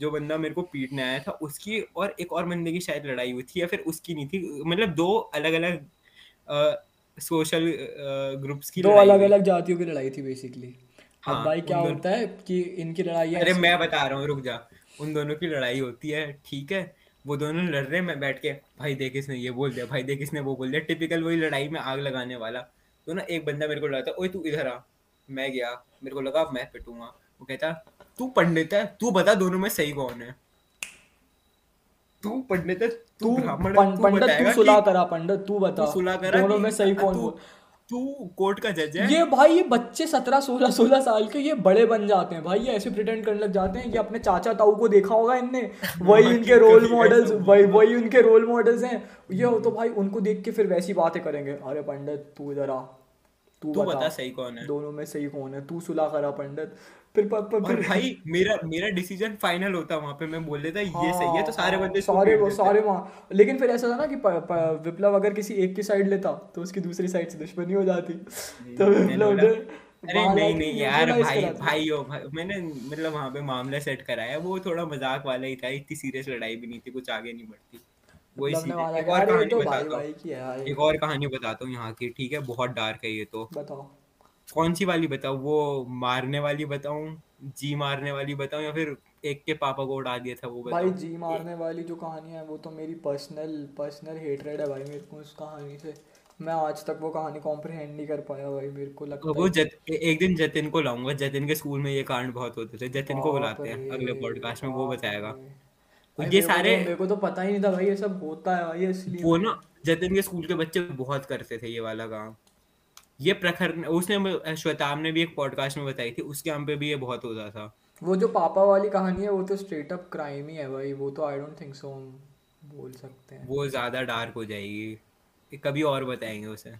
जो बंदा मेरे को पीटने आया था उसकी और एक और बंदे की शायद लड़ाई हुई थी या फिर उसकी नहीं थी। मतलब दो अलग अलग सोशल ग्रुप्स की दो लड़ाई अलग अलग जातियों की लड़ाई थी बेसिकली अब हाँ, भाई क्या होता है कि इनकी लड़ाई अरे मैं बता रहा हूँ रुक जा। उन दोनों की लड़ाई होती है ठीक है? वो दोनों लड़ रहे हैं मैं बैठ के भाई देख इसने ये बोल दिया भाई देख इसने वो बोल दिया। टिपिकल वही लड़ाई में आग लगाने वाला। तो ना एक बंदा मेरे को लगा था ओए तू इधर आ। मैं गया। मेरे को लगा मैं पिटूँगा। वो कहता तू पंडित है तू बता दोनों में सही कौन है? तू पंडित है तू ब्राह्मण है पंडित बताएगा तू सुलह कि- करा पंडित तू बता। सुलह करा दोनों में सही कौन बोल तू कोर्ट का जज है? ये भाई ये बच्चे सत्रह सोलह सोलह साल के ये बड़े बन जाते हैं भाई ये ऐसे प्रिटेंड करने लग जाते हैं कि अपने चाचा ताऊ को देखा होगा इनने। वही हाँ, इनके रोल मॉडल्स वही वही उनके रोल मॉडल्स हैं। ये हो तो भाई उनको देख के फिर वैसी बातें करेंगे। अरे पंडित तू इधर आ तू बता। सही कौन है। दोनों में सही कौन है? तू सुलह करा पंडित फिर प, प, और फिर भाई मेरा मेरा डिसीज़न फाइनल होता वहाँ पे मैं बोल देता ये सही है तो सारे हाँ, बंदे सारे वो सारे वहाँ। लेकिन फिर ऐसा था ना कि प, प, विप्लव अगर किसी एक की साइड लेता तो उसकी दूसरी साइड से दुश्मनी हो जाती। तो विप्लव ने अरे नहीं नहीं यार भाई भाई हो भाई मैंने मतलब वहाँ पे मामला सेट कराया वो थोड़ा मज़ाक वाला ही था इतनी सीरियस लड़ाई भी नहीं थी कुछ आगे नहीं बढ़ती। वही विप्लव ने सीधे एक और कहानी तो बताता हूँ। है। एक और कहानी बताता हूँ यहाँ की ठीक है? बहुत डार्क है ये तो। बताओ। कौन सी वाली बताऊँ? वो मारने वाली बताऊँ? जी मारने वाली बताऊँ या फिर एक के पापा को उड़ा दिया था वो भाई जी मारने वाली जो कहानी है वो तो मेरी पर्सनल पर्सनल हेटरेड है भाई मेरे को उस कहानी से। मैं आज तक वो कहानी कॉम्प्रिहेंड नहीं कर पाया भाई मेरे को लगता वो जत, एक दिन जतिन को लाऊँगा। जतिन के स्कूल में ये कांड बहुत होते थे। जतिन को बुलाते हैं अगले पॉडकास्ट में वो बताएगा। तो ये तो सारे मेरे को तो पता ही नहीं था भाई ये सब होता है भाई इसलिए वो ना जतिन के स्कूल के बच्चे बहुत करते थे ये वाला काम। ये प्रखर उसने श्वेताब ने भी एक पॉडकास्ट में बताई थी उसके हम पे भी ये बहुत होता था। वो जो पापा वाली कहानी है वो तो स्ट्रेट अप क्राइम ही है भाई वो तो आई डोंट थिंक सो हम बोल सकते हैं। वो ज़्यादा डार्क हो जाएगी। कभी और बताएँगे उसे।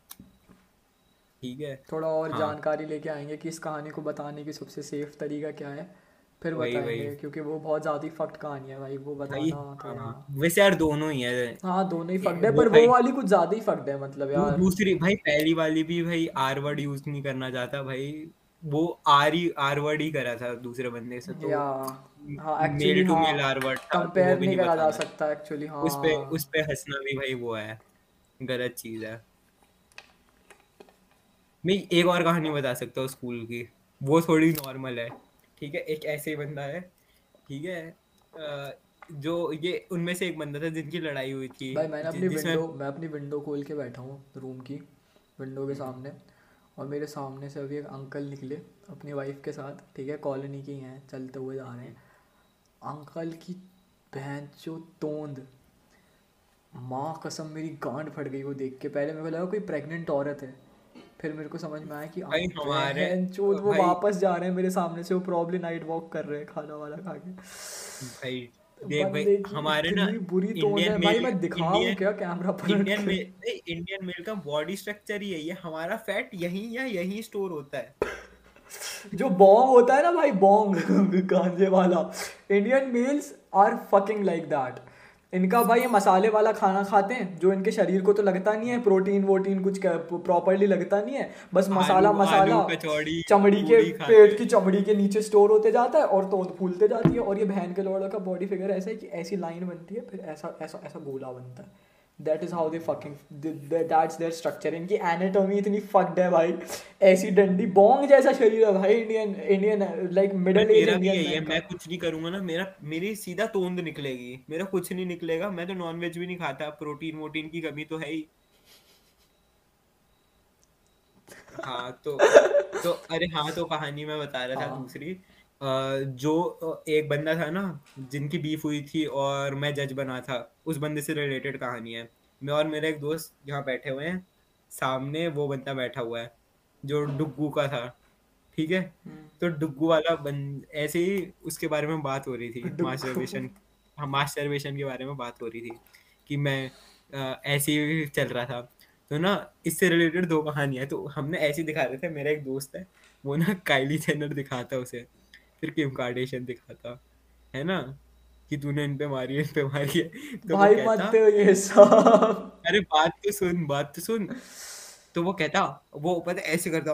ठीक है? थोड़ा और हाँ। जानकारी लेके आएँगे कि इस कहानी को बताने की सबसे सेफ़ तरीका क्या है। फिर वही बताएँगे वही। क्योंकि वो बहुत ज़्यादा फक्ट कहानी है भाई वो बताना हाँ। वैसे यार दोनों ही है। हाँ दोनों ही फक्ड है पर वो वाली कुछ ज़्यादा ही फक्ड है मतलब यार। दूसरी भाई पहली वाली भी भाई आर वर्ड यूज़ नहीं करना चाहता भाई। वो आर ही आर वर्ड ही करा था दूसरे बंदे से तो या हाँ एक्चुअली मेल टू हाँ मेल आर वर्ड कंपेयर नहीं नहीं करा जा सकता एक्चुअली हाँ उस पे उस पे हंसना भी भाई वो है गलत चीज़ है। मैं एक और कहानी बता सकता हूँ स्कूल की वो थोड़ी नॉर्मल है। ठीक है एक ऐसे ही बंदा है ठीक है जो ये उनमें से एक बंदा था जिनकी लड़ाई हुई थी भाई मैंने अपनी विंडो मैं अपनी विंडो खोल के बैठा हूँ रूम की विंडो के सामने और मेरे सामने से अभी एक अंकल निकले अपनी वाइफ के साथ ठीक है कॉलोनी के ही हैं चलते हुए जा रहे हैं। अंकल की बहन जो तोंद माँ कसम मेरी गांड फट गई वो देख के पहले मेरे को लगा कोई प्रेग्नेंट औरत है। फिर मेरे को समझ में आया कि हमारे चोद वो वापस जा रहे हैं मेरे सामने से वो प्रॉब्ली नाइट वॉक कर रहे हैं खाना वाला खा के। भाई देख भाई हमारे ना बुरी इंडियन है। भाई मैं दिखाऊँ क्या कैमरा पलट इंडियन मेल इंडियन मेल का बॉडी स्ट्रक्चर ही है। ये हमारा फैट यहीं या यहीं स्टोर होता है। जो बॉन्ग होता है ना भाई बॉन्ग गांजे वाला। Indian males are fucking like that इनका भाई ये मसाले वाला खाना खाते हैं जो इनके शरीर को तो लगता नहीं है प्रोटीन वोटीन कुछ प्रॉपरली लगता नहीं है बस मसाला आलू मसाला। आलू चमड़ी के पेट की चमड़ी के नीचे स्टोर होते जाता है और तो फूलते जाती है और ये बहन के लोड़ा का बॉडी फिगर ऐसा है कि ऐसी लाइन बनती है फिर ऐसा ऐसा ऐसा गोला बनता है। That is how they fucking that's their structure इनकी एनाटॉमी इतनी फक्ड है भाई। ऐसी डंडी बॉन्ग जैसा शरीर है भाई Indian Indian like middle age Indian है मैं कुछ नहीं करूँगा ना मेरा मेरी सीधा तोंद निकलेगी। मेरा कुछ नहीं निकलेगा मैं तो नॉन वेज भी नहीं खाता प्रोटीन वोटीन की कमी तो है ही। हाँ तो तो अरे हाँ तो कहानी मैं बता रहा था हाँ। दूसरी। अ, जो एक बंदा था ना जिनकी बीफ हुई थी और मैं जज बना था उस बंदे से रिलेटेड कहानी है। मैं और मेरा एक दोस्त यहाँ बैठे हुए हैं सामने वो बंदा बैठा हुआ है जो डुग्गू का था ठीक है? तो डुग्गू वाला बन ऐसे ही उसके बारे में बात हो रही थी डुग्गू। मास्टरबेशन हाँ मास्टरबेशन के बारे में बात हो रही थी कि मैं अ, ऐसे ही चल रहा था। तो ना इससे रिलेटेड दो कहानियाँ तो हमने ऐसे ही दिखा रहे थे मेरा एक दोस्त है वो ना काइली जेनर दिखाता उसे। फिर किम कार्डेशियन दिखाता है ना? कि तूने इन पे मारी है इन पे मारी। है तो वो भाई मत कहता ये सब। अरे बात तो सुन बात तो सुन। तो वो कहता वो पता है, ऐसे करता।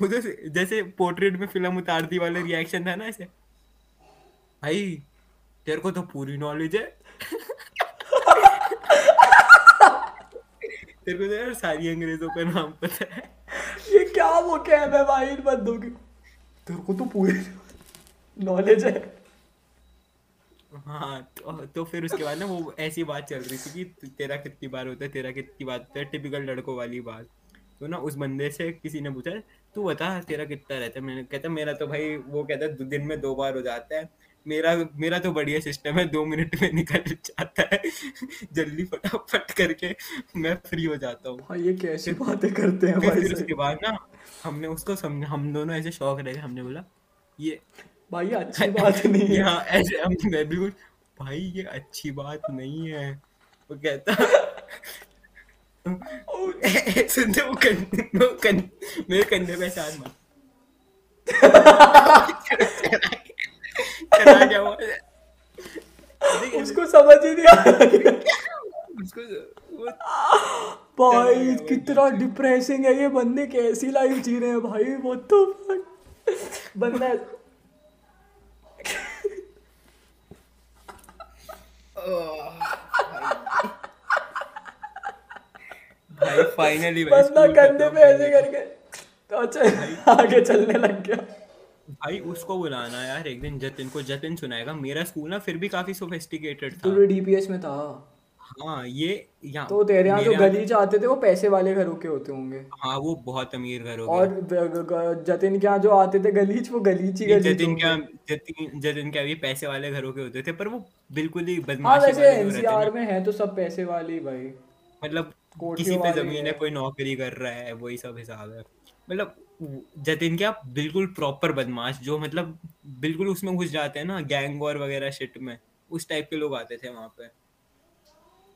वो तो जैसे पोर्ट्रेट में फ़िल्म उतारती वाले रिएक्शन था ना ऐसे। भाई तेरे को तो पूरी नॉलेज है। तेरे को तो यार सारी अंग्रेज़ों का नाम पता है। ये क्या वो कैम है भाई इन बंदों की? तेरे को तो पूरी नॉलेज है। हाँ तो, तो फिर उसके बाद ना वो ऐसी बात चल रही थी कि तेरा कितनी बार होता है तेरा कितनी बात होता है टिपिकल लड़कों वाली बात। तो ना उस बंदे से किसी ने पूछा तू बता तेरा कितना रहता है? मैंने कहता मेरा तो भाई वो कहता है दिन में दो बार हो जाता है। मेरा मेरा तो बढ़िया सिस्टम है दो मिनट में निकल जाता है। जल्दी फटाफट करके मैं फ्री हो जाता हूँ। ये कैसी बातें करते हैं भाई फिर उसके बाद ना हमने उसको समझ हम दोनों ऐसे शौक रह गए हमने बोला ये भाई अच्छी बात नहीं है। यहाँ ऐसे हम मैं भी कुछ भाई ये अच्छी बात नहीं है। वो कहता सुनते वो कन, वो कन, मेरे कंधे पे साथ मत चला गया वो। उसको समझ ही नहीं उसको भाई कितना डिप्रेसिंग है ये बंदे कैसी लाइफ जी रहे हैं भाई वो तो बंदा भाई फाइनली बंदा कंधे पे ऐसे करके तो अच्छा आगे चलने लग गया। भाई उसको बुलाना यार एक दिन जतिन को जतिन सुनाएगा। मेरा स्कूल ना फिर भी काफ़ी सोफिस्टिकेटेड था। तू तो डीपीएस में था। हाँ ये यहाँ तो तेरे यहाँ जो मेरा- गली आते थे वो पैसे वाले घरों के होते होंगे। हाँ वो बहुत अमीर घर हो और ग- ग- ग- जतिन के यहाँ जो आते थे गलीच वो गलीच ही गलीच जतिन होंगे। क्या जतिन जतिन क्या ये पैसे वाले घरों के होते थे पर वो बिल्कुल ही हाँ बदमाशी वैसे वाले जो रहते एनसीआर हैं में है तो सब पैसे वाले ही भाई। मतलब कोठियों किसी पे वाले ज़मीन है। हैं। कोई नौकरी कर रहा है वही सब हिसाब है। मतलब जतिन क्या बिल्कुल प्रॉपर बदमाश जो मतलब बिल्कुल उसमें घुस जाते हैं ना गैंग वॉर वगैरह शिट में उस टाइप के लोग आते थे वहाँ पे।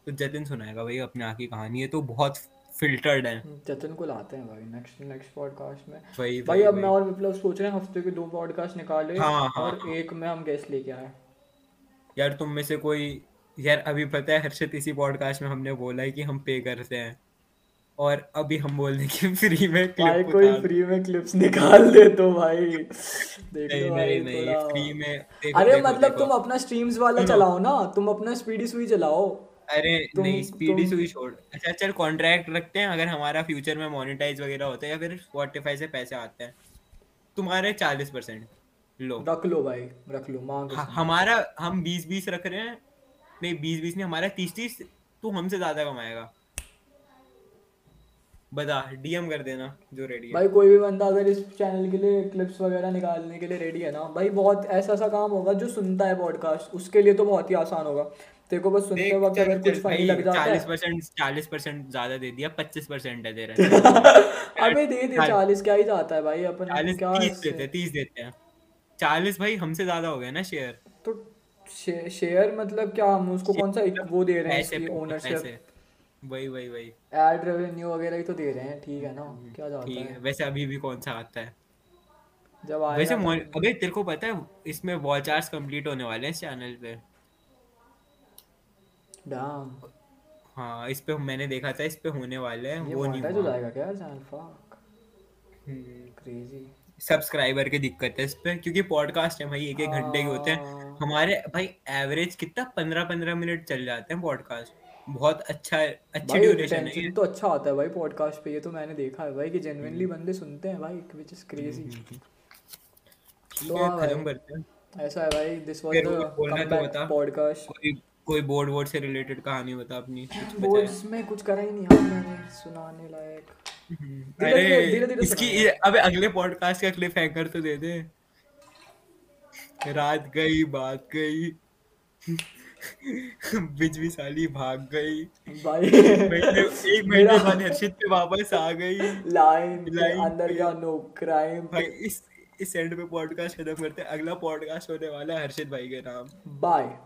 तो जतिन सुनाएगा भाई अपने आँख की कहानी है तो बहुत फिल्टर्ड है। जतिन को लाते हैं भाई नेक्स्ट नेक्स्ट पॉडकास्ट में। वही भाई वही अब वही। मैं और विप्लव सोच रहे हैं हफ़्ते के दो पॉडकास्ट निकाले हाँ, हाँ, और एक में हम गेस्ट लेके आए। यार तुम में से कोई यार अभी पता है हर्षित इसी पॉडकास्ट में हमने बोला है कि हम पे करते हैं। और अभी हम बोल दें कि फ्री में क्लिप भाई कोई फ्री में क्लिप्स निकाल दे तो भाई। देख नहीं लो नहीं नहीं फ्री में देखो अरे देखो मतलब देखो। तुम अपना स्ट्रीम्स वाला चलाओ ना तुम अपना स्पीडी सुई चलाओ। अरे नहीं स्पीडी सुई छोड़। अच्छा चल कॉन्ट्रैक्ट रखते हैं अगर हमारा फ्यूचर में मोनेटाइज वगैरह होता है या फिर स्पॉटिफाई से पैसे आते हैं। तुम्हारे चालीस परसेंट लो। रख लो भाई रख लो मांग हमारा हम बीस बीस रख रहे हैं। नहीं बीस बीस नहीं हमारा तीस तीस तू हमसे ज़्यादा कमाएगा। बता डीएम कर देना जो रेडी है। भाई कोई भी बंदा अगर इस चैनल के लिए क्लिप्स वगैरह निकालने के लिए रेडी है ना भाई बहुत ऐसा सा काम होगा जो सुनता है पॉडकास्ट उसके लिए तो बहुत ही आसान होगा। तेरे को बस सुनते वक्त अगर कुछ फनी लग जाता है। परसेंट चालीस परसेंट ज़्यादा दे दिया पच्चीस परसेंट है तेरा। अबे दे दे चालीस क्या ही जाता है भाई अपन चालीस क्या तीस इससे- देते हैं तीस देते हैं। चालीस भाई हमसे ज़्यादा हो गया ना शेयर तो शे- शेयर मतलब क्या हम उसको कौन सा एक वो दे रहे हैं इसकी ओनरशिप वही वही वही। एड रेवेन्यू वगैरह ही तो दे रहे हैं ठीक है ना? क्या जाता ठीक है? वैसे अभी भी कौन सा आता है? जब आएगा वैसे तो- अबे तेरे को पता है इसमें वॉच आवर्स कंप्लीट होने वाले हैं इस चैनल पे। डैम हाँ इस पे मैंने देखा था इस पे होने वाले हैं वो नहीं हुआ। जाएगा क्या चैनल फक क्रेजी सब्सक्राइबर की दिक्कत है इस पे क्योंकि पॉडकास्ट है भाई एक एक घंटे के होते हैं। हाँ। हमारे भाई एवरेज कितना? पंद्रह पंद्रह मिनट चल जाते हैं पॉडकास्ट बहुत अच्छा है अच्छी ड्यूरेशन है तो अच्छा आता है भाई पॉडकास्ट पे ये तो मैंने देखा है भाई कि जेन्युइनली हम्म। बंदे सुनते हैं भाई व्हिच इज़ क्रेजी तो है खत्म करते हैं। ऐसा है भाई this was the comeback podcast कोई बोर्ड वोर्ड से रिलेटेड कहानी बता अपनी? बोर्ड्स में कुछ करा ही नहीं यार मैंने सुनाने लायक। अरे धीरे- धीरे इसकी अबे अगले पॉडकास्ट का क्लिप हैंगर तो दे दे। रात गई बात गई। बिजली साली भाग गई। भाई। एक महीने बाद हर्षित पे वापस आ गई। लाइन लाइन अंदर क्या नो क्राइम भाई इस इस एंड पे पॉडकास्ट खत्म करते हैं। अगला पॉडकास्ट होने वाला है हर्षित भाई के नाम। बाय